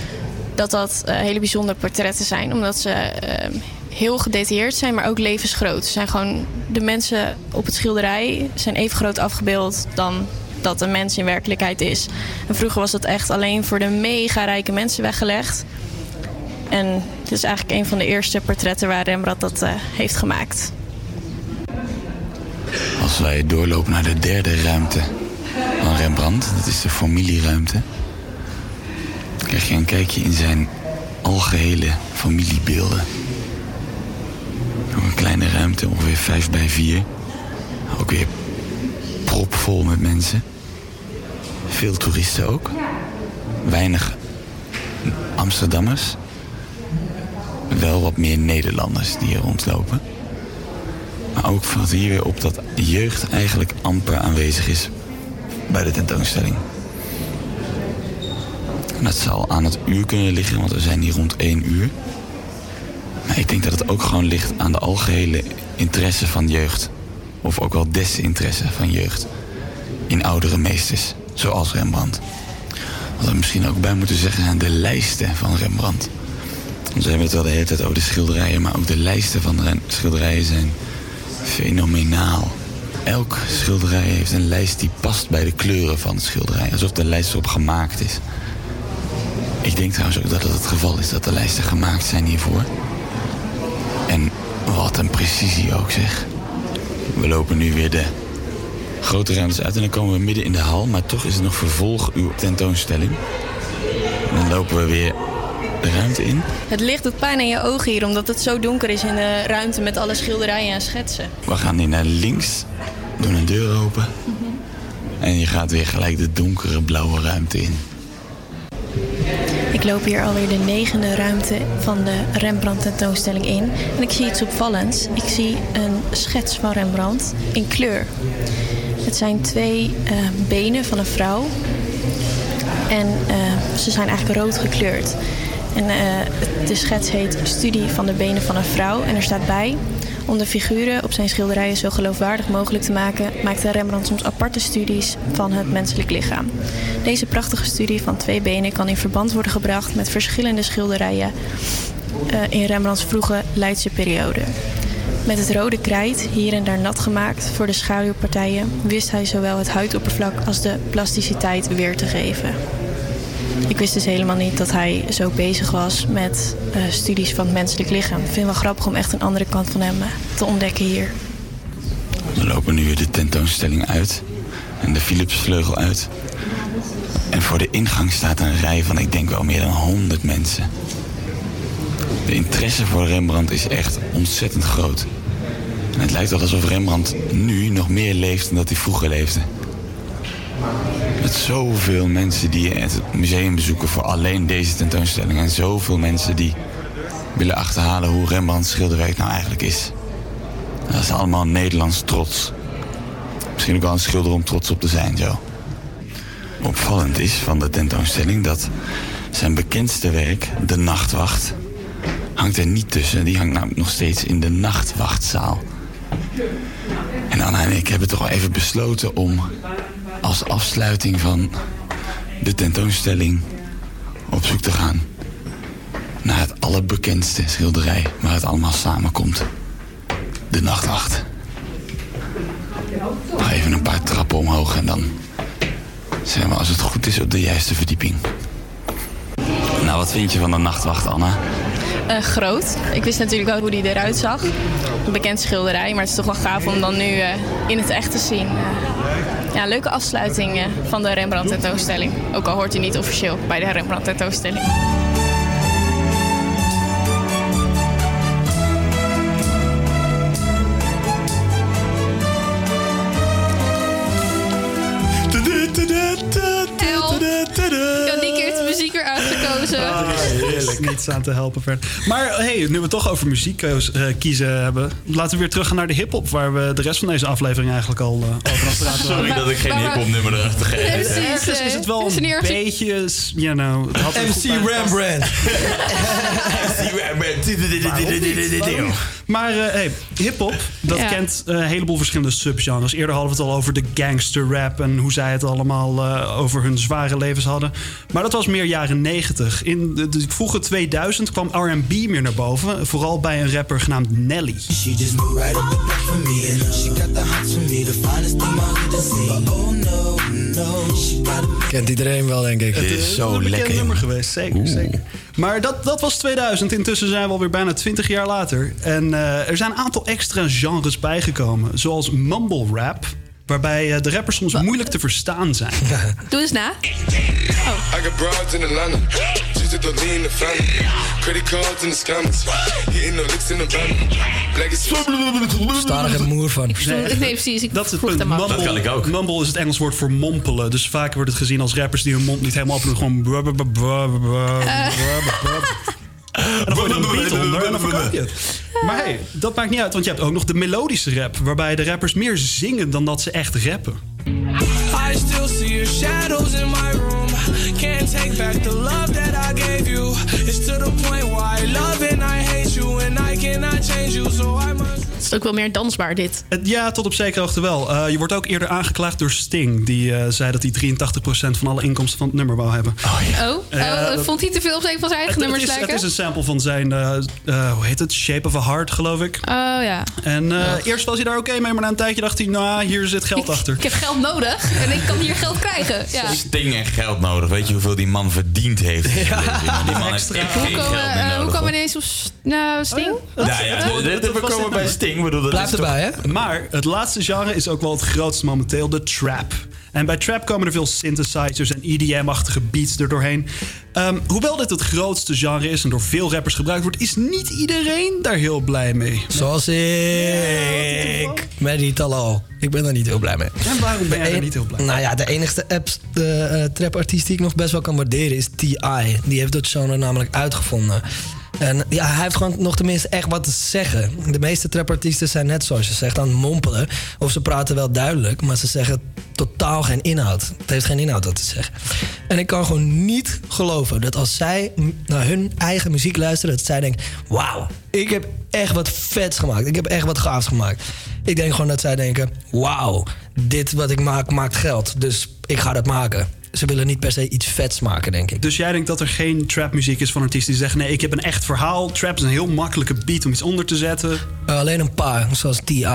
Speaker 43: dat dat eh, hele bijzondere portretten zijn. Omdat ze ehm, heel gedetailleerd zijn, maar ook levensgroot. Ze zijn gewoon... De mensen op het schilderij zijn even groot afgebeeld dan dat een mens in werkelijkheid is. En vroeger was dat echt alleen voor de mega rijke mensen weggelegd. En het is eigenlijk een van de eerste portretten waar Rembrandt dat eh, heeft gemaakt.
Speaker 22: Als wij doorlopen naar de derde ruimte van Rembrandt, dat is de familieruimte, krijg je een kijkje in zijn algehele familiebeelden. Een kleine ruimte, ongeveer 5 bij 4. Ook weer propvol met mensen. Veel toeristen ook. Weinig Amsterdammers. Wel wat meer Nederlanders die hier rondlopen. Maar ook valt hier weer op dat jeugd eigenlijk amper aanwezig is bij de tentoonstelling. En dat zal aan het uur kunnen liggen, want we zijn hier rond 1 uur. Maar ik denk dat het ook gewoon ligt aan de algehele interesse van jeugd. Of ook wel desinteresse van jeugd. In oudere meesters, zoals Rembrandt. Wat we misschien ook bij moeten zeggen zijn de lijsten van Rembrandt. Want we hebben het wel de hele tijd over de schilderijen, maar ook de lijsten van de schilderijen zijn fenomenaal. Elk schilderij heeft een lijst die past bij de kleuren van het schilderij. Alsof de lijst erop gemaakt is. Ik denk trouwens ook dat het het geval is dat de lijsten gemaakt zijn hiervoor. En wat een precisie ook zeg. We lopen nu weer de grote ruimtes uit en dan komen we midden in de hal. Maar toch is het nog vervolg uw tentoonstelling. En dan lopen we weer de ruimte in.
Speaker 43: Het licht doet pijn aan je ogen hier, omdat het zo donker is in de ruimte met alle schilderijen en schetsen.
Speaker 22: We gaan hier naar links, doen een deur open. En je gaat weer gelijk de donkere blauwe ruimte in.
Speaker 43: Ik loop hier alweer de negende ruimte van de Rembrandt tentoonstelling in. En ik zie iets opvallends. Ik zie een schets van Rembrandt in kleur. Het zijn twee eh, benen van een vrouw. En eh, ze zijn eigenlijk rood gekleurd. En eh, de schets heet Studie van de benen van een vrouw. En er staat bij... Om de figuren op zijn schilderijen zo geloofwaardig mogelijk te maken, maakte Rembrandt soms aparte studies van het menselijk lichaam. Deze prachtige studie van twee benen kan in verband worden gebracht met verschillende schilderijen uh, in Rembrandts vroege Leidse periode. Met het rode krijt, hier en daar nat gemaakt voor de schaduwpartijen, wist hij zowel het huidoppervlak als de plasticiteit weer te geven. Ik wist dus helemaal niet dat hij zo bezig was met uh, studies van het menselijk lichaam. Ik vind het wel grappig om echt een andere kant van hem uh, te ontdekken hier.
Speaker 22: We lopen nu de tentoonstelling uit en de Philipsvleugel uit. En voor de ingang staat een rij van, ik denk wel meer dan 100 mensen. De interesse voor Rembrandt is echt ontzettend groot. En het lijkt wel alsof Rembrandt nu nog meer leeft dan dat hij vroeger leefde. Zoveel mensen die het museum bezoeken voor alleen deze tentoonstelling. En zoveel mensen die willen achterhalen hoe Rembrandts schilderwerk nou eigenlijk is. Dat is allemaal Nederlands trots. Misschien ook wel een schilder om trots op te zijn, zo. opvallend is van de tentoonstelling dat zijn bekendste werk, De Nachtwacht, hangt er niet tussen. Die hangt namelijk nog steeds in de Nachtwachtzaal. En Anna en ik hebben toch even besloten om als afsluiting van de tentoonstelling op zoek te gaan naar het allerbekendste schilderij waar het allemaal samenkomt. De Nachtwacht. Nog even een paar trappen omhoog en dan zijn we als het goed is op de juiste verdieping. Nou, wat vind je van de Nachtwacht, Anna?
Speaker 43: Eh, groot. Ik wist natuurlijk wel hoe die eruit zag. Een bekend schilderij, maar het is toch wel gaaf om dan nu eh, in het echt te zien. Ja, leuke afsluiting eh, van de Rembrandt tentoonstelling. Ook al hoort hij niet officieel bij de Rembrandt
Speaker 7: Niets aan te helpen verder. Maar hey, nu we het toch over muziek eh, kiezen hebben, laten we weer terug gaan naar de hip-hop, waar we de rest van deze aflevering eigenlijk al eh, over aan het praten waren. (laughs)
Speaker 22: Sorry dat ik geen hip-hop nummer erachter geef.
Speaker 7: Ergens is het wel een
Speaker 26: ergens-
Speaker 7: beetje, you know... het had goed bij
Speaker 6: MC. Rembrandt. (laughs) (laughs)
Speaker 7: Maar eh, hey, hip-hop, dat
Speaker 26: Ja.
Speaker 7: kent eh, een heleboel verschillende subgenres. Eerder hadden we het al over de gangster rap en hoe zij het allemaal eh, over hun zware levens hadden. Maar dat was meer jaren 90. In de, de vroege 2000 kwam RB meer naar boven. Vooral bij een rapper genaamd Nelly.
Speaker 41: She just moved right up the block for me, and she got the hots for me, the finest thing my hood has seen. But oh no, no, she got a
Speaker 6: Kent iedereen wel, denk ik.
Speaker 7: Het is een bekend nummer geweest, zeker, zeker. Maar dat, dat was 2000. Intussen zijn we alweer bijna 20 jaar later. En eh, er zijn een aantal extra genres bijgekomen. Zoals mumble rap. Waarbij eh, de rappers soms moeilijk te verstaan zijn. (laughs)
Speaker 26: Doe eens na.
Speaker 44: I got broads in Atlanta. Just to the lean in the family. Credit cards in the scammers. Hitting the licks in the van. Black is
Speaker 6: Sta er geen moer van.
Speaker 26: Nee, precies. Ik
Speaker 7: Dat is het punt. Mumble,
Speaker 22: Dat kan ik ook.
Speaker 7: Mumble is het Engels woord voor mompelen. Dus vaak wordt het gezien als rappers die hun mond niet helemaal open doen. Gewoon... bra- En dan gooi je er een beat onder en dan verkoop je het. Maar hey, dat maakt niet uit, want je hebt ook nog de melodische rap. Waarbij de rappers meer zingen dan dat ze echt rappen.
Speaker 41: I still see your shadows in my room. Can't take back the love that I gave you. It's to the point where I love and I hate you, and I
Speaker 26: Het is ook wel meer dansbaar, dit.
Speaker 7: Ja, tot op zekere hoogte wel. Eh, je wordt ook eerder aangeklaagd door Sting. Die eh, zei dat hij 83% van alle inkomsten van het nummer wou hebben.
Speaker 26: Oh,
Speaker 7: Ja,
Speaker 26: oh,
Speaker 7: dat-
Speaker 26: vond hij te veel op een van zijn eigen
Speaker 7: Het, het
Speaker 26: nummers
Speaker 7: is, het is een sample van zijn, eh, eh, hoe heet het? Shape of a Heart, geloof ik.
Speaker 26: Oh ja.
Speaker 7: En eh, eerst was hij daar oké mee, maar na een tijdje dacht hij, nou, hier zit geld achter.
Speaker 26: Ik heb geld nodig en ik kan hier geld krijgen. Ja. (laughs)
Speaker 22: Sting en geld nodig. Weet je hoeveel die man verdiend heeft? (laughs) die man heeft echt
Speaker 26: Hoe
Speaker 22: geen
Speaker 26: komen,
Speaker 22: geld meer
Speaker 26: eh, hoe komen we ineens op nou, Sting?
Speaker 22: Nou ja, dit- we komen bij? Sting. Bedoel, dat
Speaker 6: Blijf erbij, hè?
Speaker 7: Maar het laatste genre is ook wel het grootste momenteel, de trap. En bij trap komen er veel synthesizers en EDM-achtige beats er doorheen. Ehm, hoewel dit het grootste genre is en door veel rappers gebruikt wordt, is niet iedereen daar heel blij mee.
Speaker 6: Zoals ik. Met die al. Ik ben daar niet heel blij mee.
Speaker 7: En waarom ben jij er
Speaker 6: een-
Speaker 7: niet heel blij mee?
Speaker 6: Nou ja, de enigste apps, de eh, trapartiest die ik nog best wel kan waarderen is T.I. Die heeft dat genre namelijk uitgevonden. En ja, hij heeft gewoon nog tenminste echt wat te zeggen. De meeste trapartiesten zijn net zoals je zegt aan het mompelen. Of ze praten wel duidelijk, maar ze zeggen totaal geen inhoud. Het heeft geen inhoud wat te zeggen. En ik kan gewoon niet geloven dat als zij naar hun eigen muziek luisteren... dat zij denken, wauw, ik heb echt wat vets gemaakt. Ik heb echt wat gaafs gemaakt. Ik denk gewoon dat zij denken, wauw, dit wat ik maak, maakt geld. Dus ik ga dat maken. Ze willen niet per se iets vets maken, denk ik.
Speaker 7: Dus jij denkt dat er geen trapmuziek is van artiesten die zeggen... nee, ik heb een echt verhaal. Trap is een heel makkelijke beat om iets onder te zetten.
Speaker 6: Uh, alleen een paar, zoals T.I.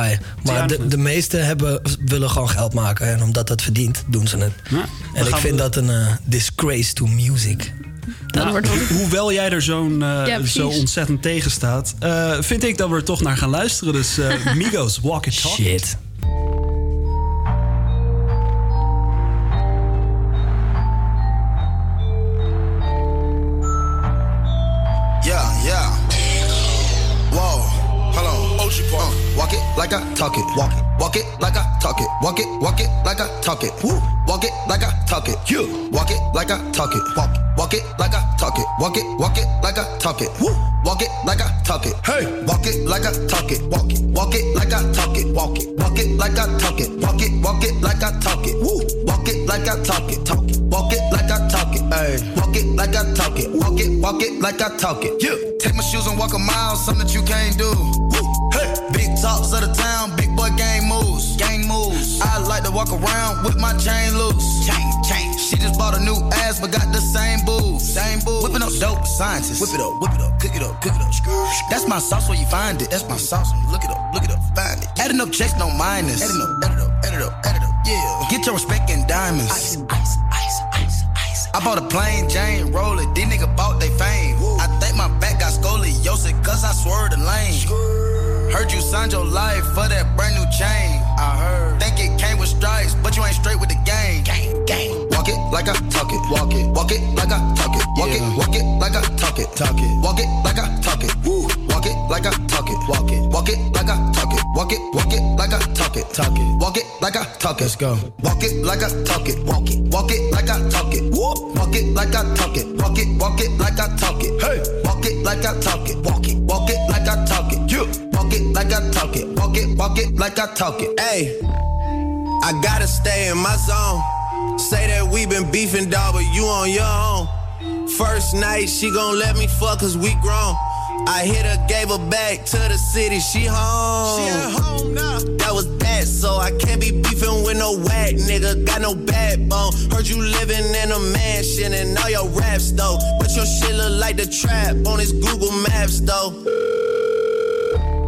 Speaker 6: Maar de, de meeste hebben, willen gewoon geld maken. En omdat dat verdient, doen ze het.
Speaker 7: dan
Speaker 6: en ik vind
Speaker 7: we-
Speaker 6: dat een eh, disgrace to music.
Speaker 7: Nou, (laughs) hoewel jij er zo'n eh,
Speaker 6: Ja,
Speaker 7: zo ontzettend tegen staat... eh, vind ik dat we er toch naar gaan luisteren. Dus eh, (laughs) Migos, Walk It Talk.
Speaker 6: Shit.
Speaker 11: Like I talk it. Walk it. Walk it like I talk it. Walk it. Walk it like I talk it. Woo. Walk it like I talk it. You. Walk it like I talk it. Walk. Walk it like I talk it. Walk it. Walk it like I talk it. Woo. Walk it like I talk it. Hey. Walk it like I talk it. Walk it. Walk it like I talk it. Walk it. Walk it like I talk it. Walk it. Walk it like I talk it. Woo. Walk it like I talk it. Talk it. walk it like I talk it. Ay, walk it like I talk it. Walk it, walk it like I talk it. Yeah. Take my shoes and walk a mile, something that you can't do. Woo. Hey. Talks of the town, big boy gang moves. Gang moves. I like to walk around with my chain loose. Chain, chain. She just bought a new ass, but got the same boobs. Same boobs. Whipping up dope scientists. Whip it up, whip it up, cook it up, cook it up. That's my sauce where you find it. That's my sauce. When you look it up, look it up, find it. Adding up checks, no minus. Adding up, add it up, add it up, add it up. Yeah. Get your respect in diamonds. Ice, ice, ice, ice, ice. I bought a plain Jane roller. These nigga bought they fame. I think my back got scoliosis cause I swerved the lane. Heard you signed your life for that brand new chain. I heard. Think it came with stripes, but you ain't straight with the game. Gang, gang. Walk it like I talk it. Walk it. Walk it like I talk it. Walk it. Walk it like I talk it. Talk it. Walk it like I talk it. Woo. Walk it like I talk it. Walk it. Walk it like I talk it. Walk it. Walk it like I talk it. Talk it. Walk it like I talk it. Let's go. Walk it like I talk it. Walk it. Walk it like I talk it. Woo. Walk it like I talk it. Walk it. Walk it like I talk it. Hey. Walk it like I talk it. Walk it. Walk it like I talk it. You. Like I talk it. Walk it. Walk it like I talk it.
Speaker 39: Hey, I gotta stay in my zone. Say that we been beefing, dog, but you on your own. First night, she gon' let me fuck cause we grown. I hit her, gave her back to the city, she home. She at home now. That was that, so I can't be beefing with no whack nigga. Got no backbone. Heard you living in a mansion and all your raps though. But your shit look like the trap on his Google Maps though.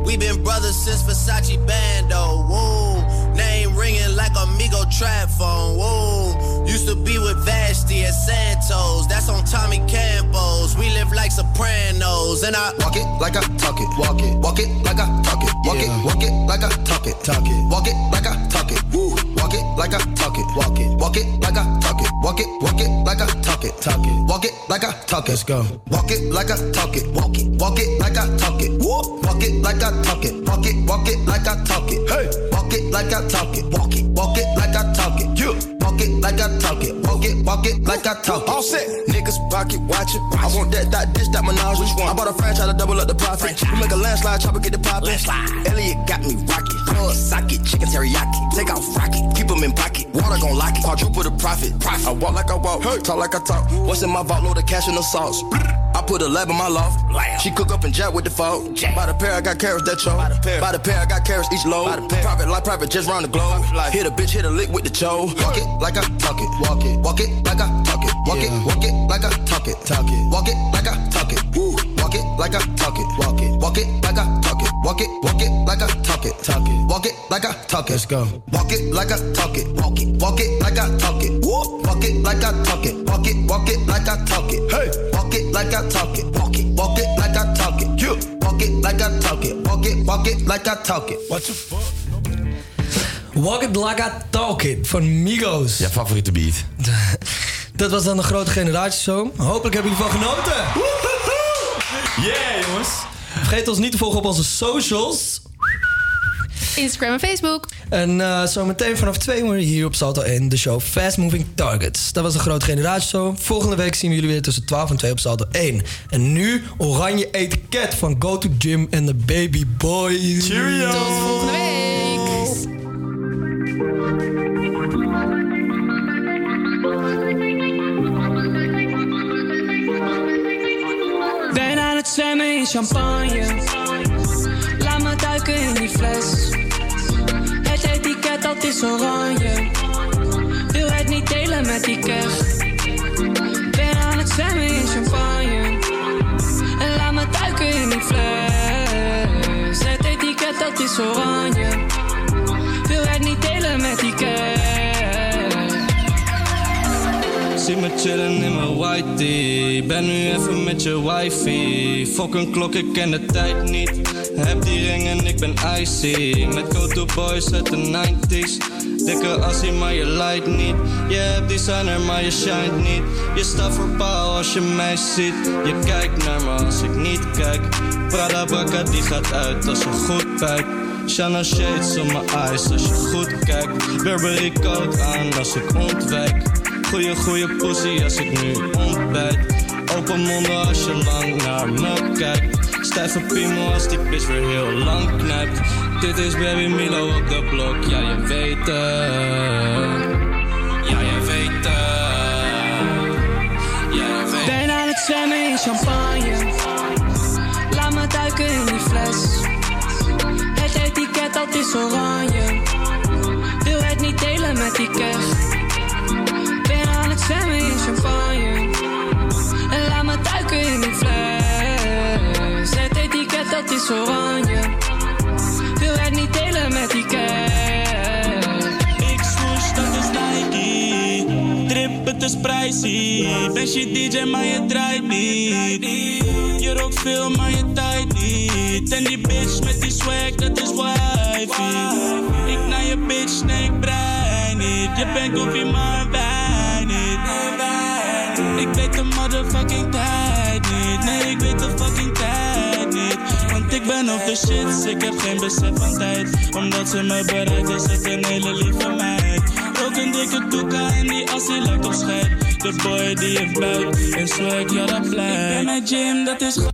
Speaker 39: We been brothers since Versace Bando. Woo. Name ringing like Amigo trap phone. Woo. Used to be with Vashti at Santos. That's on Tommy Campos. We live like Sopranos. And I
Speaker 11: walk it like I talk it. Walk it. Walk it like I talk it. Walk it. Walk it like I talk it. Talk it. Walk it like I talk it. Woo. Walk it like I talk it. Walk it. Walk it like I talk it. Walk it. Walk it like I talk it. Talk it. Walk it like I talk it. Let's go. Walk it like I talk it. Walk it. Walk it like I talk it. Woo. Walk it like I talk it. Walk it. Walk it like I talk it. Hey. Walk it like I talk it. Walk it. Walk it like I talk it. You. Walk it like I talk it. Walk it. Walk it like I talk it.
Speaker 39: All set. Niggas pocket watch it. I want that, that, this, that menage. Which one? I bought a franchise to double up the profit. We make a landslide, chopper get the poppin'. Elliot got me rocket. Plug socket, chicken teriyaki. Take off rocket, gon' lock it. Quadruple the profit. profit. I walk like I walk, talk like I talk. What's in my vault? Load of cash in the sauce. I put a lab in my loft. She cook up and jack with the fault. By the pair, I got carrots that choke. By the pair, I got carrots each load. Private like private, just round the globe. Hit a bitch, hit a lick with the cho.
Speaker 11: Walk it like I talk it. Walk it. Walk it like I talk it. Walk it. Walk it like I talk it. Talk it. Walk it like I talk it. Woo. Walk it like I talk it. Walk it. Walk it like I talk it. Walk it. Walk it like I talk it. Talk it. Walk it like I talk it. Let's go. Walk it like I talk it. Walk it. Walk it like I talk it. Walk it like I talk it. Walk it. Walk it like I talk it. Hey. Walk it like I talk it. Walk it. Walk it like I talk it. You. Walk it like I talk it. Walk it. Walk it like I talk it. What the fuck?
Speaker 6: Walk It Like I Talk It van Migos.
Speaker 22: Ja, favoriete beat.
Speaker 6: Dat was dan de grote generatieshow. Hopelijk hebben jullie van genoten.
Speaker 22: Yeah, jongens.
Speaker 6: Vergeet ons niet te volgen op onze socials.
Speaker 26: Instagram en Facebook.
Speaker 6: En eh zometeen vanaf 2 uur hier op Salto 1 de show Fast Moving Targets. Dat was de grote generatieshow. Volgende week zien we jullie weer tussen 12 en 2 op Salto 1. En nu oranje etiket van Go To Gym en de Baby Boys.
Speaker 26: Tot volgende week.
Speaker 2: Het in champagne. Laat me duiken in die fles. Het etiket dat is oranje. Wil het niet delen met die kerst. Ben aan het zwemmen in champagne. En laat me duiken in die fles. Het etiket dat is oranje.
Speaker 38: Zie me chillen in mijn whitey. Ben nu even met je wifey. Fok een klok, ik ken de tijd niet. Heb die ring en ik ben icy. Met go-to boys uit de 90s. Dikke assie, maar je light niet. Je hebt designer, maar je shine niet. Je staat voor paal als je mij ziet. Je kijkt naar me als ik niet kijk. Prada Bracca die gaat uit als je goed kijkt. Chanel shades on mijn eyes als je goed kijkt. Burberry coat aan als ik ontwijk goeie, goeie pussy als ik nu ontbijt. Open monden als je lang naar me kijkt. Stijve piemel als die bitch weer heel lang knijpt. Dit is baby Milo op de blok, ja je weet het. Ja je weet. Ja aan het zwemmen
Speaker 41: in champagne. Laat me duiken in die fles. Het etiket dat is oranje. Wil het niet delen met die kerst. Zwemmen in champagne. En laat me duiken in die fles. Het etiket dat is oranje. Wil het niet delen met die keg.
Speaker 45: Ik swoosh, dat is Nike. Drip, het is pricey. Ben je DJ, maar je draait niet. Je rookt veel, maar je tijd niet. En die bitch met die swag, dat is wifey. Ik naar je bitch, nee, ik brein niet. Je bent goofy, maar wij. Ik weet de motherfucking tijd niet. Nee, ik weet de fucking tijd niet. Want ik ben op de shit, ik heb geen besef van tijd. Omdat ze me bereikt, is het een hele lieve meid. Ook een dikke toeka en die as die lijkt op scheid. De boy die heeft buik en swag, ja dat blijkt. Ik ben met Jim, dat is